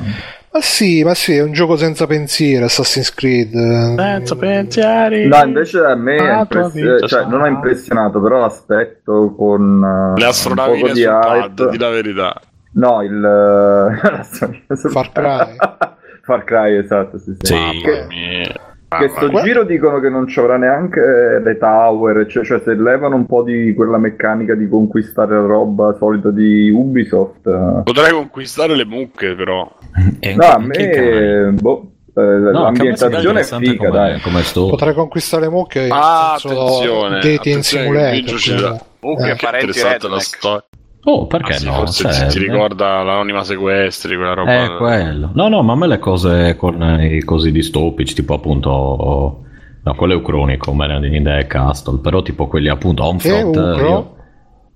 Ma sì, ma sì, è un gioco senza pensieri, Assassin's Creed. Senza pensieri. No, invece a me Ah, impress- vita cioè, non ha impressionato, però l'aspetto con eh, Le un astronavine poco di sul hype. pad, di la verità. No, il sul Far. Cry. Far Cry, esatto, sì, sì. Sì. Mamma Che- mia. Che Mamma sto mia. giro dicono che non ci avrà neanche le tower, cioè, cioè se levano un po' di quella meccanica di conquistare la roba solita di Ubisoft. eh. Potrei conquistare le mucche, però. E No, a me boh, eh, No, a me sembra l'ambientazione è figa, come, dai. come sto. Potrei conquistare le mucche Ah, attenzione. dating attenzione, simulator. che Biggio ci cioè. dà. Oh, che Eh. Parenti interessante la storia. Oh, perché Ah, sì, no? forse Cioè, ti, ti eh, ricorda l'anonima sequestri, quella roba. È quello. No, no, ma a me le cose con eh, i cosi distopici, tipo appunto. No, quello è ucronico, in the Castle, però tipo quelli appunto Homefront. Io-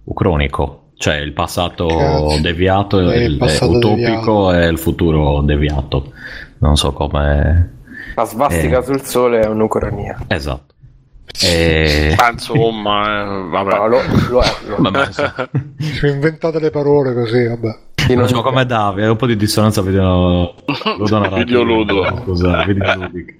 Ucronico, cioè il passato Cazzo. deviato, Eh, il il, passato utopico e il futuro deviato. Non so come. La svastica Eh. sul sole è un'ucronia. Esatto. E... Ah, insomma, eh, vabbè. No, lo, lo è. Lo è. Vabbè, sì. Ci inventate le parole così, vabbè. Non- so come Davide, un po' di dissonanza video ludonarrativa. Videoludo. Scusa, videoludico.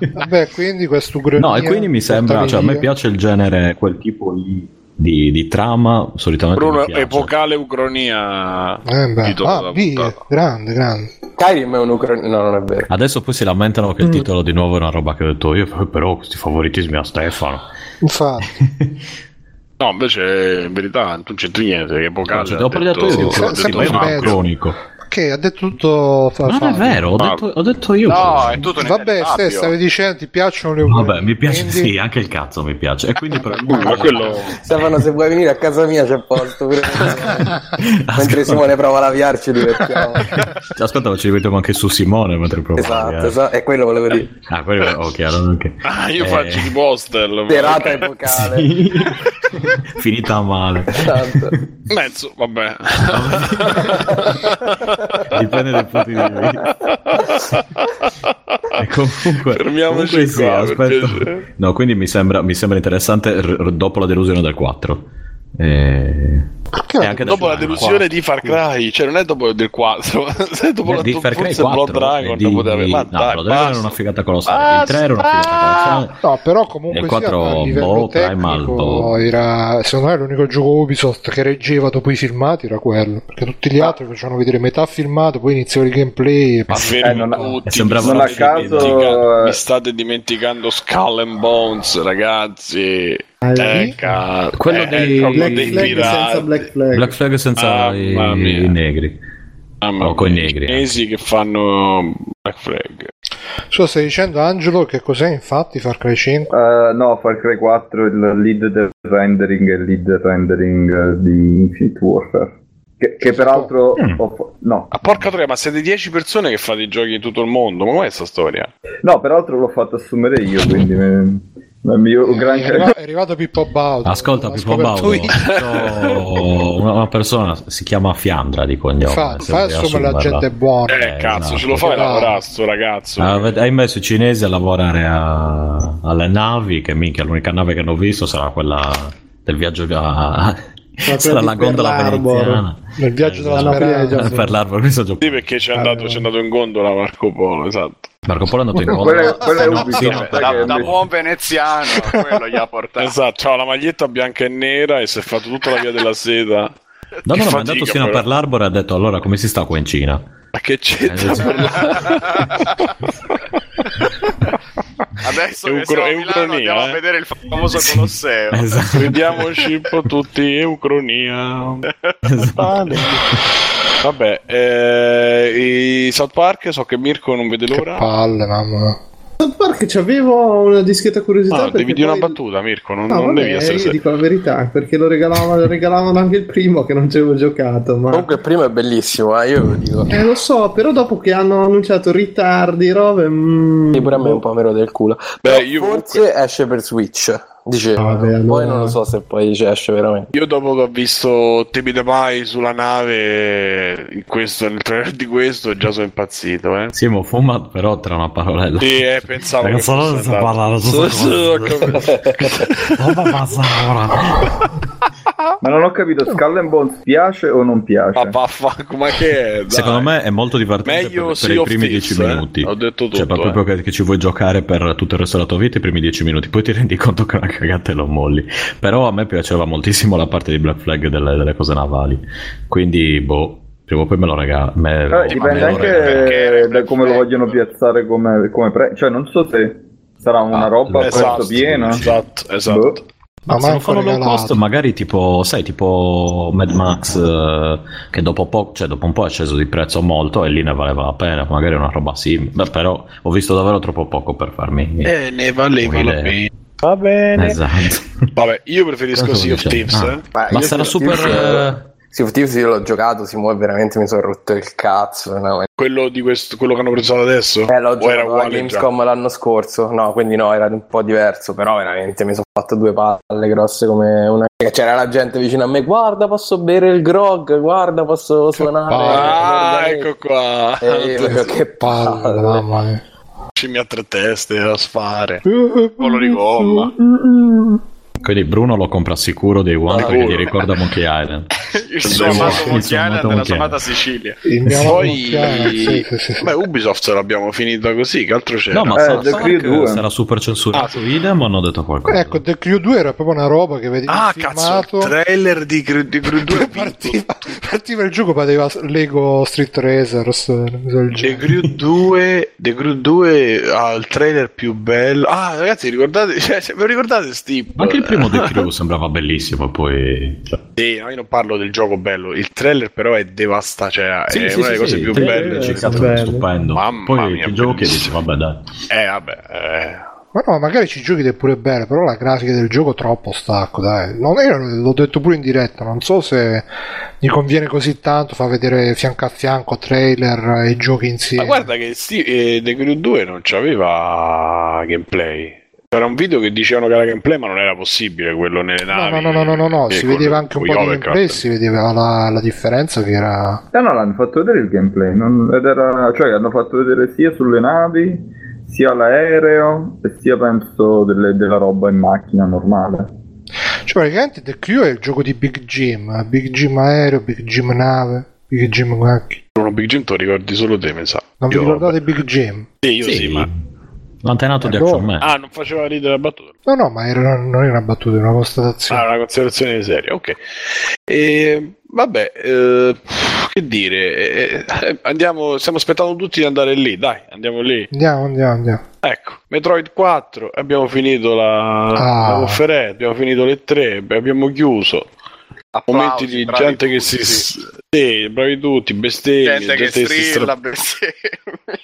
Vabbè, quindi quest'Ucraina No, e quindi mi sembra, cioè a me piace il genere, quel tipo lì di, di trama, solitamente Bruno, epocale ucronia. Eh beh, titolo ah, via, grande, grande. Skyrim è un'ucronia. No, non è vero. Adesso poi si lamentano Mm. che il titolo di nuovo è una roba che ho detto io, però questi favoritismi a Stefano. Infatti, No, invece in verità non c'entri niente, che vocale. Cioè, ha te l'ho parlato detto- io di cronico. Che ha detto tutto fa- Non è Fabio. vero, ho detto, ho detto io. No, è tutto Vabbè, ste, stavi dicendo ti piacciono le Vabbè, mi piace, quindi- sì, anche il cazzo mi piace. E quindi per Ma quello... Stefano, se vuoi venire a casa mia c'è posto. pure. Mentre Simone prova a laviarci, ci divertiamo. Aspetta, ci rivediamo anche su Simone mentre provo. Esatto, esatto, è quello volevo dire. Ah, quello oh, chiaro, ok. Ah, io Eh, faccio tipo hostel. Serata epocale. sì. Finita male. Esatto. Mezzo, vabbè. Dipende dai punti di vista. E comunque, Fermiamoci comunque sì, qua, aspetta. piacere. No, quindi mi sembra, mi sembra interessante r- dopo la delusione del 4. Eh, Perché dopo la del delusione di Far Cry, cioè non è dopo del 4, se dopo la di Far Cry forse 4 Blood Dragon di- poteva. Ma no, dai, Blood Dragon era una figata colossale il 3 era una figata colossale No, però comunque Il sia, 4 a livello boh, tecnico era secondo me l'unico gioco Ubisoft che reggeva dopo i filmati era quello perché tutti gli altri facevano vedere metà filmato poi iniziava il gameplay e Ma Eh, non- tutti, e sembrava mi non a state caso, dimenticando- eh, mi state dimenticando Skull and Bones, ragazzi. Ah, Eh, Quello eh, dei- Black dei Flag pirati. Black Flag. Black Flag senza Ah, i, i negri Mamma o coi mia, negri, I cinesi che fanno Black Flag. Scusa, stai dicendo Angelo che cos'è infatti Far Cry 5? Eh, no, Far Cry 4 il lead del rendering e il lead rendering eh, di Infinite Warfare. Che, che peraltro Mm. ho no, Ah, porca troia, ma siete 10 persone che fate i giochi in tutto il mondo? Ma com'è sta storia? no, peraltro l'ho fatto assumere io, quindi me- mio È, gran arriva- è arrivato Pippo Baudo ascolta Pippo Baudo una, una persona si chiama Fiandra di cognome. Fa, fa assumere la gente buona. Eh, Eh, cazzo, esatto. ce lo fai lavorare sto ragazzo. Ah, hai messo i cinesi a lavorare a- alle navi che minchia l'unica nave che hanno visto sarà quella del viaggio a, sarà la gondola Pearl Harbor. veneziana nel viaggio della Esatto. speranza per l'arbor mi sono giocato Sì, perché c'è andato, c'è andato in gondola Marco Polo, esatto. Marco Polo è andato in gondola quella è fino- sai Da, da buon veneziano, quello gli ha portato. Esatto, c'ha la maglietta bianca e nera e si è fatto tutta la via della seta. no no no ma è andato fino a però. per l'arbor e ha detto allora come si sta qua in Cina Ma che c'entra Eh, per Adesso È che siamo a Milano ucronia, andiamo eh. a vedere il famoso Colosseo. esatto Vediamoci un po' tutti, Eucronia. Esatto. Vabbè, eh, i South Park, so che Mirko non vede l'ora. palle mamma South Park c'avevo una discreta curiosità. Ah, perché devi dire una battuta, Mirko, non, No, non vabbè, devi essere io serio. dico la verità perché lo regalavano, regalavano anche il primo che non ci avevo giocato. Ma Comunque il primo è bellissimo, eh, io lo dico. eh, lo so, però dopo che hanno annunciato ritardi, robe. mm, Sì, pure a me un po' mero del culo. Beh, forse esce per Switch. Dicevo, Vabbè, poi allora- non lo so se poi ci esce veramente. Io dopo che ho visto Temi de Mai sulla nave, in questo, nel trailer di questo, già sono impazzito, eh. sì mo fuma però tra una parolella Sì, eh, pensavo che Ragazzi, non ho capito. Cosa passa ora? Ma non ho capito, Skull and Bones piace o non piace? Ma vaffanculo, ma che è? Dai. Secondo me è molto divertente Meglio per, per i primi Thieves, 10 eh. minuti. Ho detto tutto, Cioè, proprio eh. che, che ci vuoi giocare per tutto il resto della tua vita i primi 10 minuti, poi ti rendi conto che è una cagata e lo molli. Però a me piaceva moltissimo la parte di Black Flag delle, delle cose navali. Quindi, boh, prima o poi me lo regalo. Me, Eh, dipende me lo anche regalo. da come lo vogliono piazzare come, come pre- Cioè, non so se sarà una Ah, roba a Esatto, prezzo pieno. Esatto, esatto. Boh. Ma Ma se lo fanno low cost, magari tipo, sai, tipo Mad Max, eh, che dopo, po- cioè, dopo un po' è sceso di prezzo molto e lì ne valeva la pena, magari una roba simile. Beh, però ho visto davvero troppo poco per farmi. Eh, ne valeva la pena. Va bene. Esatto. Vabbè, io preferisco Cosa Sea of? Thieves, Ah. eh. Ma, Ma io sarà super. Eh, Sea of Thieves io l'ho giocato, si muove veramente, mi sono rotto il cazzo. no? Quello, di questo, quello che hanno preso adesso? Eh, l'ho o era giocato a uguale già? Gamescom l'anno scorso, no, quindi no, era un po' diverso, però veramente mi sono fatto due palle grosse come una... C'era la gente vicino a me, guarda posso bere il grog, guarda posso suonare... Ah, l'organetto." ecco qua. E io che palle palle. mamma mia Scimmia a tre teste da sfare. Volo di gomma. Quindi Bruno lo compra sicuro dei One perché Sicuro. gli ricorda Monkey Island. Il suo amato Monkey Island e la Monkey sua amata. Sicilia. il mio Poi, Monkey beh, Ubisoft ce l'abbiamo finita così. Che altro c'era? No, ma Eh, The Crew Park 2. sarà super censurato Ah, idem o hanno detto qualcosa? ecco The Crew 2 era proprio una roba che vedevi ah, il cazzo, il trailer di, Cre- di Crew 2 partiva, partiva il gioco partiva Lego Street del The. Crew 2 The Crew 2 ha il trailer più bello ah ragazzi ricordate cioè, lo ricordate Steve Anche il primo The Crew sembrava bellissimo e poi... cioè, Sì, no, io non parlo del gioco bello, il trailer però è devastante, cioè Sì, è sì, una sì, delle cose sì, più sì, belle. sì, sì. cazzo, bello. stupendo. Mamma poi mia, il gioco che dici, vabbè dai. Eh, vabbè, eh. Ma no, magari ci giochi è pure bene, però la grafica del gioco troppo stacco, dai. Non, io l'ho detto pure in diretta, non so se mi conviene così tanto fa vedere fianco a fianco trailer e giochi insieme. Ma guarda che sti- eh, The Crew 2 non c'aveva gameplay. C'era un video che dicevano che era gameplay, ma non era possibile quello nelle No, navi. no, no, no, no, no, eh, si vedeva anche un po' di gameplay, si vedeva la, la differenza che era... Eh no, l'hanno fatto vedere il gameplay, non- ed era- cioè hanno fatto vedere sia sulle navi, sia l'aereo e sia penso delle- della roba in macchina normale. Cioè praticamente The Crew è il gioco di Big Jim, Big Jim aereo, Big Jim nave, Big Jim macchina. Big Jim te lo ricordi solo te, mi sa. Non vi ricordate Big Jim? Sì, io sì, Sì, ma... L'antenato di Allora- Action Man. Ah, non faceva ridere la battuta. No, no, ma era, non era una battuta, era una constatazione. Ah, una considerazione seria, ok. E, vabbè, eh, che dire, eh, eh, andiamo, stiamo aspettando tutti di andare lì, dai, andiamo lì. Andiamo, andiamo, andiamo. Ecco, Metroid 4, abbiamo finito la, Ah. la conferenza, abbiamo finito le tre, abbiamo chiuso. Momenti Applausi, di bravi gente che tutti. si... Sì, bravi tutti, bestemmie, gente che si strilla, stra- bestemmie.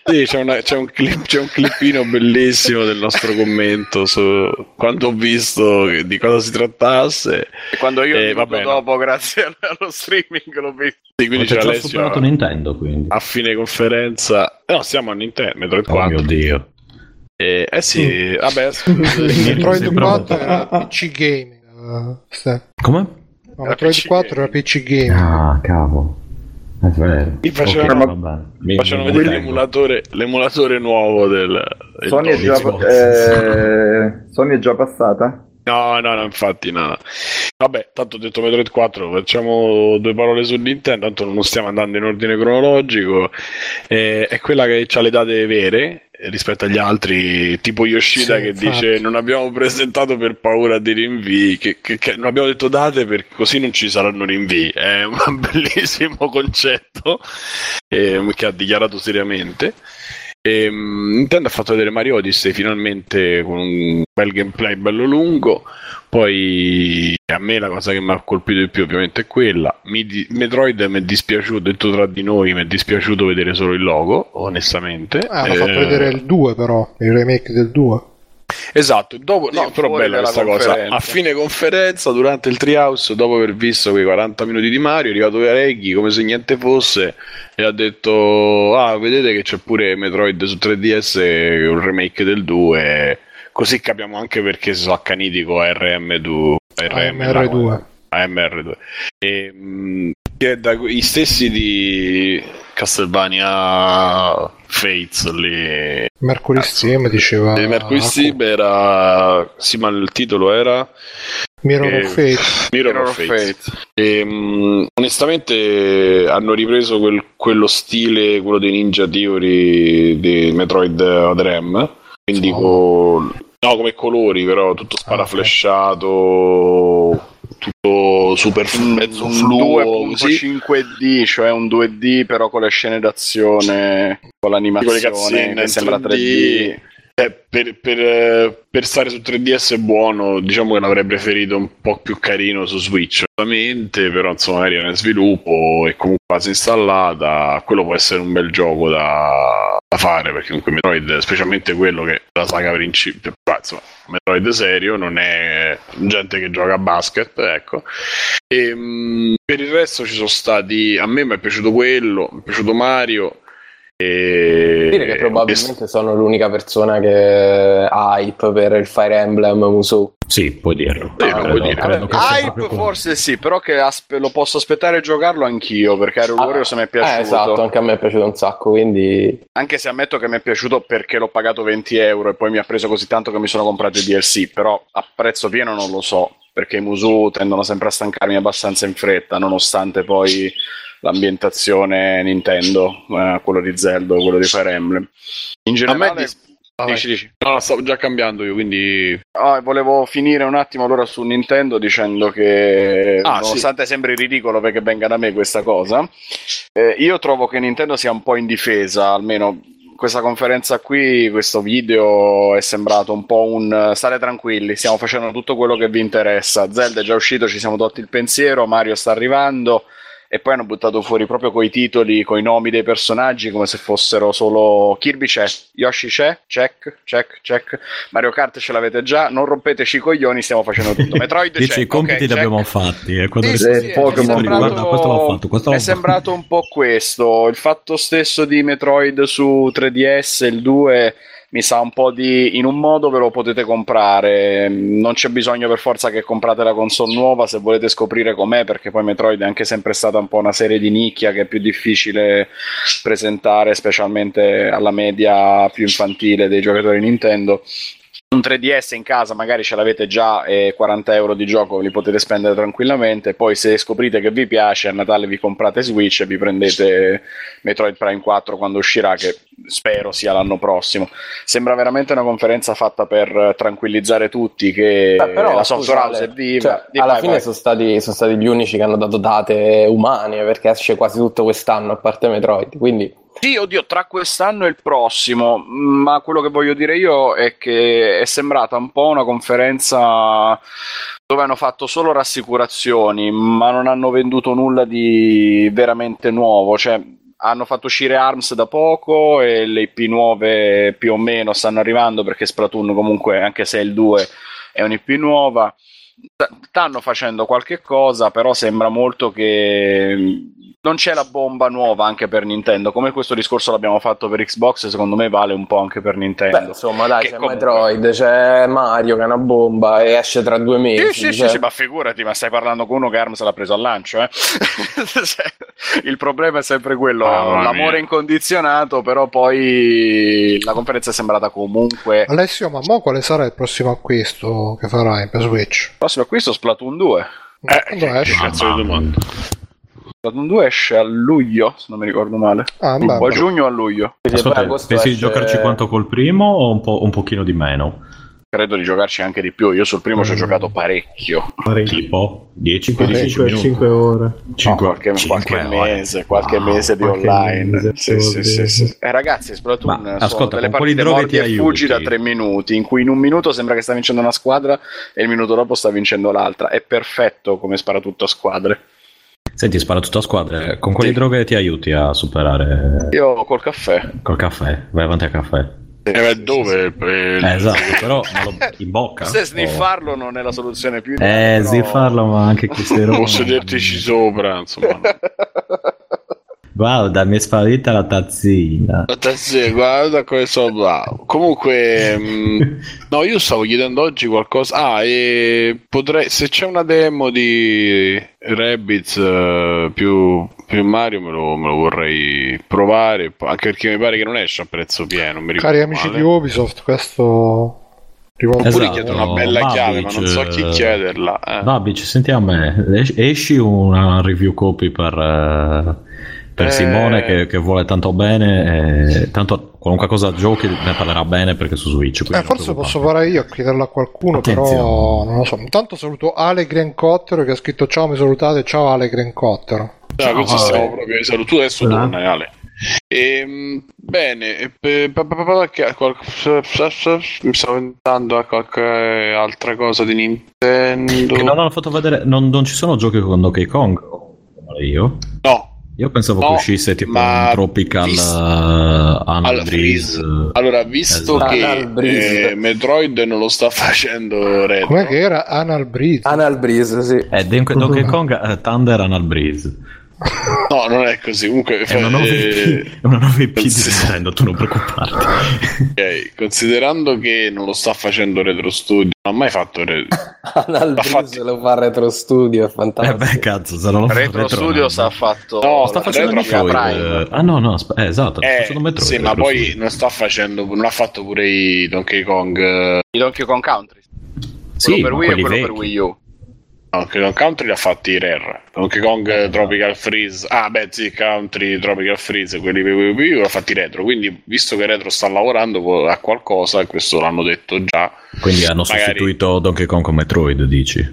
Sì, c'è, una- c'è un clip, c'è un clippino bellissimo del nostro commento su quando ho visto che- di cosa si trattasse. E quando io Eh, vabbè, no. dopo, grazie allo streaming, l'ho visto. Sì, quindi c'è già Alessio superato Nintendo, quindi. a fine conferenza. No, siamo a Nintendo, Metroid Oh 4. mio Dio. Eh, eh sì, vabbè, Metroid Sì, 4 bravo. era PC Gaming. eh, sì. Come? No, Metroid PC 4 era PC Gaming. Ah, cavolo. È vero. Gli facevano- Ok, va bene. Mi- facciano mi vedere l'emulatore, l'emulatore nuovo del, del Sony è, già, eh, Sony è già passata? No, no, no, infatti, no, no. Vabbè, tanto ho detto Metroid 4, facciamo due parole su Nintendo, tanto non stiamo andando in ordine cronologico. Eh, è quella che ha le date vere eh, rispetto agli altri, tipo Yoshida Sì, che infatti. dice non abbiamo presentato per paura di rinvii, che, che- che non abbiamo detto date perché così non ci saranno rinvii. È un bellissimo concetto eh, che ha dichiarato seriamente. E, mm, Nintendo ha fatto vedere Mario Odyssey finalmente con un bel gameplay bello lungo. Poi a me la cosa che mi ha colpito di più ovviamente è quella. Mi di- Metroid mi è dispiaciuto, detto tra di noi, mi è dispiaciuto vedere solo il logo, onestamente. Ah, hanno Eh, fatto vedere il 2 però, il remake del 2. Esatto, dopo, no, però bella questa cosa. A fine conferenza, durante il treehouse, dopo aver visto quei 40 minuti di Mario, è arrivato Reggie come se niente fosse e ha detto: Ah, vedete che c'è pure Metroid su 3DS, un remake del 2. Così capiamo anche perché si sono accaniti con RM2. RM, AMR2. AMR2. E, mh, che è da i stessi di Castlevania Fates lì. Mercury. Steam diceva... Di Mercury. Steam era. Sì, ma il titolo era. Mirror eh, of Fate. Mirror, Mirror of Fate. Fate. E, mh, onestamente hanno ripreso quel- quello stile, quello dei Ninja Theory di Metroid Adrem. Quindi Oh. con. No, come colori, però tutto Ah, ok. sparaflesciato, tutto super mezzo un fluo, così. 2.5D, cioè un 2D però con le scene d'azione, con l'animazione che sembra 3D. 3D. Eh, per, per, eh, per stare su 3DS è buono, diciamo che l'avrei preferito un po' più carino su Switch, ovviamente, però insomma magari era in sviluppo e comunque base installata, quello può essere un bel gioco da, da fare, perché comunque Metroid, specialmente quello che è la saga principale, insomma, Metroid serio, non è gente che gioca a basket, ecco. E, mh, per il resto ci sono stati, a me mi è piaciuto quello, mi è piaciuto Mario. E... dire che probabilmente sono l'unica persona che ha hype per il Fire Emblem Musou. Sì, puoi dirlo. Sì, lo puoi dire. sia Hype forse sì, però che aspe- lo posso aspettare e giocarlo anch'io perché Hyrule Warriors mi è piaciuto. Eh, esatto, anche a me è piaciuto un sacco, quindi Anche se ammetto che mi è piaciuto perché l'ho pagato 20 euro e poi mi ha preso così tanto che mi sono comprato i DLC, però a prezzo pieno non lo so, perché i Musu tendono sempre a stancarmi abbastanza in fretta, nonostante poi l'ambientazione Nintendo, eh, quello di Zelda o quello di Fire Emblem. In A generale... me dis- Ah, vai. dici, dici. No, no, stavo già cambiando io, quindi Ah, volevo finire un attimo allora su Nintendo dicendo che Ah, nonostante sembri ridicolo perché venga da me questa cosa, eh, io trovo che Nintendo sia un po' in difesa, almeno questa conferenza qui, questo video è sembrato un po' un state tranquilli, stiamo facendo tutto quello che vi interessa. Zelda è già uscito, ci siamo tolti il pensiero, Mario sta arrivando e poi hanno buttato fuori proprio coi titoli, coi nomi dei personaggi come se fossero solo Kirby c'è, Yoshi c'è, check, check, check. Mario Kart ce l'avete già, non rompeteci i coglioni, stiamo facendo tutto. Metroid Dice c'è, i compiti ok, li check. abbiamo fatti. E quando Sì, sì, sì, Eh, Pokémon, guarda, questo l'ho fatto, questo l'ho è fatto. sembrato un po' questo. Il fatto stesso di Metroid su 3DS, il 2, mi sa un po' di in un modo ve lo potete comprare. Non c'è bisogno per forza che comprate la console nuova se volete scoprire com'è, perché poi Metroid è anche sempre stata un po' una serie di nicchia che è più difficile presentare, specialmente alla media più infantile dei giocatori Nintendo un 3DS in casa magari ce l'avete già e 40 euro di gioco li potete spendere tranquillamente poi se scoprite che vi piace a Natale vi comprate Switch e vi prendete Metroid Prime 4 quando uscirà che spero sia l'anno prossimo. Sembra veramente una conferenza fatta per eh, tranquillizzare tutti che Beh, però, la software house è viva. cioè, alla vai, fine vai. sono stati, sono stati gli unici che hanno dato date umane perché esce quasi tutto quest'anno a parte Metroid quindi Sì, oddio, tra quest'anno e il prossimo, ma quello che voglio dire io è che è sembrata un po' una conferenza dove hanno fatto solo rassicurazioni, ma non hanno venduto nulla di veramente nuovo, cioè hanno fatto uscire ARMS da poco e le IP nuove più o meno stanno arrivando perché Splatoon comunque, anche se è il 2, è un'IP nuova. St- Stanno facendo qualche cosa, però sembra molto che non c'è la bomba nuova anche per Nintendo. Come questo discorso l'abbiamo fatto per Xbox, secondo me vale un po' anche per Nintendo. beh insomma dai Che c'è comunque- Metroid c'è Mario che è una bomba e esce tra due mesi Sì, sì, sì, cioè- sì, ma figurati, ma stai parlando con uno che Arms l'ha preso al lancio, eh? Cioè, Il problema è sempre quello, Mamma l'amore mia. incondizionato, però poi la conferenza è sembrata comunque... Alessio, ma mo quale sarà il prossimo acquisto che farai per Switch? Il prossimo acquisto Splatoon 2. Eh, Quando che esce? cazzo di domanda? Splatoon 2 esce a luglio, se non mi ricordo male. Ah, O a giugno o a luglio. Ascolta, pensi di esce- giocarci quanto col primo o un, po', un pochino di meno? Credo di giocarci anche di più. Io sul primo ci ho Mm. giocato parecchio. Parecchio. Tipo 10 5, 15 minuti? 5 ore. No, 5 qualche, qualche mese, qualche Wow, mese di qualche online. mese, Sì, sì, sì, sì. Eh, ragazzi, Splatoon Ma, sono ascolta, delle partite morti ti e fuggi da aiuti? tre minuti, in cui in un minuto sembra che sta vincendo una squadra e il minuto dopo sta vincendo l'altra. È perfetto come spara tutto a squadre. Senti, spara tutto a squadre. Con quali Sì. droghe ti aiuti a superare Io col caffè. col caffè? Vai avanti al caffè. Eh, dove? Eh, Eh, esatto, però lo- in bocca? Se O- sniffarlo non è la soluzione più Eh, però- sniffarlo, ma anche queste robe. O sedertici sopra, insomma. Guarda, mi è sparita la tazzina. Sì, guarda come sono bravo. Comunque, mh, no, io stavo chiedendo oggi qualcosa. Ah, e potrei, se c'è una demo di Rabbids eh, più, più Mario, me lo, me lo vorrei provare. Anche perché mi pare che non esce a prezzo pieno. Cari amici male. di Ubisoft, questo Oppure Esatto. chiedo una bella chiave, ma non so Babic, chi eh, chiederla. eh. Babic, senti a me, Es- esci una review copy per, eh, per Eh. Simone che, che vuole tanto bene, e tanto qualunque cosa giochi ne parlerà bene perché su Switch. quindi Eh, forse posso fare io a chiederlo a qualcuno, però Attenzione. non lo so. Intanto saluto Ale Grencottero che ha scritto ciao, mi salutate, ciao Ale Grencottero. Ah, questo Ale. stiamo proprio saluto. Tu adesso torna, Ale. Ehm, bene, e qual- mi stavo inventando a qualche altra cosa di Nintendo. Che non hanno fatto vedere, non, non ci sono giochi con Donkey Kong? Io? No, Io pensavo No, che uscisse tipo ma un Tropical vis- uh, Anal Allora, Breeze. allora visto Esatto. che Anal eh, Metroid non lo sta facendo Retro, Com'è che era? Anal Breeze. Anal Breeze, sì. Eh, Donkey Donkey Kong eh, Thunder Anal Breeze. No, non è così. Comunque, È una nuova eh, IP, è una nuova IP di sì. Nintendo, tu non preoccuparti. ok, considerando che non lo sta facendo Retro Studio, non ha mai fatto Retro. Breeze fatti- lo fa Retro Studio, è Eh fantastico. beh, cazzo, se non lo fa Retro Studio no. sta fatto No, Sta facendo Retro Metroid. Eh, Ah no, no, eh, esatto, sta Eh, facendo Metroid. sì, ma Retro poi Studio. non sta facendo, non ha fatto pure i Donkey Kong. eh, I Donkey Kong Country. Sì, Quello per ma Wii e quelli quello per vecchi. Wii U. Donkey Kong Country li ha fatti i Rare. Donkey Kong eh, Tropical Freeze. Ah, beh, sì, Country Tropical Freeze, quelli per Wii U li ha fatti Retro. Quindi, visto che Retro sta lavorando a qualcosa, e questo l'hanno detto già. Quindi hanno magari- sostituito Donkey Kong con Metroid, dici?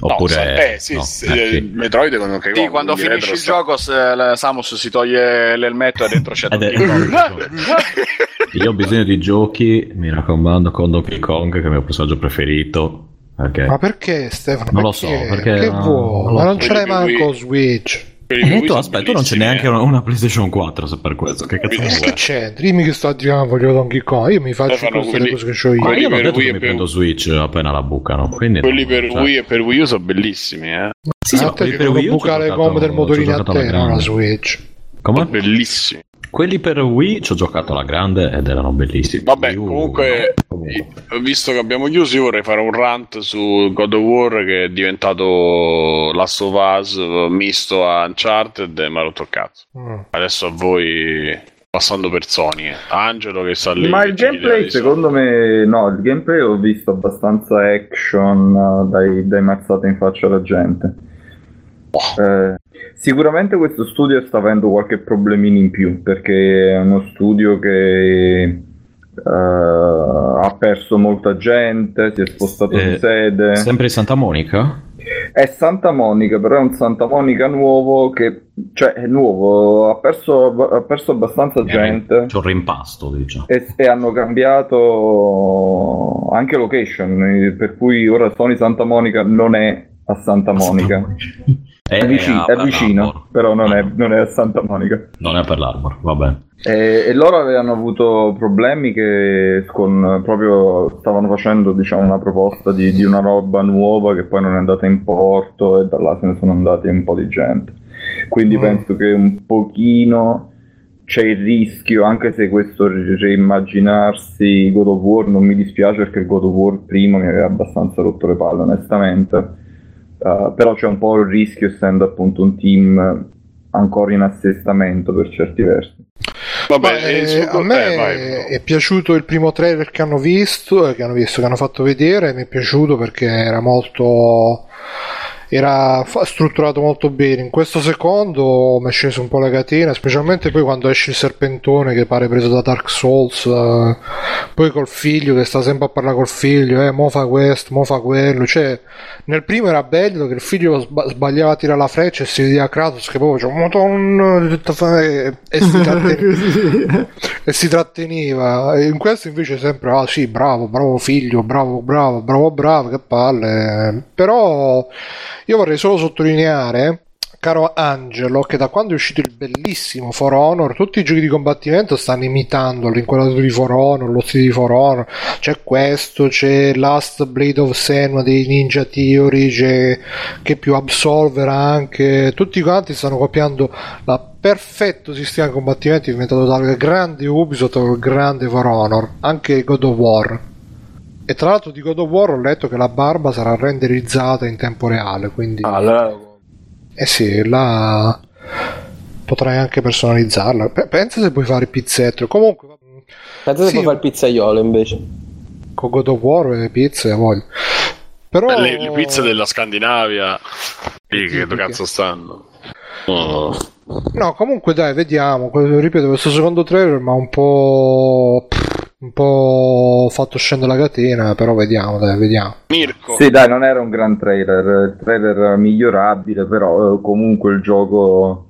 Oppure... No, eh, sì, no, sì, eh, eh, sì. Metroid con che Sì, quando finisci il gioco, se- la- Samus si toglie l'elmetto e dentro c'è è- Donkey Kong. Io ho bisogno di giochi, mi raccomando, con Donkey Kong, che è il mio personaggio preferito. Perché... Ma perché Stefano? Non lo so, perché Che no, vuoi? non lo Ma non ce l'hai manco cui- Switch. E tu aspetta, tu non c'è neanche una, una PlayStation 4 se per questo. Che cazzo Eh, che c'è? Dimmi che sto a dire ah, voglio Donkey Kong. Io mi faccio Stefano, queste le quelli- cose che ho io. Ma io per detto Wii che mi per- prendo Switch appena la bucano. Quindi Quelli no, per cioè- Wii e per Wii U sono bellissimi, eh. Sì, sì, a ma te quelli che per Wii U bucare le giocato- gomme del motorino a giocato alla te, non la. Switch. Come? Bellissimi. Quelli per Wii ci ho giocato alla grande ed erano bellissimi. Vabbè, Wii comunque, no, comunque. visto che abbiamo chiuso, io vorrei fare un rant su God of War che è diventato Last of Us misto a Uncharted e mi ha rotto il cazzo. Mm. Adesso a voi, passando per Sony. Angelo che sta lì. Ma il gameplay secondo me no, il gameplay ho visto abbastanza action eh, dai, dai mazzate in faccia alla gente. Eh, sicuramente questo studio sta avendo qualche problemino in più perché è uno studio che eh, ha perso molta gente, si è spostato Eh, di sede. Sempre in Santa Monica? È Santa Monica, però è un Santa Monica nuovo che, cioè è nuovo, ha perso, ha perso abbastanza gente C'ho il rimpasto, diciamo. e, e hanno cambiato anche location, eh, per cui ora Sony Santa Monica non è a Santa Monica, È, è, vicino, è vicino, però non è, Ah, non è a Santa Monica. Non è per l'Arbor, va bene. E, e loro avevano avuto problemi che con, proprio stavano facendo diciamo, una proposta di, di una roba nuova che poi non è andata in porto e da là se ne sono andati un po' di gente. Quindi Mm. penso che un pochino c'è il rischio, anche se questo reimmaginarsi God of War non mi dispiace perché il God of War primo mi aveva abbastanza rotto le palle onestamente. Uh, però c'è un po' il rischio essendo appunto un team ancora in assestamento per certi versi. Vabbè, eh, eh, a me eh, vai, è piaciuto il primo trailer che hanno visto, eh, che hanno visto, che hanno fatto vedere, mi è piaciuto perché era molto era strutturato molto bene. In questo secondo mi è sceso un po' la catena, specialmente poi quando esce il serpentone che pare preso da Dark Souls, eh, poi col figlio che sta sempre a parlare col figlio, eh, mo fa questo, mo fa quello. Cioè, nel primo era bello che il figlio sba- sbagliava a tirare la freccia e si vedeva Kratos che poi faceva fa- e, e si tratteneva e si tratteneva. E in questo invece sempre, ah sì, bravo, bravo figlio, bravo, bravo, bravo, bravo, che palle. Però io vorrei solo sottolineare, caro Angelo, che da quando è uscito il bellissimo For Honor, tutti i giochi di combattimento stanno imitando l'inquadratura di For Honor, lo stile di For Honor. C'è questo, c'è Last Blade of Senua dei Ninja Theory, c'è che più Absolver anche. Tutti quanti stanno copiando la perfetto sistema di combattimento inventato dal grande Ubisoft il grande For Honor, anche God of War. E tra l'altro di God of War ho letto che la barba sarà renderizzata in tempo reale, quindi... Ah, allora Eh sì, là potrai anche personalizzarla. Pe- Pensa se puoi fare il pizzetto. Comunque, Pensa se Sì. puoi fare il pizzaiolo invece. con God of War e le pizze, voglio. Però... Le, le pizze della Scandinavia, lì che cazzo stanno? Oh. No, comunque dai, vediamo. Ripeto, questo secondo trailer mi ha un po'... un po' fatto scendere la catena, però vediamo, dai, vediamo. Mirko, Sì, dai, non era un gran trailer, il trailer migliorabile, però eh, comunque il gioco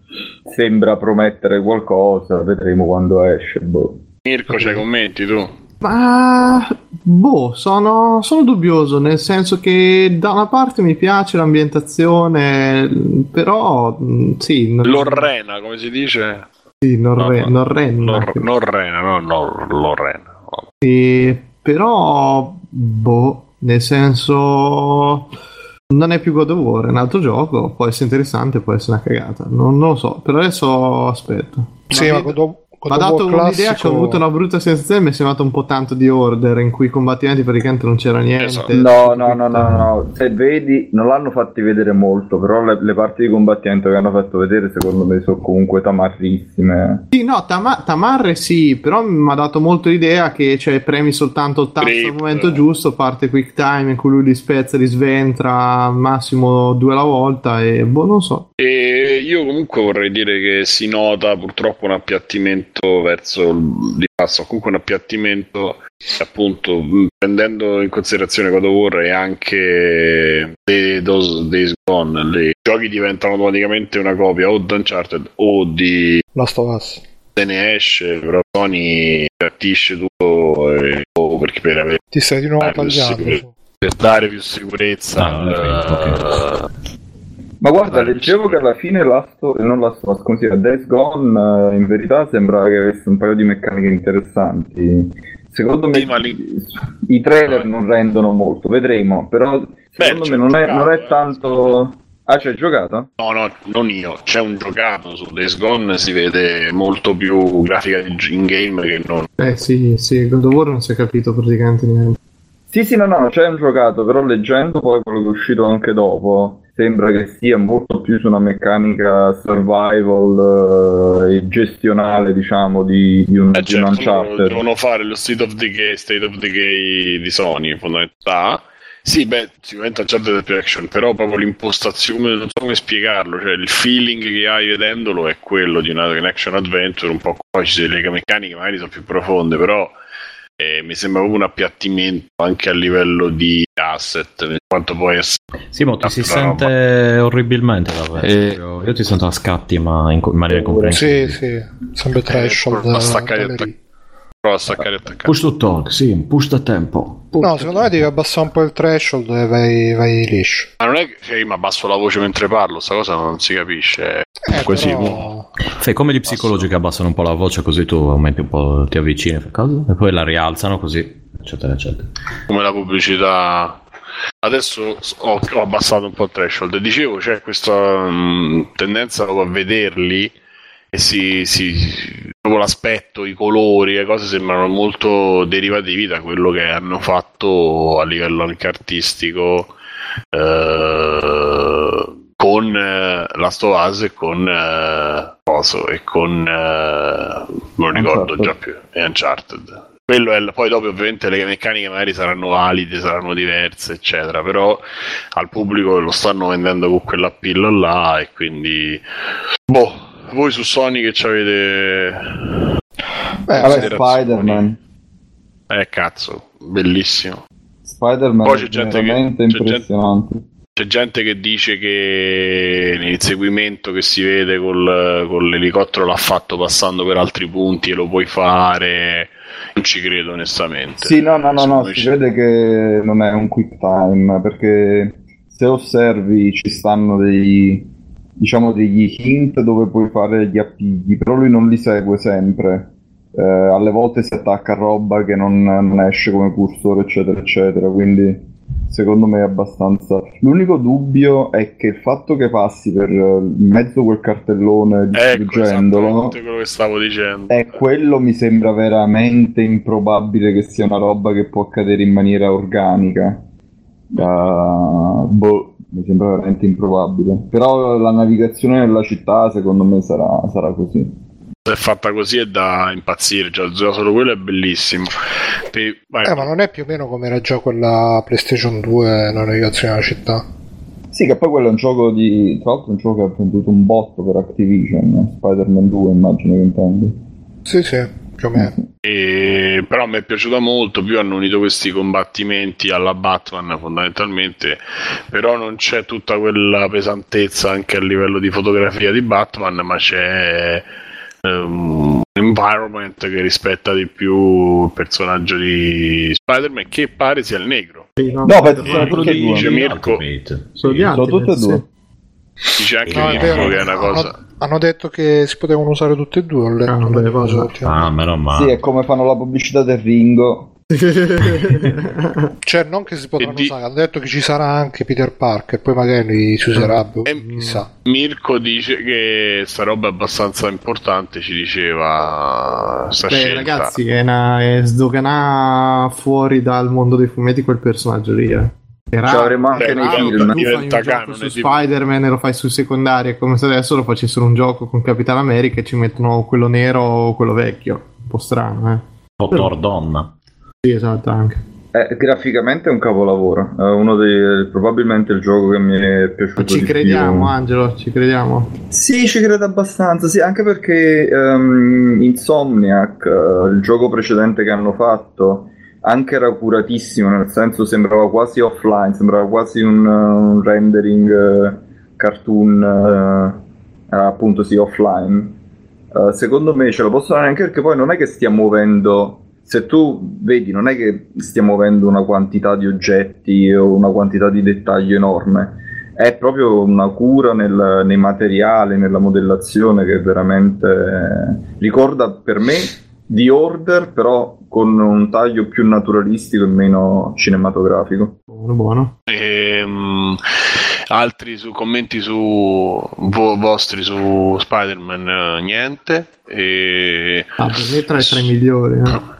sembra promettere qualcosa, vedremo quando esce. Boh. Mirko, c'hai commenti tu? Ma boh, sono, sono dubbioso, nel senso che da una parte mi piace l'ambientazione, però mh, sì, non- Lorrena, come si dice? sì, Norre- No, no. Norrena, no, no, Sì, però boh, nel senso non è più God of War, è un altro gioco, può essere interessante, può essere una cagata, non, non lo so, per adesso aspetto. Sì, ma God of, Of dato War un'idea, classico... ci ho avuto una brutta sensazione. Mi è sembrato un po' tanto di order in cui i combattimenti praticamente non c'era niente. Esatto. No, no, no, no, no, se vedi, non l'hanno fatti vedere molto, però le, le parti di combattimento che hanno fatto vedere secondo me sono comunque tamarrissime. Sì, no, Tama- Tamarre sì, però mi ha dato molto l'idea che cioè, premi soltanto il tasto al momento giusto, parte quick time in cui lui li spezza, li sventra al massimo due alla volta e boh, non so. E io comunque vorrei dire che si nota purtroppo un appiattimento verso il di passo, comunque un appiattimento appunto prendendo in considerazione God of War e anche Day- Those Days Gone, i giochi diventano automaticamente una copia o di Uncharted o di Last of Us. se ne esce, però Sony attisce tutto eh, o perché per avere Ti stai di nuovo tagliando. per dare più sicurezza Ah, eh, Ma guarda, leggevo che alla fine Last of, non Last of Us, Days Gone, eh, in verità sembra che avesse un paio di meccaniche interessanti. Secondo me lì- i trailer non rendono molto, vedremo, però secondo c'è me non è, non è eh. tanto... Ah, c'è giocato? No, no, non io. C'è un giocato su Days Gone, si vede molto più grafica di in game che non. Eh sì, sì, God of War non si è capito praticamente niente. Sì, sì, no, no, c'è un giocato, però leggendo poi quello che è uscito anche dopo, sembra che sia molto più su una meccanica survival eh, e gestionale, diciamo, di, di un, Eh, di certo, devono fare lo State of Decay, State of Decay di Sony, fondamentalmente. Sì, beh, sicuramente Uncharted è più action, però proprio l'impostazione, non so come spiegarlo, cioè il feeling che hai vedendolo è quello di una, un action adventure, un po' poi ci sono le meccaniche magari sono più profonde, però eh, mi sembra proprio un appiattimento anche a livello di asset, quanto poi è Simo, ti si roba. sente orribilmente davvero. Eh. Io, io ti sento a scatti, ma in, co- in maniera Sì, comprensibile. sì, sempre threshold. prova a staccare eh, il dalle lì. Prova a staccare attaccare. Push to talk, sì, push da tempo. No, secondo me devi abbassare un po' il threshold e vai, vai liscio. Ma non è che cioè, io mi abbasso la voce mentre parlo, sta cosa non si capisce. Eh, Così, però- Fai come gli psicologi che abbassano un po' la voce così tu aumenti un po', ti avvicini? E poi la rialzano così, eccetera, eccetera. come la pubblicità. Adesso ho, ho abbassato un po' il threshold. Dicevo, c'è questa mh, tendenza proprio a vederli si, si- proprio l'aspetto, i colori, le cose sembrano molto derivativi da quello che hanno fatto a livello anche artistico eh, con eh, Last of Us e con eh, coso, e con eh, non ricordo Uncharted. già più, e Uncharted. Quello è poi dopo ovviamente le meccaniche magari saranno valide, saranno diverse, eccetera, però al pubblico lo stanno vendendo con quell'appillo là e quindi boh, voi su Sony che ci avete Beh, Vabbè? Spider-Man. Eh cazzo, bellissimo. Spider-Man Poi è c'è gente che- veramente c'è gente- impressionante. C'è gente che dice che l'inseguimento che si vede col, con l'elicottero l'ha fatto passando per altri punti e lo puoi fare. Non ci credo onestamente. Sì, no, no, no, no, si vede che non è un quick time perché se osservi ci stanno dei, diciamo, degli hint dove puoi fare gli appigli, però lui non li segue sempre. Eh, alle volte si attacca a roba che non, non esce come cursore, eccetera, eccetera. Quindi secondo me è abbastanza. L'unico dubbio è che il fatto che passi per eh, mezzo quel cartellone Ecco, distruggendolo. esattamente quello che stavo dicendo. E quello mi sembra veramente improbabile che sia una roba che può accadere in maniera organica. Uh, boh, mi sembra veramente improbabile. Però la navigazione nella città secondo me sarà, sarà così. Se è fatta così è da impazzire. Già, già solo quello è bellissimo. Te- vai. Eh, ma non è più o meno come era già quella PlayStation 2 la navigazione della città. Sì, che poi quello è un gioco di. Tra l'altro, è un gioco che ha venduto un botto per Activision. Spider-Man 2, immagino che intendi. Sì, sì, più o meno. E- però mi è piaciuta molto, più hanno unito questi combattimenti alla Batman fondamentalmente, però non c'è tutta quella pesantezza anche a livello di fotografia di Batman, ma c'è ehm, un environment che rispetta di più il personaggio di Spider-Man che pare sia il negro. Sì, no, siano tutti e dice. Mirko. Sono Sì. Sono tutte e due. Dice anche No, vero. che è una cosa... Hanno, hanno detto che si potevano usare tutte e due. Ho letto Ah, vabbè. ultimamente. Ah, meno Sì, male. è come fanno la pubblicità del Ringo. Cioè, non che si potranno di- usare, hanno detto che ci sarà anche Peter Parker, poi magari si userà, boh, E- chissà. Mirko dice che sta roba è abbastanza importante, ci diceva sta Beh, scelta. ragazzi, è, una, è sdoganà fuori dal mondo dei fumetti quel personaggio lì. Eh. Era Ce l'avremo anche Beh, nei film. tu fai un gioco su Spider-Man e lo fai su secondaria è come se adesso lo facessero un gioco con Capitan America e ci mettono quello nero o quello vecchio un po' strano eh Un po' Thor donna. sì esatto anche Eh, graficamente è un capolavoro, è uno dei, probabilmente il gioco che mi è piaciuto ci di crediamo, più. Angelo, ci crediamo. Sì, ci credo abbastanza, sì, anche perché ehm, Insomniac, eh, il gioco precedente che hanno fatto, anche era curatissimo, nel senso sembrava quasi offline, sembrava quasi un, uh, un rendering eh, cartoon, eh, appunto sì, offline. Eh, secondo me ce lo possono dare anche perché poi non è che stia muovendo, se tu vedi, non è che stia muovendo una quantità di oggetti o una quantità di dettaglio enorme è proprio una cura nel- nei materiali, nella modellazione che veramente eh, ricorda per me The Order, però con un taglio più naturalistico e meno cinematografico. Buono, buono. Ehm, altri su, commenti su vo- vostri su Spider-Man? eh, niente. E, Ah, per me tra i tre migliori. eh.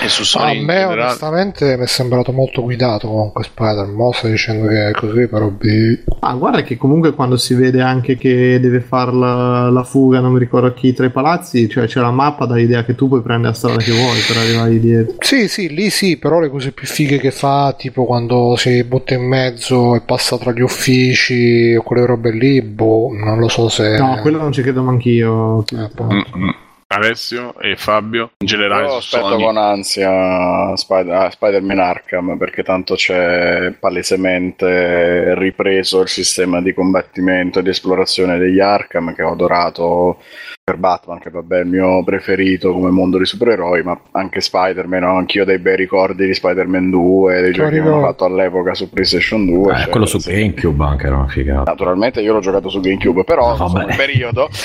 E su A Sony in me generale? onestamente mi è sembrato molto guidato comunque Spider-Man, mo stai dicendo che è così, però B. Ah, guarda che comunque quando si vede anche che deve fare la, la fuga, non mi ricordo chi, tra i palazzi, cioè c'è la mappa dà l'idea che tu puoi prendere la strada che vuoi per arrivare lì dietro. Sì, sì, lì sì, però le cose più fighe che fa, tipo quando si butta in mezzo e passa tra gli uffici o quelle robe lì, boh, non lo so se... No, quello non ci credo manch'io. Eh. Mm, mm. Alessio e Fabio in generale Io aspetto Sony. con ansia Spider- ah, Spider-Man Arkham perché tanto c'è palesemente ripreso il sistema di combattimento e di esplorazione degli Arkham che ho adorato per Batman, che vabbè è il mio preferito come mondo di supereroi, ma anche Spider-Man, ho anch'io dei bei ricordi di Spider-Man 2, dei giochi che hanno fatto all'epoca su PlayStation 2. Eh, cioè, quello su sì. GameCube anche era una figata. Naturalmente io l'ho giocato su GameCube, però Ah, insomma, il periodo.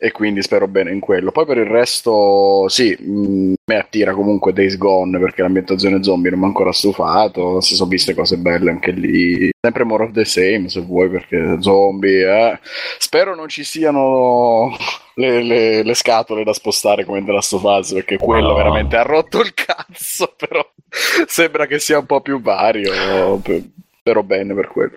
e quindi spero bene in quello. Poi per il resto, sì, mh, mi attira comunque Days Gone perché l'ambientazione zombie non mi ha ancora stufato. Si sono viste cose belle anche lì. Sempre more of the same se vuoi, perché zombie, eh. Spero non ci siano. Le, le- le scatole da spostare come nella Us perché quello No. veramente ha rotto il cazzo però sembra che sia un po' più vario spero bene per quello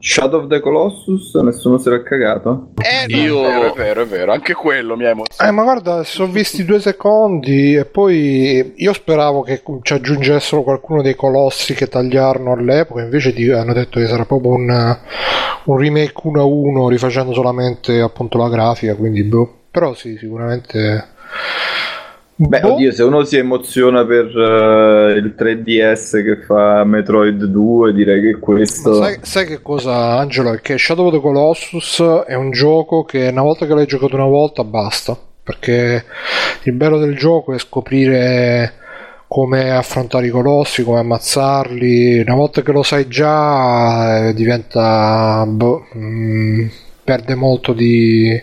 Shadow of the Colossus, nessuno se l'ha cagato? Eh, Io- è vero, è vero, è vero, anche quello mi ha Eh, emozionato. ma guarda, si sono visti due secondi e poi io speravo che ci aggiungessero qualcuno dei colossi che tagliarono all'epoca, invece di- hanno detto che sarà proprio un, un remake 1 a 1 rifacendo solamente appunto la grafica, quindi boh. Però sì, sicuramente... Beh, Boh. oddio, se uno si emoziona per eh, il 3DS che fa Metroid 2, direi che questo... sai, sai che cosa, Angelo? È che Shadow of the Colossus è un gioco che una volta che l'hai giocato una volta basta. Perché il bello del gioco è scoprire come affrontare i colossi, come ammazzarli. Una volta che lo sai già, eh, diventa. boh, mm, perde molto di,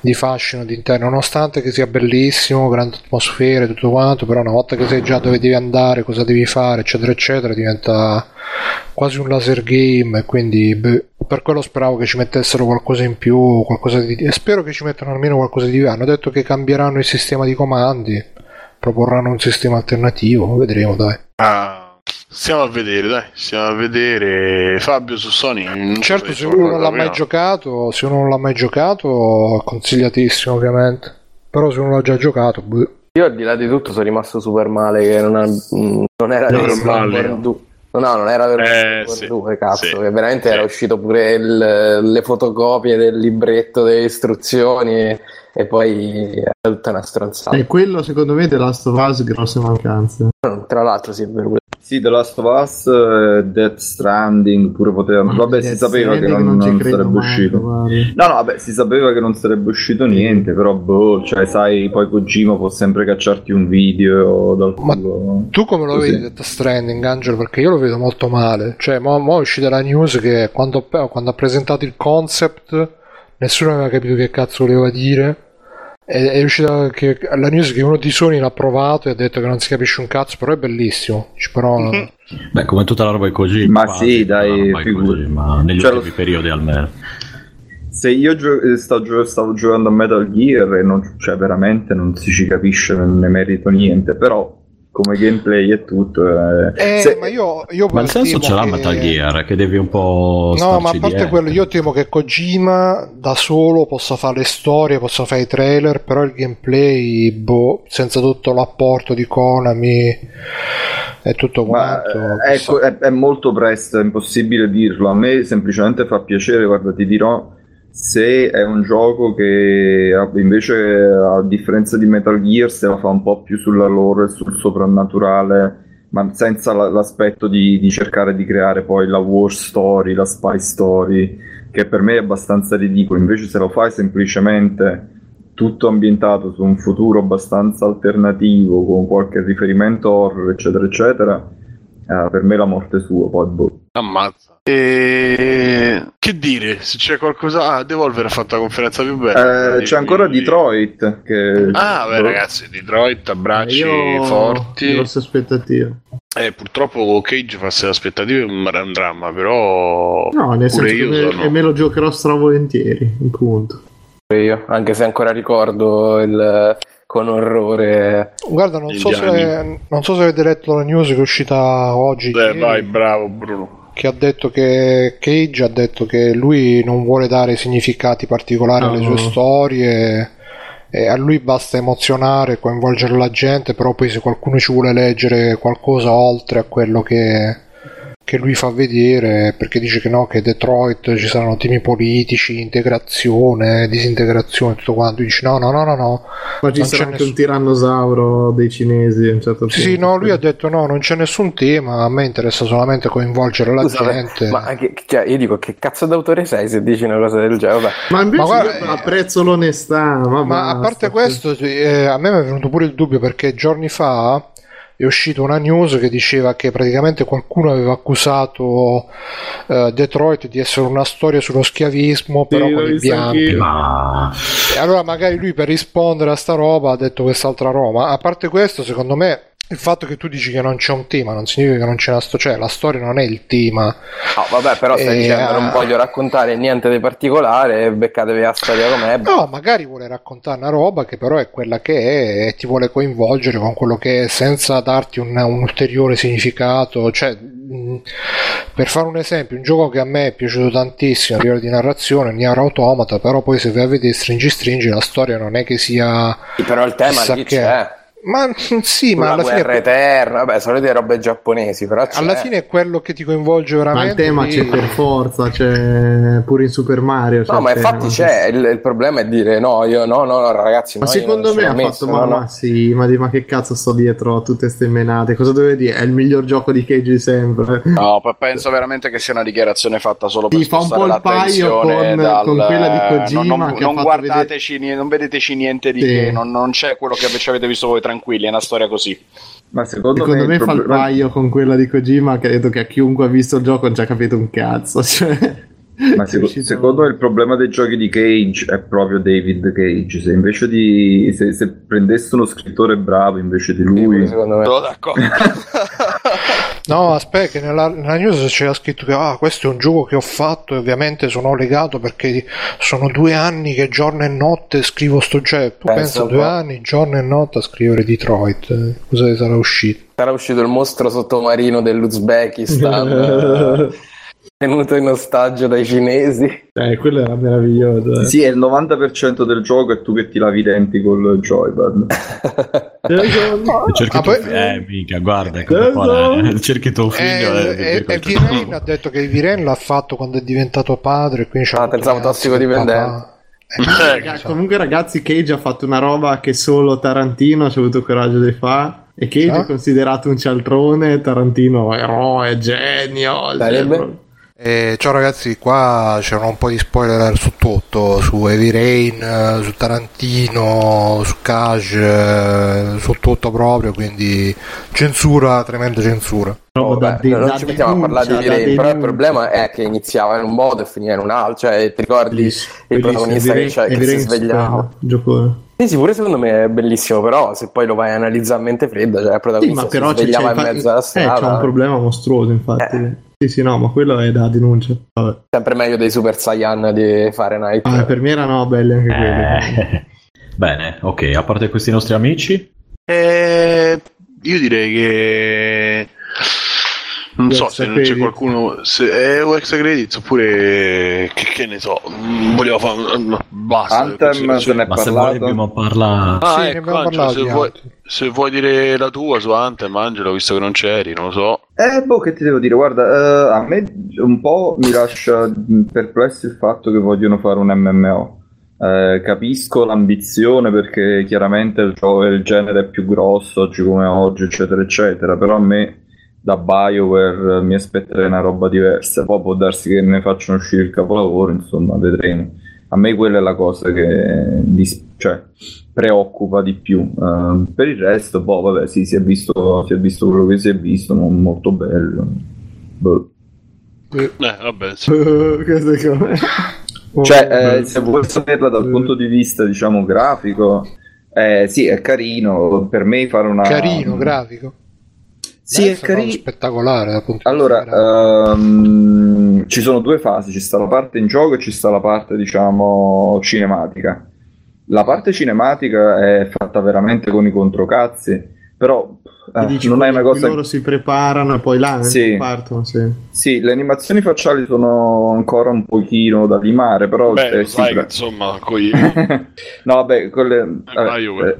di fascino d'interno, nonostante che sia bellissimo, grandi atmosfere, tutto quanto, però una volta che sai già dove devi andare, cosa devi fare, eccetera, eccetera, diventa quasi un laser game, e quindi beh, per quello speravo che ci mettessero qualcosa in più, qualcosa di... e spero che ci mettano almeno qualcosa di hanno detto che cambieranno il sistema di comandi, proporranno un sistema alternativo, vedremo dai. Ah, stiamo a vedere, dai, stiamo a vedere. Fabio su Sony. Certo, se uno non l'ha mai giocato, se uno non l'ha mai giocato, consigliatissimo ovviamente. Però se uno l'ha già giocato, boh. Io al di là di tutto sono rimasto super male che non, ha- non era Non vero male. Bloodborne 2. No, non era vero Eh, sì. 2, cazzo, Sì. che veramente Sì. era uscito pure il- le fotocopie del libretto delle istruzioni e, e poi era tutta una stronzata. E quello secondo me The Last of Us grosse mancanze. Tra l'altro sì, è vero. Sì, The Last of Us, eh, Death Stranding, pure potevano... Vabbè, si sapeva che non, non credo sarebbe mai, uscito. guarda. No, no, vabbè, si sapeva che non sarebbe uscito niente, però boh, cioè sai, poi Kojima può sempre cacciarti un video dal Ma culo. Tu come lo Così. vedi Death Stranding, Angelo? Perché io lo vedo molto male. Cioè, mo, mo è uscita la news che quando, quando ha presentato il concept nessuno aveva capito che cazzo voleva dire. E- È uscita che, la news che uno di Sony l'ha provato e ha detto che non si capisce un cazzo, però è bellissimo. Però, Beh, come tutta la roba di Kojima. Ma quasi sì, dai, figurati. Kojima, negli Cioè, ultimi lo- periodi almeno. Se io gio- eh, sto gio- stavo giocando a Metal Gear e non, cioè veramente non si ci capisce, non ne merito niente, però come gameplay e tutto. eh. Eh, Se- ma io, io Ma il senso ce l'ha che- Metal Gear, che devi un po'. No, ma a parte dietro. quello, io temo che Kojima da solo possa fare le storie, possa fare i trailer, però il gameplay, boh, senza tutto l'apporto di Konami e tutto Ma quanto. eh, chissà. ecco, è, è molto presto, è impossibile dirlo. A me semplicemente fa piacere, guarda, ti dirò, se è un gioco che ah, invece, a differenza di Metal Gear, se la fa un po' più sulla lore e sul soprannaturale, ma senza la- l'aspetto di, di cercare di creare poi la war story, la spy story, che per me è abbastanza ridicolo. Invece se lo fai semplicemente tutto ambientato su un futuro abbastanza alternativo, con qualche riferimento horror, eccetera, eccetera, eh, per me la morte sua, poi boh. Ammazza. E... Che dire? Se c'è qualcosa... Ah, Devolver ha fatto la conferenza più bella. Eh, c'è ancora Detroit, che... Ah, beh, boh. ragazzi, Detroit, abbracci Io forti. grosse aspettative. Eh, purtroppo Cage fa le aspettative un gran dramma, però... No, nel senso che me, sono... e me lo giocherò stravolentieri, appunto. Io, anche se ancora ricordo il, con orrore. Guarda, non so, se, non so se avete letto la news che è uscita oggi. Eh, ieri, vai, bravo Bruno. Che ha detto che Cage ha detto che lui non vuole dare significati particolari alle No. sue storie e a lui basta emozionare, coinvolgere la gente, però poi se qualcuno ci vuole leggere qualcosa oltre a quello che, che lui fa vedere, perché dice che no, che Detroit ci saranno temi politici, integrazione, disintegrazione, tutto quanto, dice no, no, no, no, no. Ma ci sarà c'è anche un nessun- tirannosauro dei cinesi a un certo Sì, punto. sì, no, lui ha detto no, non c'è nessun tema, a me interessa solamente coinvolgere la Scusate, gente. ma anche, cioè, io dico che cazzo d'autore sei se dici una cosa del genere? Vabbè. Ma invece Ma guarda, io apprezzo l'onestà. Ma, Ma a parte questo, eh, a me mi è venuto pure il dubbio perché giorni fa è uscita una news che diceva che praticamente qualcuno aveva accusato eh, Detroit di essere una storia sullo schiavismo, però Sì, con i bianchi. Ma E allora magari lui per rispondere a sta roba ha detto quest'altra roba. A parte questo, secondo me il fatto che tu dici che non c'è un tema non significa che non c'è una storia, cioè la storia non è il tema. No, vabbè, però stai Eh, dicendo non ah. voglio raccontare niente di particolare, beccatevi la storia com'è. No, magari vuole raccontare una roba che però è quella che è e ti vuole coinvolgere con quello che è senza darti un, un ulteriore significato. Cioè, per fare un esempio, un gioco che a me è piaciuto tantissimo a livello di narrazione, Nier Automata, però poi se vai a vedere Stringi Stringi la storia non è che sia... Sì, però il tema lì che- c'è. Ma mh, sì, ma la alla guerra fine... eterna, vabbè, solite robe giapponesi, però c'è. Alla fine è quello che ti coinvolge Ma veramente. il tema c'è per forza, c'è pure in Super Mario. No, il ma infatti c'è, il, il problema è dire no, io no, no, no, ragazzi, Ma no, secondo me ha fatto messo, ma, no, no. ma sì, ma, di- ma che cazzo sto dietro a tutte ste menate? Cosa dove dire? È il miglior gioco di Cage di sempre. No, penso veramente che sia una dichiarazione fatta solo per Sì, fa un po' il paio l'attenzione con- dal... con quella di Kojima non, non, che ha non fatto guardateci, nie- non vedeteci niente di Sì. che, non, non c'è quello che ci avete visto voi tranquilli, è una storia così. Ma secondo, Secondo me il fa il paio con quella di Kojima, credo che a chiunque ha visto il gioco non ci ha capito un cazzo. Cioè, Ma uscito- secondo me il problema dei giochi di Cage è proprio David Cage. Se invece di. Se, se prendesse uno scrittore bravo invece di lui. Secondo me. Sono d'accordo. No, aspetta, che nella, nella news c'era scritto che ah, questo è un gioco che ho fatto e ovviamente sono legato perché sono due anni che giorno e notte scrivo sto gioco. Tu Pensa pensa un due anni, giorno e notte a scrivere Detroit. Eh, Cosa sarà uscito? Sarà uscito il mostro sottomarino dell'Uzbekistan, tenuto in ostaggio dai cinesi. eh, quello era meraviglioso. eh. Sì, è il 90% del gioco e tu che ti lavi i denti col joypad. cerchi Ah, tuo poi- eh, mica, guarda, fa, eh. cerchi tuo figlio. Eh, eh, e, e Viren ha detto che Viren l'ha fatto quando è diventato padre. Quindi c'ha Ah, pensavo tossicodipendente. papà. Raga, comunque, ragazzi, Cage ha fatto una roba che solo Tarantino ha avuto coraggio di fare. E Cage Ah? è considerato un cialtrone, Tarantino eroe, genio. Sarebbe? Eh, ciao ragazzi, qua c'erano un po' di spoiler su tutto, su Heavy Rain, eh, su Tarantino, su Cage, eh, su tutto proprio, quindi censura, tremenda censura. da Vabbè, de- non da ci mettiamo a parlare di da Viren, però il problema è che iniziava in un modo e finiva in un altro. Cioè, ti ricordi Bellissimo, il bellissimo. protagonista che, Heavy cioè, Rain- che si Heavy Rain svegliava? giocone. Sì, sì, pure secondo me è bellissimo, però se poi lo vai a analizzare a mente fredda, cioè il Sì, protagonista ma però si svegliava c'è, in mezzo alla eh, strada. c'è un problema mostruoso, infatti. Eh. Sì, sì, no, ma quello è da denuncia. Vabbè. Sempre meglio dei Super Saiyan di Fahrenheit. Ah, per me erano belli anche quelli. Eh, Bene, ok, a parte questi nostri amici, Eh, io direi che non so se non c'è qualcuno se è o extra credits oppure che, che ne so volevo fare no, basta Anthem se ne è Ma se vuoi parlato. abbiamo parla... Ah, Sì, ecco, abbiamo Angelo, se, vuoi, se vuoi dire la tua su Anthem, Angelo, visto che non c'eri, non lo so. Eh, boh, che ti devo dire? Guarda, eh, a me un po' mi lascia perplesso il fatto che vogliono fare un MMO. Eh, capisco l'ambizione perché chiaramente il, gioco- il genere è più grosso oggi come oggi, eccetera, eccetera, però a me da BioWare eh, mi aspetterei una roba diversa. Poi può darsi che ne facciano uscire il capolavoro, insomma, vedremo. A me quella è la cosa che dis- cioè, preoccupa di più. Eh, per il resto, boh, vabbè, sì, si è visto, si è visto quello che si è visto, non molto bello. Boh. Eh, vabbè, sì. Oh, Cioè, eh, se vuoi saperla dal Eh. punto di vista, diciamo, grafico, eh, sì, è carino. Per me fare una... Carino, grafico. Sì, è carino. spettacolare dal punto di Allora, ehm, ci sono due fasi, ci sta la parte in gioco e ci sta la parte, diciamo, cinematica. La parte cinematica è fatta veramente con i controcazzi, però eh, Dici, non è una cosa... loro si preparano e poi là eh, Sì. partono, sì. Sì, le animazioni facciali sono ancora un pochino da limare, però... Beh, eh, sai beh. insomma, coi... no, vabbè, quelle, vabbè,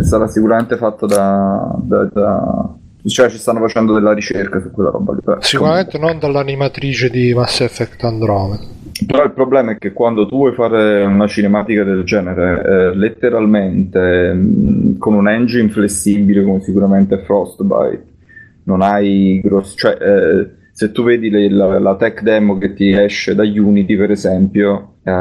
eh, sarà sicuramente fatto da, da- da- Cioè, ci stanno facendo della ricerca su quella roba lì. Sicuramente non dall'animatrice di Mass Effect Andromeda. Però il problema è che quando tu vuoi fare una cinematica del genere, eh, letteralmente mh, con un engine flessibile come sicuramente è Frostbite, non hai grossi... cioè eh, se tu vedi le- la, la tech demo che ti esce da Unity per esempio, eh,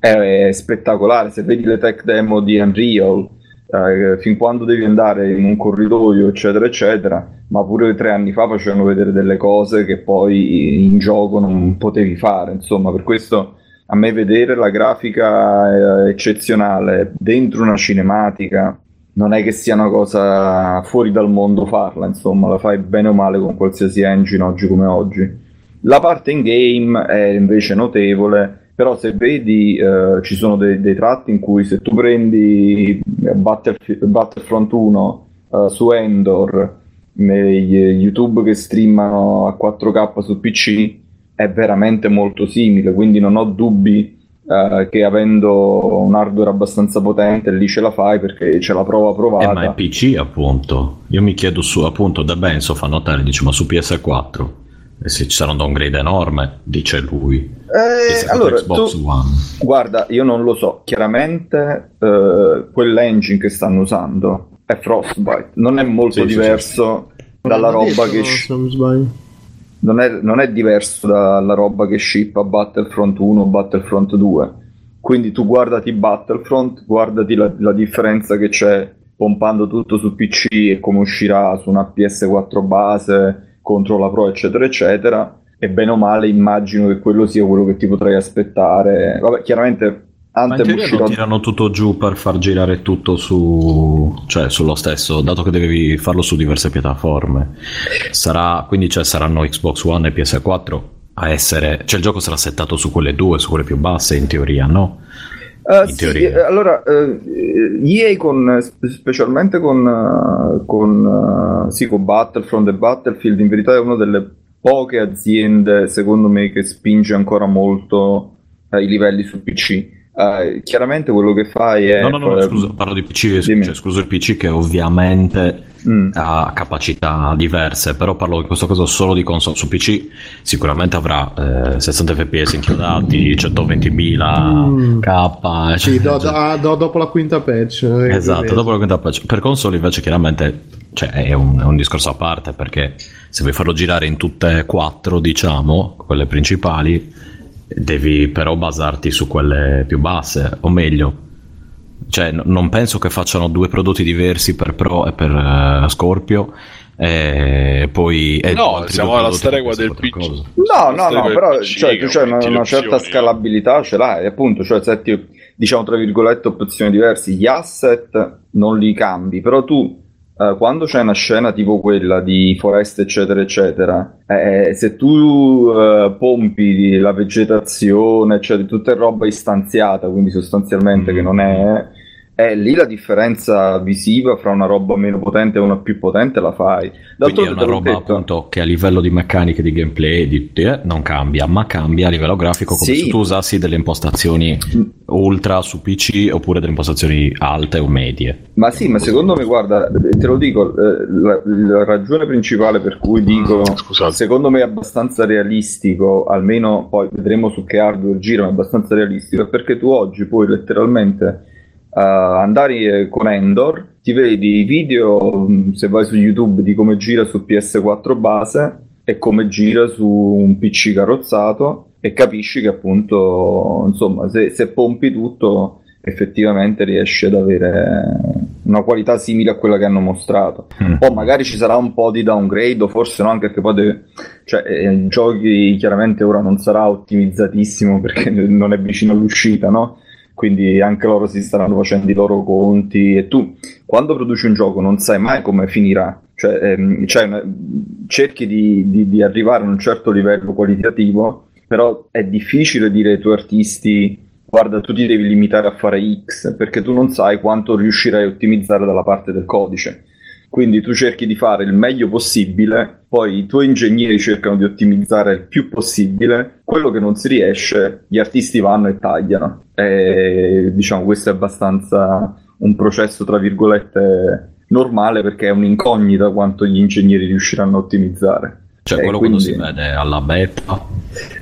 è spettacolare, se vedi le tech demo di Unreal, eh, fin quando devi andare in un corridoio, eccetera, eccetera, ma pure tre anni fa facevano vedere delle cose che poi in gioco non potevi fare. Insomma, per questo a me vedere la grafica eh, eccezionale dentro una cinematica non è che sia una cosa fuori dal mondo farla, insomma, la fai bene o male con qualsiasi engine oggi come oggi. La parte in game è invece notevole, però se vedi eh, ci sono dei, dei tratti in cui se tu prendi eh, Battlefi- Battlefront 1 eh, su Endor, negli YouTube che streamano a 4K su PC, è veramente molto simile, quindi non ho dubbi eh, che avendo un hardware abbastanza potente lì ce la fai perché c'è la prova Eh, provata. ma è PC appunto. Io mi chiedo su appunto da Benzo fa notare, dice ma su PS4 e se ci sarà un downgrade enorme, dice lui. Eh, PS4 allora, Xbox tu- One. Guarda, io non lo so, chiaramente eh, quell'engine che stanno usando è Frostbite, non è molto Sì, sì, diverso dalla roba detto, che sbaglio. non è, non è diverso dalla roba che shippa Battlefront 1 o Battlefront 2. Quindi tu guardati Battlefront, guardati la, la differenza che c'è pompando tutto su PC e come uscirà su una PS4 base contro la Pro, eccetera, eccetera. E bene o male immagino che quello sia quello che ti potrei aspettare. Vabbè, chiaramente Anthem uscirà... lo tirano tutto giù per far girare tutto su, cioè sullo stesso, dato che devi farlo su diverse piattaforme. Sarà, quindi cioè, saranno Xbox One e PS4 a essere, cioè il gioco sarà settato su quelle due, su quelle più basse in teoria, no? Eh, in sì, teoria. eh, allora, eh, EA con, spe- specialmente con, eh, con, eh, sì, con Battlefront e Battlefield, in verità è una delle poche aziende, secondo me, che spinge ancora molto eh, i livelli su PC. Eh, chiaramente quello che fai è... No, no, no, eh, scusa, parlo di PC, dimmi. cioè, scusa il PC che ovviamente Mm. ha capacità diverse, però parlo in questo caso solo di console su PC, sicuramente avrà eh, 60 fps inchiodati, 120.000 Mm. K, Sì, eccetera, do- eccetera. do- do- dopo la quinta patch. eh, Esatto, dopo la quinta patch. Per console invece chiaramente cioè, è, un, è un discorso a parte perché se vuoi farlo girare in tutte e quattro, diciamo, quelle principali, devi però basarti su quelle più basse, o meglio, cioè, n- non penso che facciano due prodotti diversi per Pro e per eh, Scorpio e poi e No, altri siamo alla stregua del PC. No, no, no, però PC cioè, tu c'hai una, una certa scalabilità, ce l'hai, appunto, cioè setti, diciamo tra virgolette opzioni diverse, gli asset non li cambi, però tu eh, quando c'è una scena tipo quella di foreste eccetera eccetera, eh, se tu eh, pompi la vegetazione, cioè tutta roba istanziata, quindi sostanzialmente Mm. che non è... è lì la differenza visiva fra una roba meno potente e una più potente la fai. Quindi è una roba detto, appunto che a livello di meccanica, di gameplay, di, eh, non cambia, ma cambia a livello grafico come Sì. se tu usassi delle impostazioni ultra su PC oppure delle impostazioni alte o medie. Ma sì, ma secondo me, guarda, te lo dico, eh, la, la ragione principale per cui dico, Scusate. secondo me è abbastanza realistico, almeno poi vedremo su che hardware gira, ma è abbastanza realistico, è perché tu oggi puoi letteralmente eh, andare eh, con Endor, ti vedi i video, mh, se vai su YouTube, di come gira su PS4 base e come gira su un PC carrozzato e capisci che appunto, insomma, se, se pompi tutto effettivamente riesci ad avere una qualità simile a quella che hanno mostrato. Mm. Poi magari ci sarà un po' di downgrade, o forse no, anche perché poi deve- cioè, eh, giochi chiaramente ora non sarà ottimizzatissimo perché non è vicino all'uscita, no? Quindi anche loro si staranno facendo i loro conti e tu quando produci un gioco non sai mai come finirà. Cioè, ehm, cioè, una- cerchi di, di- di arrivare a un certo livello qualitativo, però è difficile dire ai tuoi artisti guarda, tu ti devi limitare a fare X perché tu non sai quanto riuscirai a ottimizzare dalla parte del codice. Quindi tu cerchi di fare il meglio possibile, poi i tuoi ingegneri cercano di ottimizzare il più possibile, quello che non si riesce, gli artisti vanno e tagliano. E diciamo questo è abbastanza un processo, tra virgolette, normale perché è un'incognita quanto gli ingegneri riusciranno a ottimizzare. Cioè quello quindi- quando si vede alla beta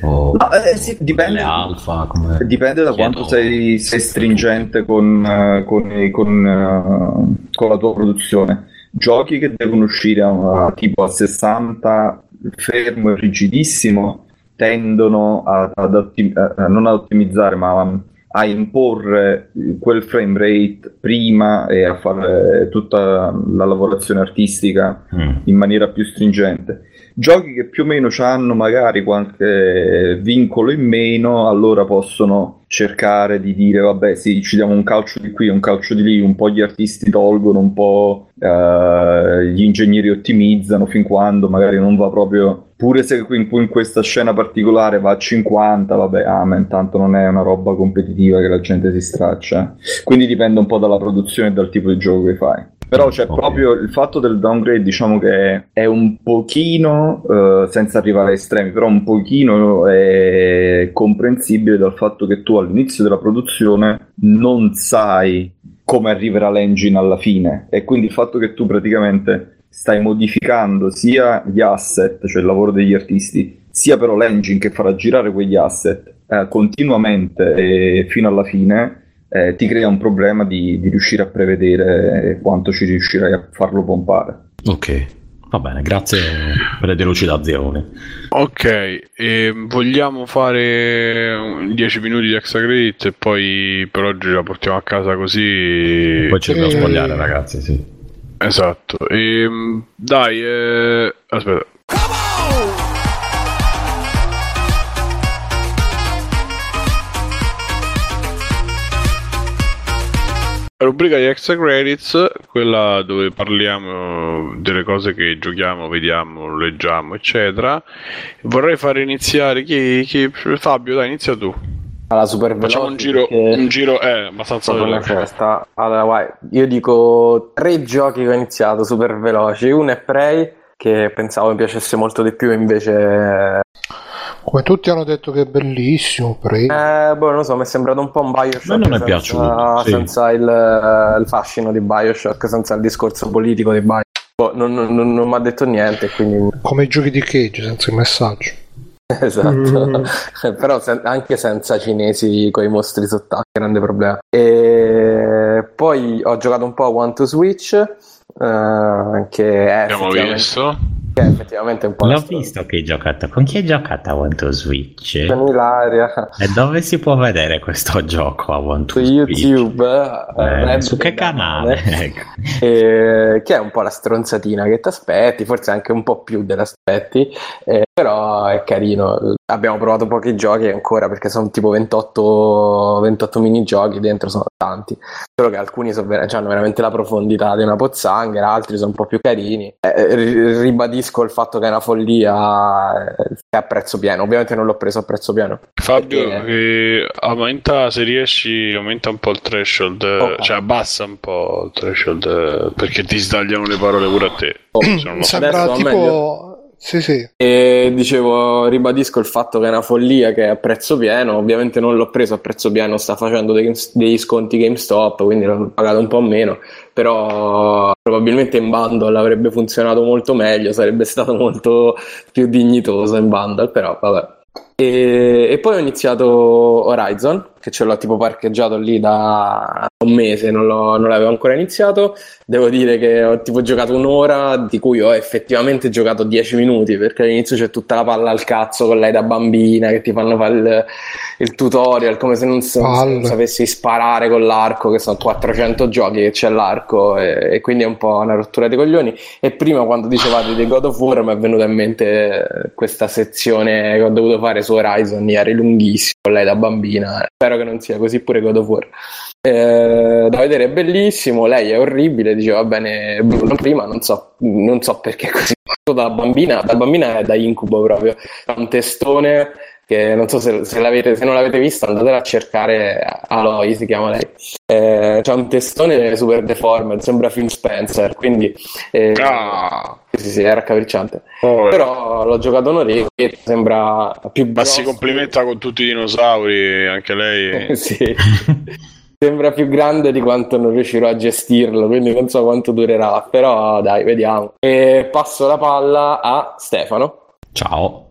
o No, eh, sì, dipende, alfa, come... dipende da quanto sei, sei stringente con, eh, con, con, eh, con la tua produzione. Giochi che devono uscire a, tipo a 60 fermo e rigidissimo tendono a- ad otti- a- non ad ottimizzare ma a imporre quel frame rate prima e a fare tutta la lavorazione artistica Mm. in maniera più stringente. Giochi che più o meno hanno magari qualche vincolo in meno, allora possono cercare di dire vabbè sì, ci diamo un calcio di qui, un calcio di lì, un po' gli artisti tolgono, un po' eh, gli ingegneri ottimizzano fin quando magari non va proprio pure se in, in questa scena particolare va a 50, vabbè, amen, tanto non è una roba competitiva che la gente si straccia. Quindi dipende un po' dalla produzione e dal tipo di gioco che fai. Però c'è Ok. proprio il fatto del downgrade, diciamo che è un pochino, eh, senza arrivare a estremi, però un pochino è comprensibile dal fatto che tu all'inizio della produzione non sai come arriverà l'engine alla fine e quindi il fatto che tu praticamente stai modificando sia gli asset, cioè il lavoro degli artisti, sia però l'engine che farà girare quegli asset eh, continuamente e fino alla fine eh, ti crea un problema di, di riuscire a prevedere quanto ci riuscirai a farlo pompare. Ok, va bene, grazie per le delucidazioni. Ok, e vogliamo fare 10 minuti di extra credit e poi per oggi la portiamo a casa così. Poi ci dobbiamo Eh. spogliare ragazzi, sì. Esatto. Ehm, dai, eh, aspetta. Rubrica di extra credits, quella dove parliamo delle cose che giochiamo, vediamo, leggiamo, eccetera. Vorrei fare iniziare chi, chi- Fabio, dai, inizia tu. Alla super veloce. Facciamo un giro, un giro eh, abbastanza veloce. Allora, vai. Io dico tre giochi che ho iniziato super veloci. Uno è Prey, che pensavo mi piacesse molto di più, invece. Come tutti hanno detto che è bellissimo, prego. Eh, boh, non lo so, mi è sembrato un po' un Bioshock. A me non è senza, piaciuto, sì. senza il, eh, il fascino di Bioshock, senza il discorso politico di Bioshock. Boh, non, non- non- non mi ha detto niente, quindi. Come i giochi di Cage, senza il messaggio. Esatto, Mm. però sen- anche senza cinesi con i mostri sott'acqua, grande problema. E poi ho giocato un po' a One to Switch, eh, che è Abbiamo effettivamente, visto. È effettivamente un po' L'ho visto che hai giocato. Con chi hai giocato a One to Switch? Con Ilaria E dove si può vedere questo gioco a One to su Switch? YouTube, Eh, eh, su che canale? Ecco. eh, che è un po' la stronzatina che ti aspetti, forse anche un po' più dell'aspetti. Eh, Però è carino. Abbiamo provato pochi giochi ancora perché sono tipo 28, 28 minigiochi dentro, sono tanti. Solo che alcuni sono ver- hanno veramente la profondità di una pozzanghera, altri sono un po' più carini. Eh, ri- ribadisco il fatto che è una follia eh, è a prezzo pieno. Ovviamente non l'ho preso a prezzo pieno. Fabio, Perché- eh, aumenta se riesci, aumenta un po' il threshold, eh, Ok. cioè abbassa un po' il threshold eh, perché ti sbagliano le parole pure a te. Se non lo- Sembra tipo. meglio? Sì, sì. E dicevo, ribadisco il fatto che è una follia che è a prezzo pieno. Ovviamente non l'ho preso a prezzo pieno, sta facendo dei- degli sconti GameStop, quindi l'ho pagato un po' meno. Però probabilmente in bundle avrebbe funzionato molto meglio, sarebbe stato molto più dignitoso in bundle, però vabbè. E, e poi ho iniziato Horizon, che ce l'ho tipo parcheggiato lì da un mese, non, non l'avevo ancora iniziato. Devo dire che ho tipo giocato un'ora, di cui ho effettivamente giocato 10 minuti, perché all'inizio c'è tutta la palla al cazzo con lei da bambina che ti fanno fare il, il tutorial, come se non, Palle. non sapessi sparare con l'arco, che sono 400 giochi che c'è l'arco, e, e quindi è un po' una rottura dei coglioni. E prima quando dicevate di God of War mi è venuta in mente questa sezione che ho dovuto fare su Horizon ieri, lunghissimo, con lei da bambina. Spero che non sia così pure God of War. Eh, da vedere è bellissimo, lei è orribile, diceva bene Bruno prima, non so, non so perché così. Da bambina, da bambina è da incubo proprio. Ha un testone che non so se, se l'avete, se non l'avete visto andatela a cercare Aloy si chiama lei eh, c'ha un testone super deformed sembra Phil Spencer quindi eh, Ah, sì, sì, è raccapricciante oh, però l'ho giocato un'oretta sembra più ma si grosso. complimenta con tutti i dinosauri, anche lei. sì. Sembra più grande di quanto non riuscirò a gestirlo, quindi non so quanto durerà, però dai, vediamo. E passo la palla a Stefano. Ciao.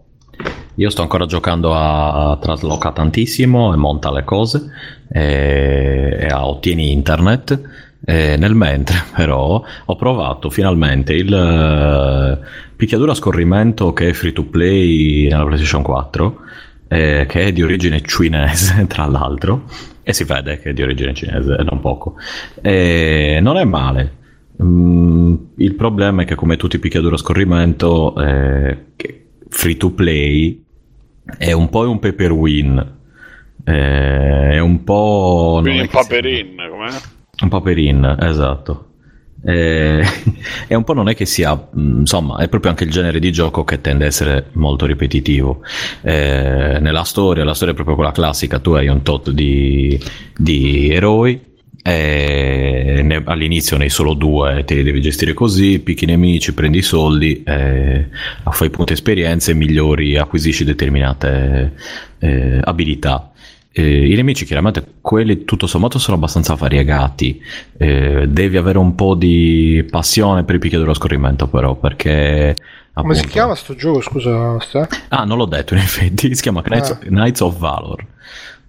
Io sto ancora giocando a Trasloca tantissimo e monta le cose e, e a ottieni internet. E nel mentre però ho provato finalmente il eh, picchiaduro a scorrimento che è free to play nella PlayStation 4 eh, che è di origine cinese tra l'altro e si vede che è di origine cinese non poco e non è male Mm, il problema è che come tutti i picchiaduro a scorrimento eh, free to play è un po' un pay per win eh, è un po' Quindi un sia- paperin, com'è? un po' per in, esatto. Eh, è un po' non è che sia, mh, insomma, è proprio anche il genere di gioco che tende a essere molto ripetitivo. Eh, nella storia, la storia è proprio quella classica, tu hai un tot di, di eroi. E ne- all'inizio ne hai solo due, te li devi gestire così, picchi i nemici, prendi i soldi, eh, fai punti esperienze, migliori, acquisisci determinate eh, abilità. Eh, I nemici chiaramente quelli tutto sommato sono abbastanza variegati, eh, devi avere un po' di passione per il picchiaduro a scorrimento però perché... Come si appunto- chiama sto gioco? Scusa, Ste? Ah, non l'ho detto in effetti, si chiama Knights, Ah. Knights of Valor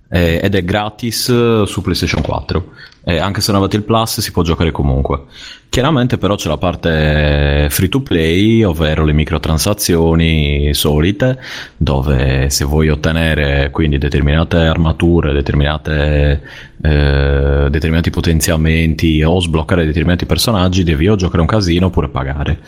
eh, ed è gratis eh, su PlayStation 4. Eh, anche se non avete il Plus si può giocare comunque. Chiaramente però c'è la parte free to play, ovvero le microtransazioni solite, dove se vuoi ottenere quindi determinate armature, determinate, eh, determinati potenziamenti o sbloccare determinati personaggi, devi o giocare un casino oppure pagare.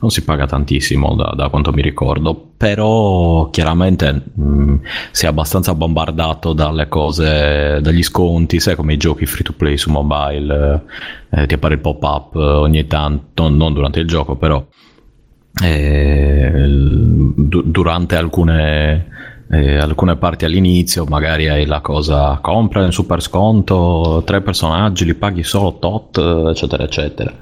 Non si paga tantissimo da, da quanto mi ricordo, però chiaramente mh, si è abbastanza bombardato dalle cose, dagli sconti, sai come i giochi free to play su mobile, eh, ti appare il pop-up ogni tanto, non durante il gioco però, eh, du- durante alcune, eh, alcune parti all'inizio magari hai la cosa compra in super sconto tre personaggi li paghi solo tot eccetera eccetera.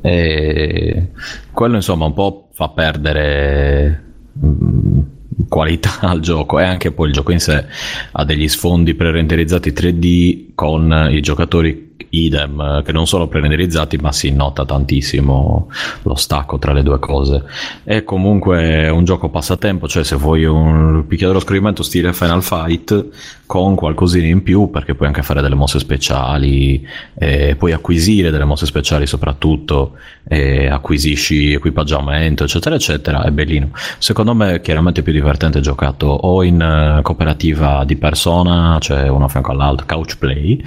E quello insomma un po' fa perdere mm, qualità al gioco. E anche poi il gioco in sé ha degli sfondi pre-renderizzati 3D con i giocatori idem eh, che non sono pre-renderizzati ma si nota tantissimo lo stacco tra le due cose. È comunque un gioco passatempo cioè se vuoi un picchiaduro a scorrimento stile Final Fight con qualcosina in più perché puoi anche fare delle mosse speciali eh, puoi acquisire delle mosse speciali soprattutto e acquisisci equipaggiamento eccetera eccetera è bellino. Secondo me è chiaramente più divertente giocato o in eh, cooperativa di persona cioè uno a fianco all'altro couch play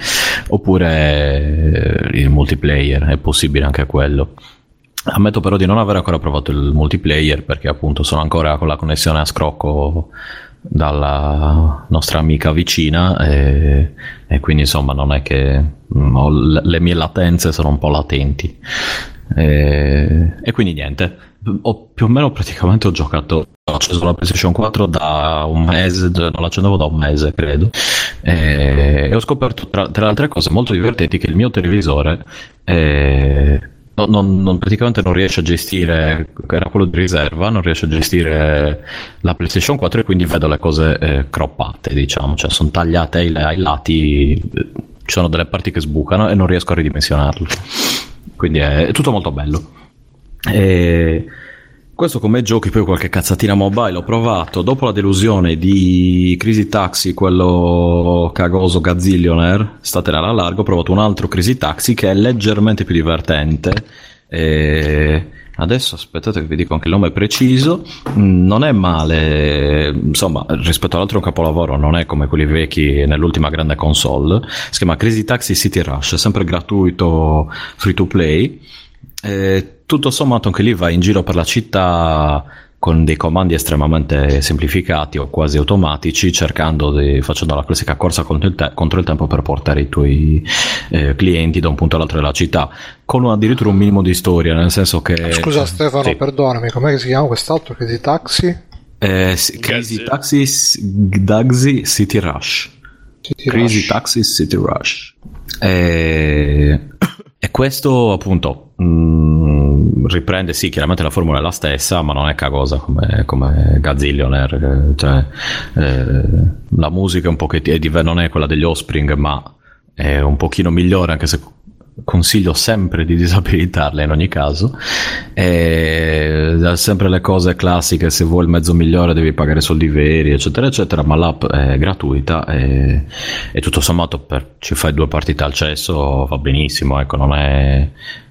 oppure eh, il multiplayer è possibile anche quello. Ammetto però di non aver ancora provato il multiplayer perché appunto sono ancora con la connessione a scrocco dalla nostra amica vicina e, e quindi insomma non è che mm, ho le, le mie latenze sono un po' latenti. E, e quindi niente ho più o meno praticamente ho giocato ho acceso la PlayStation 4 da un mese non l'accendevo da un mese credo e, e ho scoperto tra, tra le altre cose molto divertenti che il mio televisore eh, no- non, non- praticamente non riesce a gestire, era quello di riserva, non riesce a gestire la PlayStation 4 e quindi vedo le cose eh, croppate, diciamo, cioè sono tagliate ai, ai lati, eh, ci sono delle parti che sbucano e non riesco a ridimensionarle. Quindi è, è tutto molto bello. E questo come giochi, poi qualche cazzatina mobile ho provato. Dopo la delusione di Crazy Taxi, quello cagoso Gazzillionaire, statene alla largo, ho provato un altro Crazy Taxi che è leggermente più divertente. E adesso aspettate che vi dico anche il nome preciso. Mm, Non è male, insomma, rispetto all'altro capolavoro, non è come quelli vecchi nell'ultima grande console. Si chiama Crazy Taxi City Rush, è sempre gratuito, free to play. E tutto sommato anche lì vai in giro per la città con dei comandi estremamente semplificati o quasi automatici, cercando di, facendo la classica corsa contro il, te- contro il tempo per portare i tuoi eh, clienti da un punto all'altro della città, con un- addirittura un minimo di storia, nel senso che... Scusa Stefano, Sì. perdonami, com'è che si chiama quest'altro di taxi? Eh, sì, Crazy Taxi Taxi City Rush. City Crazy Rush. Taxi City Rush. E, e questo appunto mh, riprende, sì, chiaramente la formula è la stessa, ma non è cagosa come, come Gazillionaire. eh, Cioè, eh, la musica è un pochettino, non è quella degli Offspring, ma è un pochino migliore, anche se consiglio sempre di disabilitarla in ogni caso. E, ha sempre le cose classiche, se vuoi il mezzo migliore devi pagare soldi veri, eccetera, eccetera, ma l'app è gratuita e, e tutto sommato per, ci fai due partite al cesso va benissimo, ecco, non è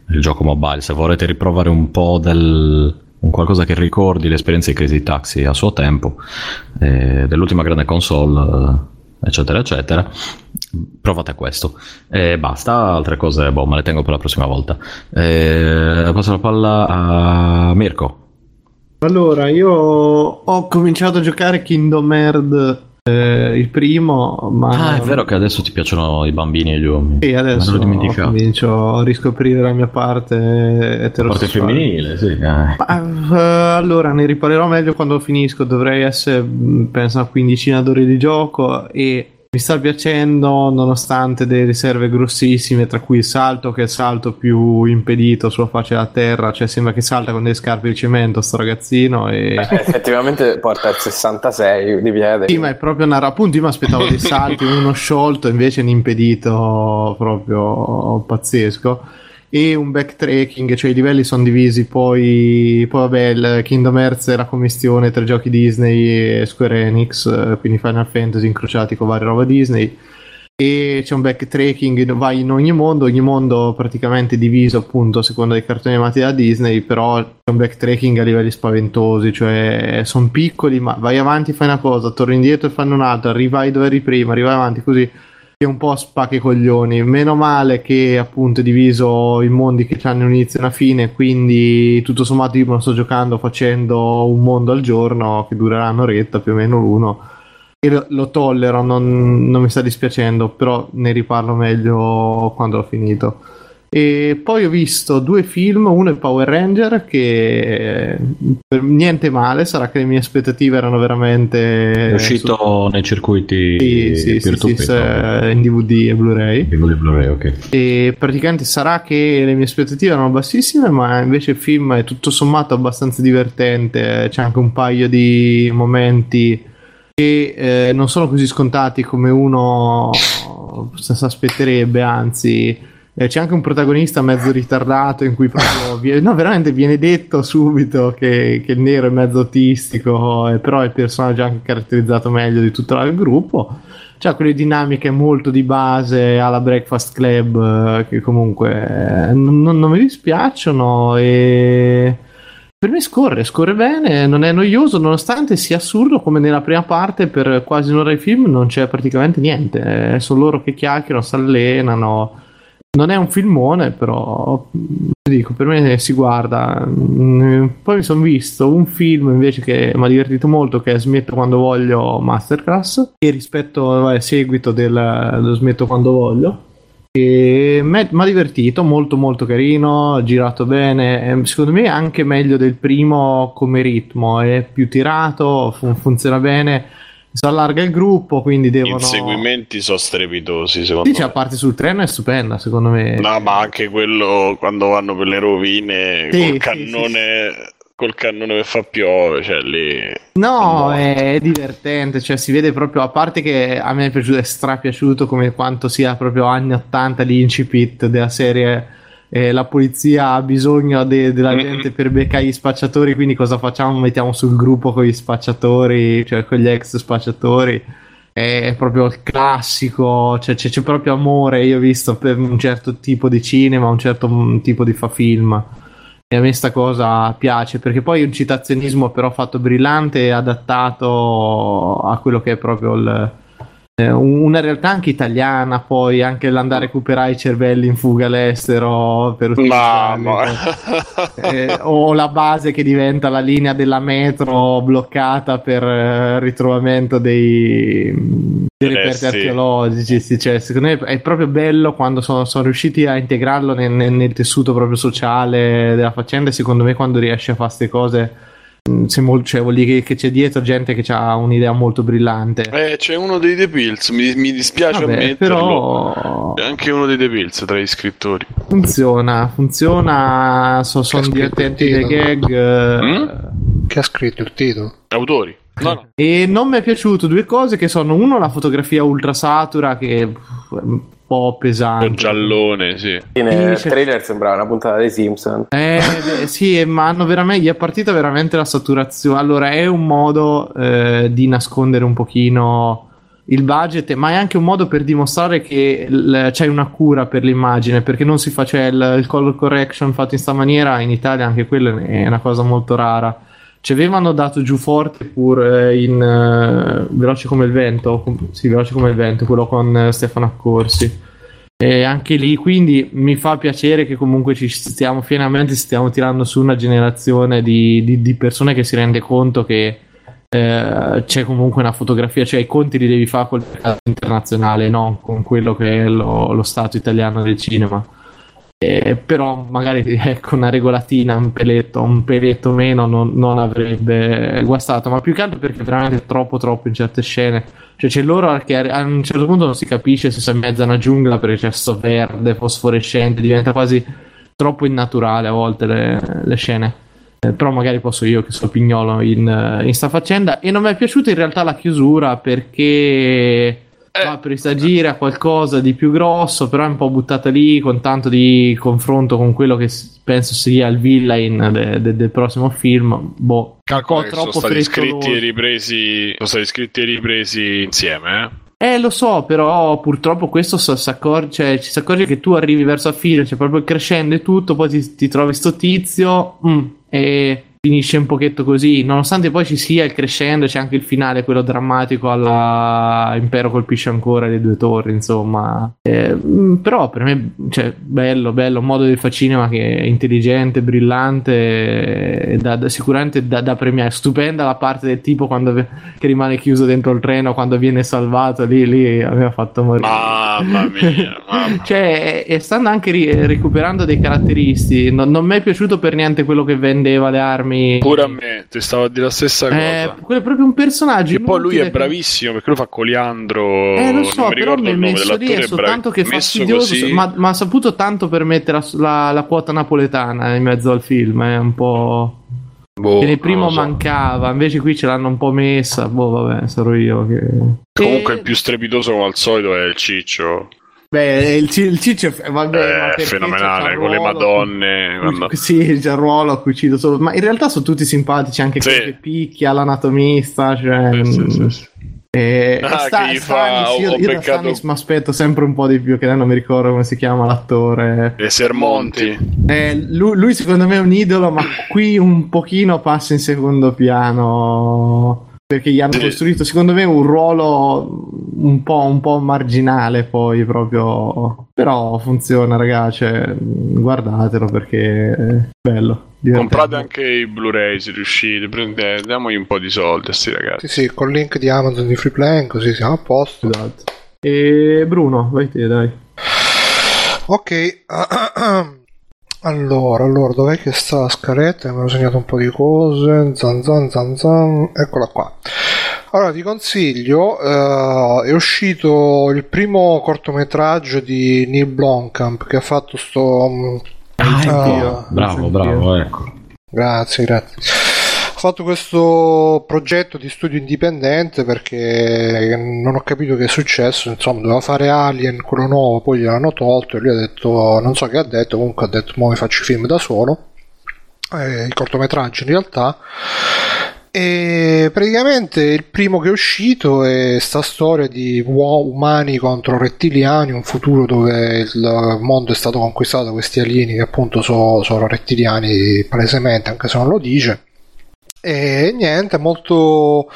il gioco mobile. Se volete riprovare un po' del... Un qualcosa che ricordi l'esperienza di Crazy Taxi a suo tempo, eh, dell'ultima grande console, eh, eccetera, eccetera, provate questo e basta altre cose boh me le tengo per la prossima volta eh, passo la palla a Mirko Allora, io ho cominciato a giocare Kingdom Hearts eh, il primo, ma ah è vero che adesso ti piacciono i bambini e gli uomini Sì, adesso comincio a riscoprire la mia parte eterosessuale. parte femminile sì eh. Ma, eh, allora, ne riparlerò meglio quando finisco. Dovrei essere, mh, penso, una quindicina d'ore di gioco e mi sta piacendo nonostante delle riserve grossissime, tra cui il salto che è il salto più impedito sulla faccia della terra. Cioè, sembra che salta con delle scarpe di cemento sto ragazzino e... Eh, effettivamente porta il 66 di piede. Sì, ma è proprio una appunto io mi aspettavo dei salti, uno sciolto, invece un impedito proprio pazzesco. E un backtracking, cioè i livelli sono divisi. Poi, poi vabbè, il Kingdom Hearts è la commistione tra giochi Disney e Square Enix, eh, quindi Final Fantasy incrociati con varie roba Disney. E c'è un backtracking, vai in ogni mondo, ogni mondo praticamente diviso appunto a seconda dei cartoni animati da Disney, però c'è un backtracking a livelli spaventosi, cioè sono piccoli, ma vai avanti, fai una cosa, torni indietro e fanno un'altra, arrivai dove eri prima, arrivai avanti così che un po' spacca i coglioni. Meno male che appunto è diviso i mondi che hanno un inizio e una fine, quindi tutto sommato io me lo sto giocando facendo un mondo al giorno che durerà un'oretta più o meno l'uno. E lo, lo tollero, non, non mi sta dispiacendo, però ne riparlo meglio quando ho finito. E poi ho visto due film, uno è Power Ranger che per niente male, sarà che le mie aspettative erano veramente è uscito nei circuiti sì, sì, sì, sì, se- in DVD e Blu-ray. DVD e Blu-ray, ok. E praticamente sarà che le mie aspettative erano bassissime, ma invece il film è tutto sommato abbastanza divertente. C'è anche un paio di momenti che eh, non sono così scontati come uno si aspetterebbe, anzi. Eh, c'è anche un protagonista mezzo ritardato in cui proprio viene, no, veramente viene detto subito che, che il nero è mezzo autistico, eh, però è il personaggio anche caratterizzato meglio di tutto il gruppo. C'ha quelle dinamiche molto di base alla Breakfast Club eh, che comunque eh, non, non- mi dispiacciono e per me scorre, scorre bene, non è noioso nonostante sia assurdo come nella prima parte per quasi un'ora di film non c'è praticamente niente, eh, sono loro che chiacchierano, si allenano, non è un filmone, però mh, dico, per me si guarda. Mm, Poi mi sono visto un film invece che mi ha divertito molto, che è Smetto quando voglio Masterclass, e rispetto al seguito del, dello Smetto quando voglio. E mi ha divertito, molto molto carino, girato bene, secondo me anche meglio del primo come ritmo, è più tirato, fun- funziona bene, si allarga il gruppo, quindi devono... inseguimenti sono strepitosi, secondo Sì, c'è me. la parte sul treno è stupenda, secondo me. No, ma anche quello quando vanno per le rovine Sì, col sì, cannone, col cannone che fa piove, cioè lì. No, è divertente, cioè si vede proprio, a parte che a me è piaciuto, è strapiaciuto come quanto sia proprio anni 80 l'incipit della serie eh, la polizia ha bisogno de- della gente per beccare gli spacciatori, quindi cosa facciamo? Mettiamo sul gruppo con gli spacciatori, cioè con gli ex spacciatori. È proprio il classico, cioè c'è, c'è proprio amore, io ho visto per un certo tipo di cinema, un certo tipo di fa film. E a me sta cosa piace perché poi è un citazionismo però fatto brillante e adattato a quello che è proprio il, una realtà anche italiana, poi anche l'andare a recuperare i cervelli in fuga all'estero per Ma, utilizzarli, ma- eh, o la base che diventa la linea della metro bloccata per eh, ritrovamento dei, dei Eh, reperti sì. archeologici. sì, cioè, secondo me è proprio bello quando sono, sono riusciti a integrarlo nel, nel- nel tessuto proprio sociale della faccenda. E secondo me, quando riesci a fare queste cose, mol- cioè, vuol dire che, che c'è dietro gente che ha un'idea molto brillante. Eh, c'è uno dei The Pills, mi, mi dispiace Vabbè, ammetterlo. però C'è anche uno dei The Pills tra gli scrittori. funziona, funziona. So, sono divertenti le titolo? gag. eh, Mm? Che ha scritto il titolo? Autori. No, no. E non mi è piaciuto due cose che sono uno la fotografia ultra satura che pff, è un po' pesante. Un giallone, sì. Nel Sì, c'è- trailer sembrava una puntata dei Simpson. Eh, sì, ma hanno veramente, gli è partita veramente la saturazione. Allora, è un modo eh, di nascondere un pochino il budget, ma è anche un modo per dimostrare che l- c'è una cura per l'immagine, perché non si fa, cioè il, il color correction fatto in sta maniera, in Italia anche quello è una cosa molto rara. Ci avevano dato giù forte pur eh, in eh, Veloce come il vento, com- sì, Veloce come il vento, quello con eh, Stefano Accorsi. E anche lì, quindi mi fa piacere che comunque ci stiamo finalmente stiamo tirando su una generazione di, di- di persone che si rende conto che eh, c'è comunque una fotografia, cioè i conti li devi fare col mercato internazionale, non con quello che è lo, lo stato italiano del cinema. Eh, però magari ecco una regolatina, un peletto, un peletto meno non, non avrebbe guastato, ma più che altro perché veramente è troppo troppo in certe scene. Cioè c'è loro che a un certo punto non si capisce se sei in mezzo a una giungla perché c'è sto verde fosforescente, diventa quasi troppo innaturale a volte le, le scene. Eh, però magari posso io che sono pignolo in, in sta faccenda. E non mi è piaciuta in realtà la chiusura perché va a presagire a qualcosa di più grosso, però è un po' buttata lì con tanto di confronto con quello che penso sia il villain de- de- del prossimo film. Boh, Calcola un che po' sono troppo stati scritti e ripresi. Sono stati scritti e ripresi insieme, eh? Eh, lo so, però purtroppo questo so- si accorge, cioè, ci si accorge che tu arrivi verso la fine, c'è proprio il crescendo e tutto, poi ti, ti trovi sto tizio mm, e finisce un pochetto così, nonostante poi ci sia il crescendo, c'è anche il finale, quello drammatico alla Impero colpisce ancora le due torri, insomma. Eh, mm, però per me, cioè, bello, bello, un modo di fare cinema che è intelligente, brillante, da- da- sicuramente da, da premiare. Stupenda la parte del tipo quando che rimane chiuso dentro il treno quando viene salvato, lì, lì a me ha fatto morire. Mamma mia, mamma. Cioè, e stanno anche ri- recuperando dei caratteristi. Non, non mi è piaciuto per niente quello che vendeva le armi. Pure a me, ti stavo a dire la stessa Eh, cosa. quello è proprio un personaggio. E poi lui è bravissimo perché lui fa Coliandro. Eh, lo so, non mi però mi è messo lì è soltanto che messo fastidioso, così- ma, ma ha saputo tanto per mettere la, la- la quota napoletana in mezzo al film. È un po'. Boh, che nel primo so. mancava, invece qui ce l'hanno un po' messa. Boh, vabbè, sarò io che. Comunque E- il più strepitoso come al solito è il ciccio. Beh, il, il ciccio è, vabbè, è perché fenomenale con le madonne. quando- Sì, il ruolo a cui cito solo. Ma in realtà sono tutti simpatici, anche Sì. che picchia l'anatomista. Cioè, Sì, sì, mm, sì, e- Ah, Sta- che gli fa- Stanis, io, ho io da Stanis mi aspetto sempre un po' di più, che lei non mi ricordo come si chiama l'attore. E Sermonti. Eh, lui, lui secondo me è un idolo, ma qui un pochino passa in secondo piano. Perché gli hanno costruito secondo me un ruolo un po', un po' marginale poi proprio però funziona ragazzi cioè, guardatelo perché è bello divertente. Comprate anche i Blu-ray se riuscite, prendete, diamogli un po' di soldi a sti ragazzi. Sì, sì, col link di Amazon di Freeplan, così siamo a posto. esatto e Bruno vai te dai Ok, allora, allora, dov'è che sta la scaletta? Mi ero segnato un po' di cose. Zan zan zan zan. Eccola qua. Allora, ti consiglio, eh, è uscito il primo cortometraggio di Neil Blomkamp che ha fatto sto... mm, Ah, ecco. bravo, bravo, ecco. Grazie, grazie. Fatto questo progetto di studio indipendente perché non ho capito che è successo. Insomma, doveva fare Alien, quello nuovo, poi gliel'hanno tolto e lui ha detto, non so che ha detto, comunque ha detto, mi faccio i film da solo. Eh, I cortometraggi in realtà. E praticamente il primo che è uscito è sta storia di umani contro rettiliani, un futuro dove il mondo è stato conquistato da questi alieni che appunto so- sono rettiliani palesemente, anche se non lo dice. E niente, molto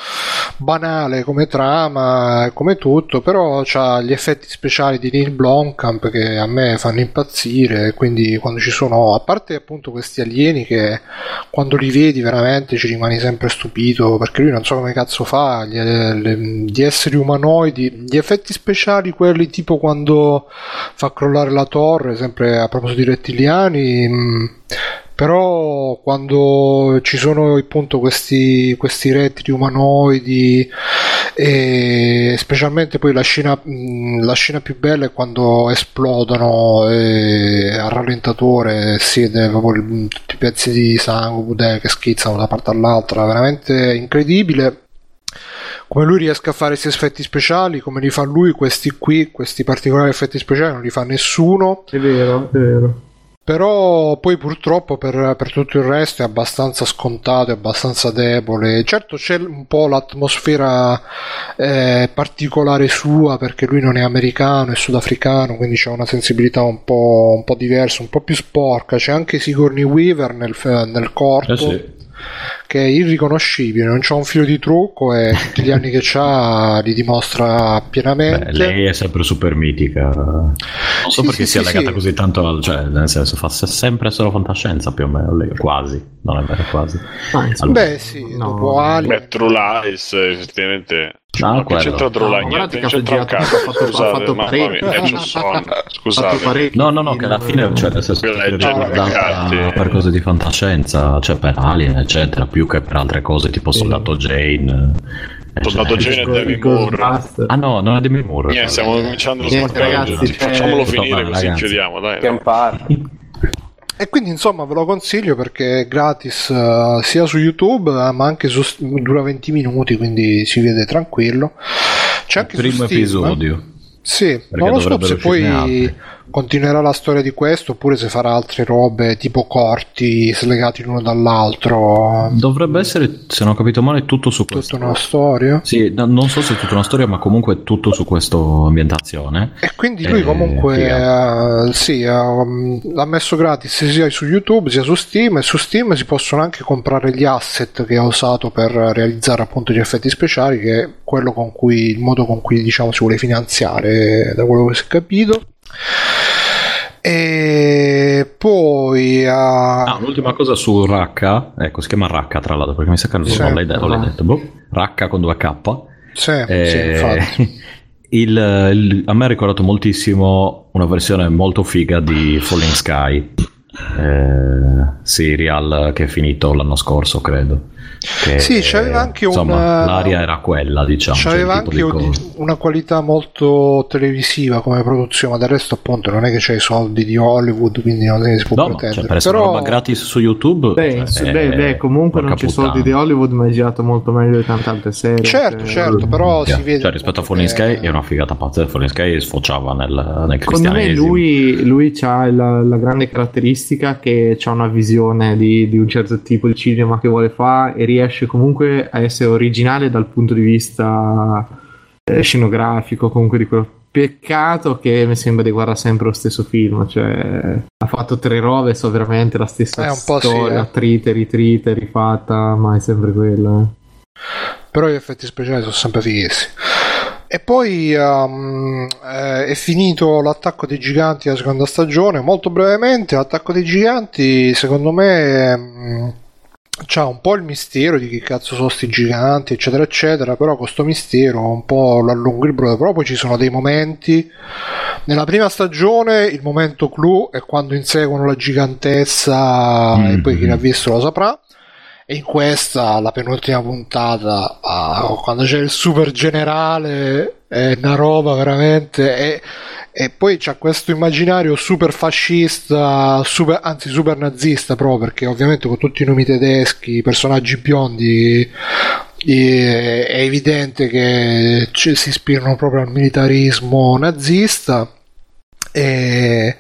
banale come trama, come tutto, però ha gli effetti speciali di Neil Blomkamp che a me fanno impazzire, quindi quando ci sono, a parte appunto questi alieni che quando li vedi veramente ci rimani sempre stupito, perché lui non so come cazzo fa, gli, le- gli esseri umanoidi, gli effetti speciali, quelli tipo quando fa crollare la torre, sempre a proposito di rettiliani, mh, però quando ci sono appunto questi, questi rettili umanoidi e specialmente poi la scena, la scena più bella è quando esplodono e a rallentatore si vede proprio tutti i pezzi di sangue che schizzano da una parte all'altra veramente incredibile. Come lui riesca a fare questi effetti speciali come li fa lui questi qui questi particolari effetti speciali non li fa nessuno. È vero è vero però poi purtroppo per, per tutto il resto è abbastanza scontato, è abbastanza debole. Certo c'è un po' l'atmosfera eh, particolare sua perché lui non è americano, è sudafricano, quindi c'è una sensibilità un po', un po' diversa, un po' più sporca. C'è anche Sigourney Weaver nel, nel corpo. Eh sì. Che è irriconoscibile, non c'ha un filo di trucco e tutti gli anni che c'ha li dimostra pienamente. Beh, lei è sempre super mitica. Non so Sì, perché sì, sia sì, legata sì. così tanto al. cioè, nel senso, fa se- sempre solo fantascienza più o meno. Lei, quasi, non è vero, quasi. Ah, Allora, Beh sì, dopo Alien... Beh, True Lies, effettivamente. No, ma che quello. c'entra True No, che non c'entra un ha cazzo. fatto- ha Scusate, fatto mamma parecchio. sonno. fatto Scusate. parecchio No, no, no, che alla fine, cioè, nel senso, riguardata per cose di fantascienza, cioè per Alien, eccetera, più che per altre cose, tipo Soldato Jane. Soldato Jane e Go- Demi i Moore. Ah no, non è Demi Moore. Niente, stiamo cominciando lo Niente, ragazzi, Facciamolo Tutto finire così chiudiamo, dai. E quindi insomma ve lo consiglio perché è gratis eh, sia su YouTube eh, ma anche su dura 20 minuti quindi si vede tranquillo. C'è anche su Primo Steam. episodio. Sì, non lo so se poi altri. Continuerà la storia di questo oppure se farà altre robe tipo corti slegati l'uno dall'altro. Dovrebbe essere, se non ho capito male, tutto su questo. Tutta una storia. Sì, no- non so se è tutta una storia, ma comunque tutto su questa ambientazione. E quindi lui Eh, comunque eh, sì, um, l'ha messo gratis sia su YouTube sia su Steam e su Steam si possono anche comprare gli asset che ha usato per realizzare appunto gli effetti speciali che è quello con cui il modo con cui diciamo si vuole finanziare da quello che si è capito. E poi ah, Ah, un'ultima cosa su Racca, ecco, si chiama Racca tra l'altro, perché mi sa che non, Sì. non l'hai detto, l'hai detto, boh. Racca con 2K. sì, Eh, sì, infatti. il- il- a me ha ricordato moltissimo una versione molto figa di Falling Sky, eh, serial che è finito l'anno scorso, credo. Che, Sì, c'aveva anche un- insomma, l'aria era quella, diciamo. cioè, C'aveva tipo anche di un- cosa. una qualità molto televisiva come produzione, ma del resto appunto non è che c'è i soldi di Hollywood, quindi non è che si può No, pretendere. cioè, per essere Però roba gratis su YouTube. Beh, cioè, su- eh, beh, beh, comunque non c'è soldi puttana. di Hollywood, ma è girato molto meglio di tante altre serie. certo, cioè- certo, però Cioè, si vede cioè, rispetto a Falling Sky che- è una figata pazzesca. Falling Sky sfociava nel, nel Secondo me cristianesimo. lui, lui ha la, la grande caratteristica che ha una visione di, di un certo tipo di cinema che vuole fare e riesce comunque a essere originale dal punto di vista eh, scenografico, comunque di quello. Peccato che mi sembra di guardare sempre lo stesso film, cioè ha fatto tre robe, so veramente la stessa Eh, po' sì, storia, eh. trite, ritrite, rifatta, ma è sempre quella. eh. però gli effetti speciali sono sempre fighissimi. E poi um, eh, è finito l'attacco dei giganti la seconda stagione, molto brevemente, l'attacco dei giganti secondo me... mm, c'ha un po' il mistero di chi cazzo sono sti giganti, eccetera, eccetera, però questo mistero un po' lo allunga il brodo, però poi ci sono dei momenti. Nella prima stagione il momento clou è quando inseguono la gigantessa e poi chi l'ha visto lo saprà. In questa, la penultima puntata, ah, quando c'è il super generale, è una roba veramente. E, e poi c'è questo immaginario super fascista, super, anzi super nazista proprio, perché ovviamente con tutti i nomi tedeschi, i personaggi biondi, è evidente che ci- si ispirano proprio al militarismo nazista. E,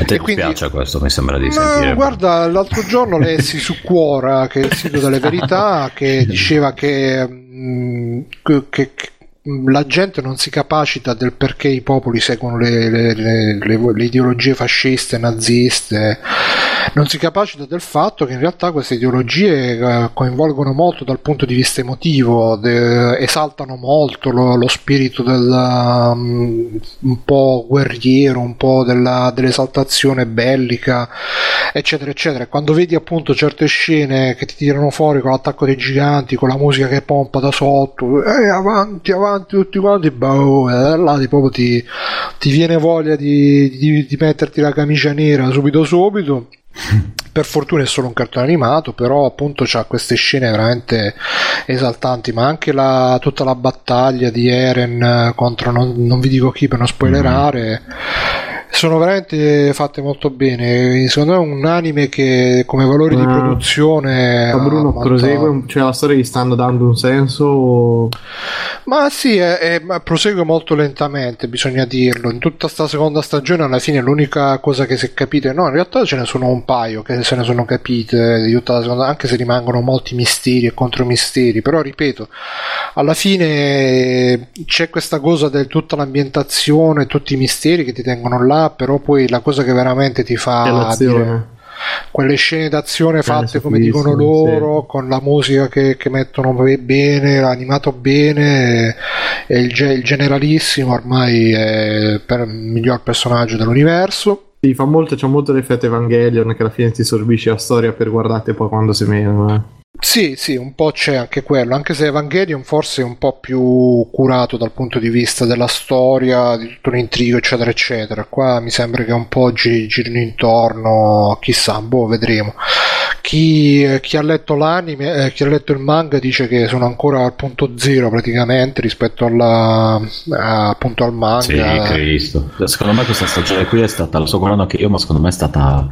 A te quindi- dispiace questo, mi sembra di sentire. guarda, l'altro giorno lessi su Quora, che è il sito delle verità, che diceva che, mm, che- che- che la gente non si capacita del perché i popoli seguono le, le- le- le- ideologie fasciste, naziste, non si capacita del fatto che in realtà queste ideologie eh, coinvolgono molto dal punto di vista emotivo, de- esaltano molto lo, lo spirito del um, un po' guerriero, un po' della- dell'esaltazione bellica, eccetera, eccetera. Quando vedi appunto certe scene che ti tirano fuori con l'attacco dei giganti, con la musica che pompa da sotto, eh, avanti, avanti tutti quanti, boh, e là ti, proprio ti, ti viene voglia di, di- di metterti la camicia nera subito subito. Per fortuna è solo un cartone animato, però appunto c'ha queste scene veramente esaltanti, ma anche la- tutta la battaglia di Eren eh, contro non, non vi dico chi per non spoilerare. Sono veramente fatte molto bene. Secondo me è un anime che come valori di Ma- produzione. Ma Bruno prosegue, cioè la storia gli stanno dando un senso? o- Ma sì, è- è- ma prosegue molto lentamente, bisogna dirlo. In tutta sta seconda stagione, alla fine, l'unica cosa che si è capita, no, in realtà ce ne sono un paio che se ne sono capite di tutta la seconda, anche se rimangono molti misteri e contromisteri. Però, ripeto, alla fine eh, c'è questa cosa del tutta l'ambientazione, tutti i misteri che ti tengono là, però poi la cosa che veramente ti fa dire quelle scene d'azione fatte sono come dicono loro, con la musica che, che mettono bene, animato bene, e il, il generalissimo ormai è per- il miglior personaggio dell'universo. Sì, fa molto, c'è molto l'effetto Evangelion che alla fine ti sorbisce la storia per guardate poi quando si meno. Eh. Sì, sì, un po' c'è anche quello, anche se Evangelion forse è un po' più curato dal punto di vista della storia, di tutto l'intrigo, eccetera, eccetera. Qua mi sembra che un po' gi- girino intorno, chissà, boh, vedremo. Chi, chi ha letto l'anime, eh, chi ha letto il manga dice che sono ancora al punto zero praticamente rispetto alla, a- appunto al manga. Sì, Cristo. Secondo me questa stagione qui è stata, lo sto guardando anche io, ma secondo me è stata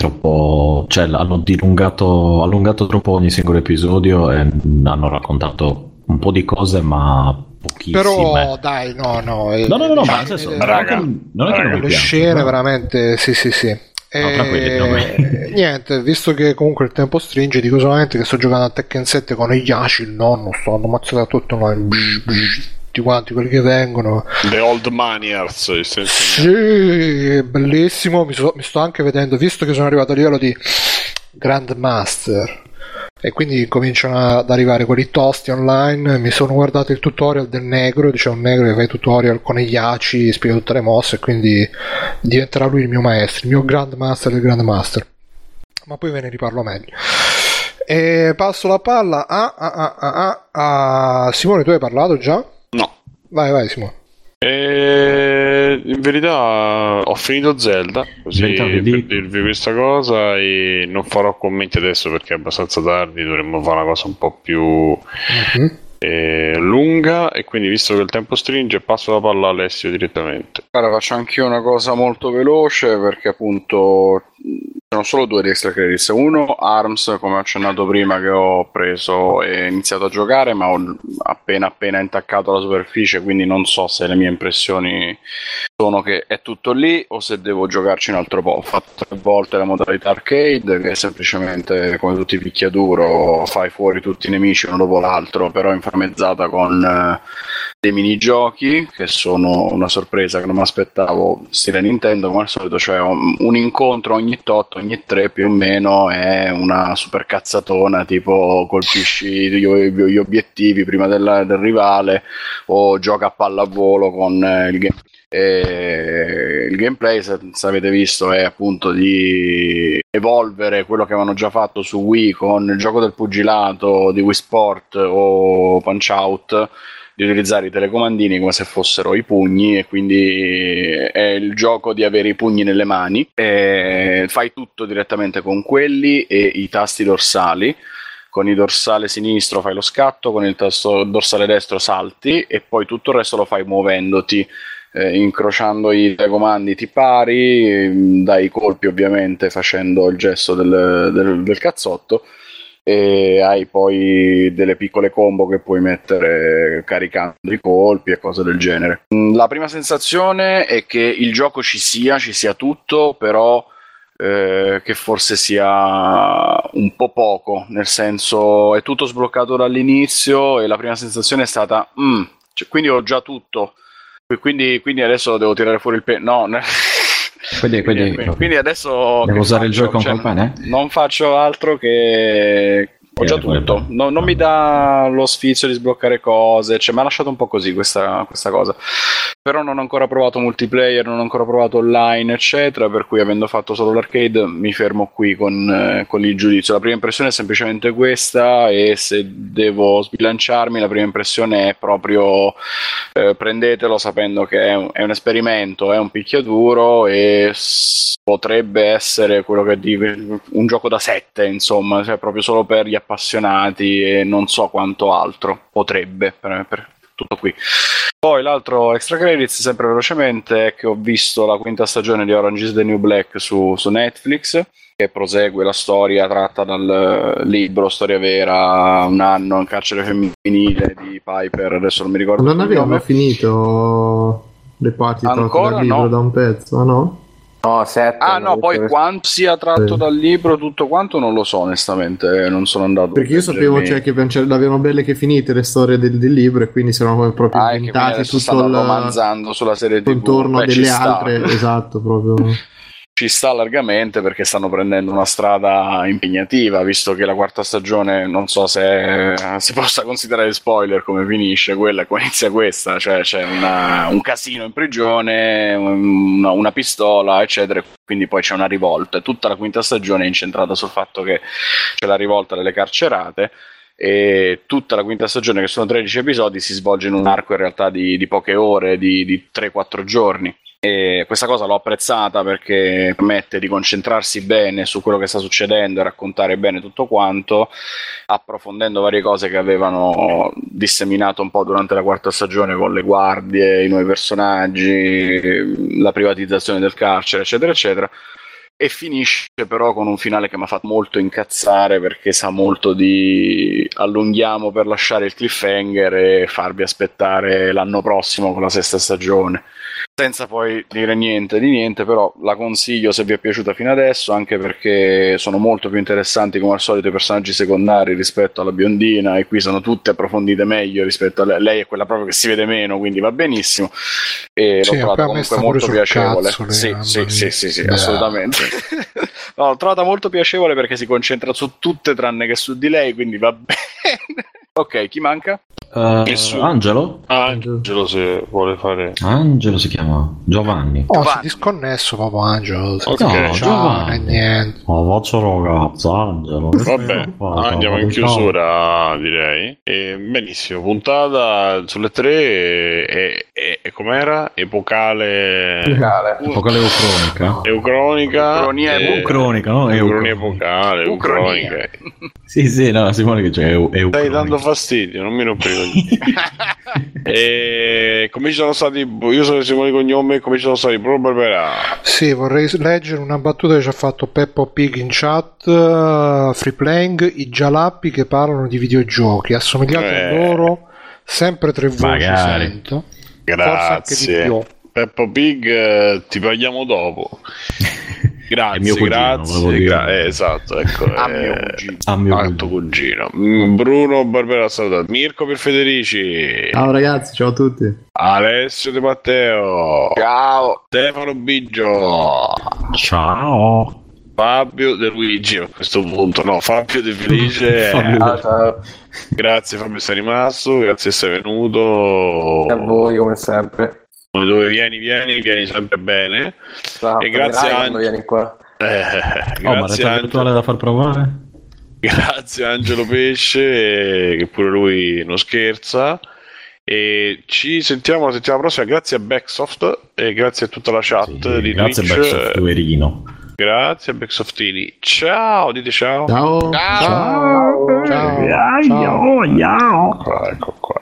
troppo... cioè hanno dilungato allungato troppo ogni singolo episodio e hanno raccontato un po' di cose, ma pochissime. Però dai, no, no. eh, No, no, no, no, ma nel senso, eh, non è che- non è che le scene no? veramente sì sì sì No, e... tranquilli. niente visto che comunque il tempo stringe dico solamente che sto giocando a Tekken 7 con Yashi il nonno sto andando ammazzata tutto bzz, tutti quanti quelli che vengono The Old Maniers. sì bellissimo mi, so- mi sto anche vedendo visto che sono arrivato a livello di Grandmaster e quindi cominciano ad arrivare quelli tosti online. Mi sono guardato il tutorial del negro, c'è un negro che fa i tutorial con i Yachi, spiega tutte le mosse, e quindi diventerà lui il mio maestro, il mio Grandmaster del Grandmaster. Ma poi ve ne riparlo meglio. E passo la palla a, a, a- a- Simone, tu hai parlato già? Vai, vai, Simone. E in verità ho finito Zelda, così per dirvi questa cosa e non farò commenti adesso perché è abbastanza tardi, dovremmo fare una cosa un po' più Mhm. eh, lunga e quindi visto che il tempo stringe passo la palla a Alessio direttamente. Guarda, faccio anch'io una cosa molto veloce perché appunto sono solo due di extra credits. Uno, ARMS, come ho accennato prima, che ho preso e iniziato a giocare, ma ho appena appena intaccato la superficie, quindi non so se le mie impressioni sono che è tutto lì o se devo giocarci un altro po'. Ho fatto tre volte la modalità arcade, che è semplicemente come tutti i picchiaduro, fai fuori tutti i nemici uno dopo l'altro, però inframmezzata con eh, dei minigiochi che sono una sorpresa che non mi aspettavo stile Nintendo come al solito cioè un, un incontro ogni tot ogni tre più o meno è una super cazzatona tipo colpisci gli, obiettivi prima della- del rivale o gioca a pallavolo con eh, il game. E il gameplay, se, se avete visto, è appunto di evolvere quello che avevano già fatto su Wii con il gioco del pugilato di Wii Sport o Punch Out di utilizzare i telecomandini come se fossero i pugni e quindi è il gioco di avere i pugni nelle mani. Fai tutto direttamente con quelli e i tasti dorsali. Con il dorsale sinistro fai lo scatto con il tasto dorsale destro salti e poi tutto il resto lo fai muovendoti eh, incrociando i telecomandi ti pari dai colpi ovviamente facendo il gesto del, del- del cazzotto e hai poi delle piccole combo che puoi mettere caricando i colpi e cose del genere. Mm, La prima sensazione è che il gioco ci sia, ci sia tutto, però eh, che forse sia un po' poco, nel senso è tutto sbloccato dall'inizio e la prima sensazione è stata "Mm, cioè, quindi ho già tutto. Quindi, quindi adesso devo tirare fuori il pene. No, ne- Quindi, quindi- adesso Devo usare il faccio? Joy-Con Cioè, pene? Non faccio altro che ho già Eh, tutto. No- non mi dà lo sfizio di sbloccare cose. Cioè, mi ha lasciato un po' così questa, questa cosa. Però non ho ancora provato multiplayer, non ho ancora provato online, eccetera. Per cui, avendo fatto solo l'arcade, mi fermo qui con, eh, con il giudizio. La prima impressione è semplicemente questa. E se devo sbilanciarmi, la prima impressione è proprio eh, prendetelo sapendo che è un, è un esperimento, è un picchiaduro e potrebbe essere quello che dico un gioco da 7, insomma, cioè proprio solo per gli appassionati e non so quanto altro. Potrebbe, per, per- tutto qui. Poi l'altro extra credits, sempre velocemente, è che ho visto la quinta stagione di Orange is the New Black su, su Netflix, che prosegue la storia tratta dal eh, libro Storia vera, un anno in carcere femminile di Piper, adesso non mi ricordo Non cognome. finito le parti Ancora libro no. da un pezzo, no? No, sette. Ah hanno no, poi che- quanto sia tratto Sì. dal libro, tutto quanto non lo so onestamente, non sono andato. Perché io sapevo cioè, che c'è- l'avevano belle che finite le storie del, del libro e quindi si erano come proprio Ah, inventati tutto stanno il romanzando sulla serie TV. contorno delle altre, esatto, proprio. Ci sta largamente perché stanno prendendo una strada impegnativa, visto che la quarta stagione non so se si possa considerare spoiler come finisce quella e come inizia questa, cioè c'è una- un casino in prigione, una, una pistola, eccetera, quindi poi c'è una rivolta. E Tutta la quinta stagione è incentrata sul fatto che c'è la rivolta delle carcerate e tutta la quinta stagione, che sono 13 episodi, si svolge in un arco in realtà di, di poche ore, di, di 3-4 giorni. E questa cosa l'ho apprezzata perché permette di concentrarsi bene su quello che sta succedendo e raccontare bene tutto quanto, approfondendo varie cose che avevano disseminato un po' durante la quarta stagione con le guardie, i nuovi personaggi, la privatizzazione del carcere, eccetera, eccetera. E finisce però con un finale che mi ha fatto molto incazzare perché sa molto di allunghiamo per lasciare il cliffhanger e farvi aspettare l'anno prossimo con la sesta stagione. Senza poi dire niente di niente, però la consiglio se vi è piaciuta fino adesso, anche perché sono molto più interessanti come al solito i personaggi secondari rispetto alla biondina e qui sono tutte approfondite meglio rispetto a lei. Lei è quella proprio che si vede meno, quindi va benissimo. E Sì, l'ho trovata comunque molto piacevole. cazzo sì, sì, sì, sì, sì, Beh. assolutamente. No, l'ho trovata molto piacevole perché si concentra su tutte tranne che su di lei, quindi va bene. ok, chi manca? Eh, Nessuno. Angelo? Ah, Angelo se vuole fare... Angelo si chiama Giovanni. Oh, si è Giovanni. disconnesso proprio Angelo. Ok. No, Giovanni. eh, niente. Oh, faccio ragazzo, Angelo. Vabbè, andiamo in chiusura direi. E, benissimo, puntata sulle tre e, e, e com'era? Epocale... Musicale. Epocale eucronica. Eucronica. Ucronia e- Eucronica, no? Ucronia Eucronica. epocale, eucronica. Sì, sì, no, Simone che c'è eu- Stai dando fastidio, non mi rompere E come ci sono stati, io sono Simone Cognome, come ci sono stati. Sì, vorrei leggere una battuta che ci ha fatto Peppo Pig in chat. eh, free playing, i gialappi che parlano di videogiochi, assomigliate a Eh. loro, sempre tre voci Magari. sento. Forse anche di Grazie. più. Peppo Pig, eh, ti paghiamo dopo. Grazie, È mio cugino, grazie. gra- eh, esatto, ecco. A eh, mio cugino. A mio a tuo cugino. Mm, Bruno Barbera salutato. Mirko per Federici. Ciao ragazzi, ciao a tutti. Alessio De Matteo. Ciao. Stefano Biggio. Ciao. Fabio De Luigi a questo punto, no, Fabio De Felice. Fabio ciao. Grazie Fabio sei rimasto, grazie che sei venuto. a voi come sempre. Dove vieni, vieni, vieni sempre bene. La E grazie capirai a- quando vieni qua. Eh, Oh, ma grazie, realtà Angelo, virtuale da far provare? grazie Angelo Pesce, eh, che pure lui non scherza. E ci sentiamo la settimana prossima. Grazie a Backsoft e grazie a tutta la chat Sì, di grazie Twitch. Back Softwareino. Grazie a Backsoftini. Ciao, dite ciao. Ciao. Ciao. Ciao. Ecco qua.